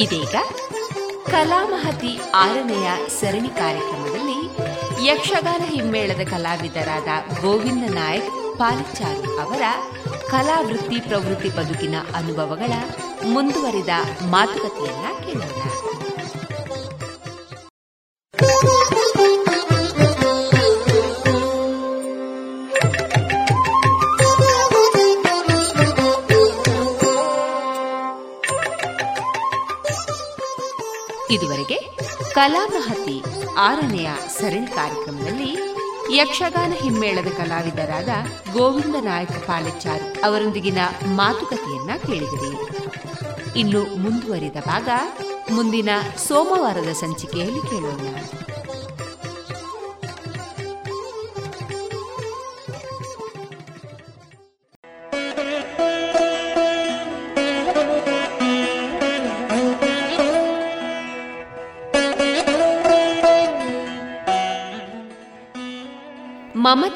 ಇದೀಗ ಕಲಾಮಹತಿ ಆರನೆಯ ಸರಣಿ ಕಾರ್ಯಕ್ರಮದಲ್ಲಿ ಯಕ್ಷಗಾನ ಹಿಮ್ಮೇಳದ ಕಲಾವಿದರಾದ ಗೋವಿಂದ ನಾಯಕ್, ಪಾಲಿಚಾರು ಅವರ ಕಲಾವೃತ್ತಿ ಪ್ರವೃತ್ತಿ ಬದುಕಿನ ಅನುಭವಗಳ ಮುಂದುವರಿದ ಮಾತುಕತೆಯನ್ನ ಕೇಳೋಣ. ಇದುವರೆಗೆ ಕಲಾಮಹತಿ ಆರನೆಯ ಸರಣಿ ಕಾರ್ಯಕ್ರಮದಲ್ಲಿ ಯಕ್ಷಗಾನ ಹಿಮ್ಮೇಳದ ಕಲಾವಿದರಾದ ಗೋವಿಂದ ನಾಯಕ ಪಾಲೆಚಾರ್ ಅವರೊಂದಿಗಿನ ಮಾತುಕತೆಯನ್ನ ಕೇಳಿದಿರಿ. ಇನ್ನು ಮುಂದುವರಿದ ಭಾಗ ಮುಂದಿನ ಸೋಮವಾರದ ಸಂಚಿಕೆಯಲ್ಲಿ ಕೇಳೋಣ.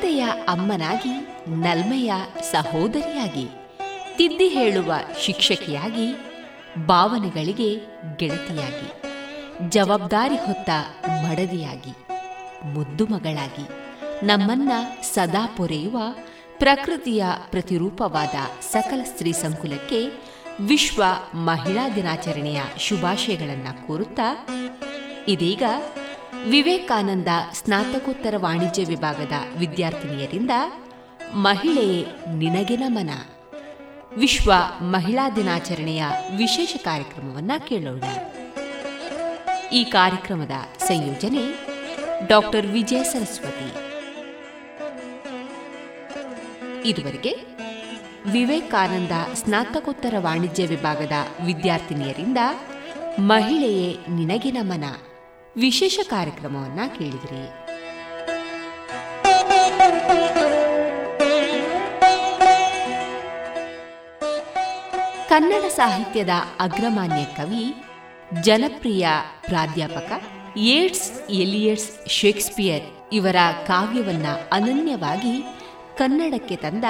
ಮಮತೆಯ ಅಮ್ಮನಾಗಿ, ನಲ್ಮೆಯ ಸಹೋದರಿಯಾಗಿ ತಿದ್ದಿ ಹೇಳುವ ಶಿಕ್ಷಕಿಯಾಗಿ, ಭಾವನೆಗಳಿಗೆ ಗೆಳತಿಯಾಗಿ, ಜವಾಬ್ದಾರಿ ಹೊತ್ತ ಮಡದಿಯಾಗಿ, ಮುದ್ದು ಮಗಳಾಗಿ, ನಮ್ಮನ್ನ ಸದಾ ಪೊರೆಯುವ ಪ್ರಕೃತಿಯ ಪ್ರತಿರೂಪವಾದ ಸಕಲ ಸ್ತ್ರೀ ಸಂಕುಲಕ್ಕೆ ವಿಶ್ವ ಮಹಿಳಾ ದಿನಾಚರಣೆಯ ಶುಭಾಶಯಗಳನ್ನು ಕೋರುತ್ತಾ, ಇದೀಗ ವಿವೇಕಾನಂದ ಸ್ನಾತಕೋತ್ತರ ವಾಣಿಜ್ಯ ವಿಭಾಗದ ವಿದ್ಯಾರ್ಥಿನಿಯರಿಂದ ಮಹಿಳೆಯೇ ನಿನಗೆ ನಮನ. ವಿಶ್ವ ಮಹಿಳಾ ದಿನಾಚರಣೆಯ ವಿಶೇಷ ಕಾರ್ಯಕ್ರಮವನ್ನ ಕೇಳೋಣ. ಈ ಕಾರ್ಯಕ್ರಮದ ಸಂಯೋಜನೆ ಡಾಕ್ಟರ್ ವಿಜಯ ಸರಸ್ವತಿ. ಇದುವರೆಗೆ ವಿವೇಕಾನಂದ ಸ್ನಾತಕೋತ್ತರ ವಾಣಿಜ್ಯ ವಿಭಾಗದ ವಿದ್ಯಾರ್ಥಿನಿಯರಿಂದ ಮಹಿಳೆಯೇ ನಿನಗೆ ನಮನ. ವಿಶೇಷ ಕಾರ್ಯಕ್ರಮವನ್ನ ಕೇಳಿದ್ರಿ. ಕನ್ನಡ ಸಾಹಿತ್ಯದ ಅಗ್ರಮಾನ್ಯ ಕವಿ, ಜನಪ್ರಿಯ ಪ್ರಾಧ್ಯಾಪಕ ಏಡ್ಸ್ ಎಲಿಯಟ್ಸ್ ಶೇಕ್ಸ್ಪಿಯರ್ ಇವರ ಕಾವ್ಯವನ್ನ ಅನನ್ಯವಾಗಿ ಕನ್ನಡಕ್ಕೆ ತಂದ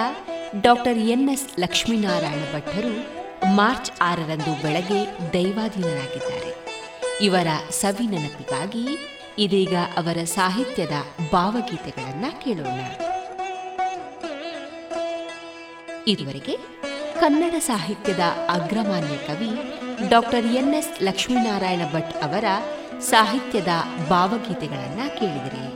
ಡಾಕ್ಟರ್ ಎನ್ಎಸ್ ಲಕ್ಷ್ಮೀನಾರಾಯಣ ಭಟ್ಟರು ಮಾರ್ಚ್ ಆರರಂದು ಬೆಳಗ್ಗೆ ದೈವಾಧೀನರಾಗಿದ್ದಾರೆ. ಇವರ ಸವಿ ನೆನಪಿಗಾಗಿ ಇದೀಗ ಅವರ ಸಾಹಿತ್ಯದ ಭಾವಗೀತೆಗಳನ್ನು ಕೇಳೋಣ. ಇದುವರೆಗೆ ಕನ್ನಡ ಸಾಹಿತ್ಯದ ಅಗ್ರಮಾನ್ಯ ಕವಿ ಡಾಕ್ಟರ್ ಎನ್ಎಸ್ ಲಕ್ಷ್ಮೀನಾರಾಯಣ ಭಟ್ ಅವರ ಸಾಹಿತ್ಯದ ಭಾವಗೀತೆಗಳನ್ನು ಕೇಳಿದಿರಿ.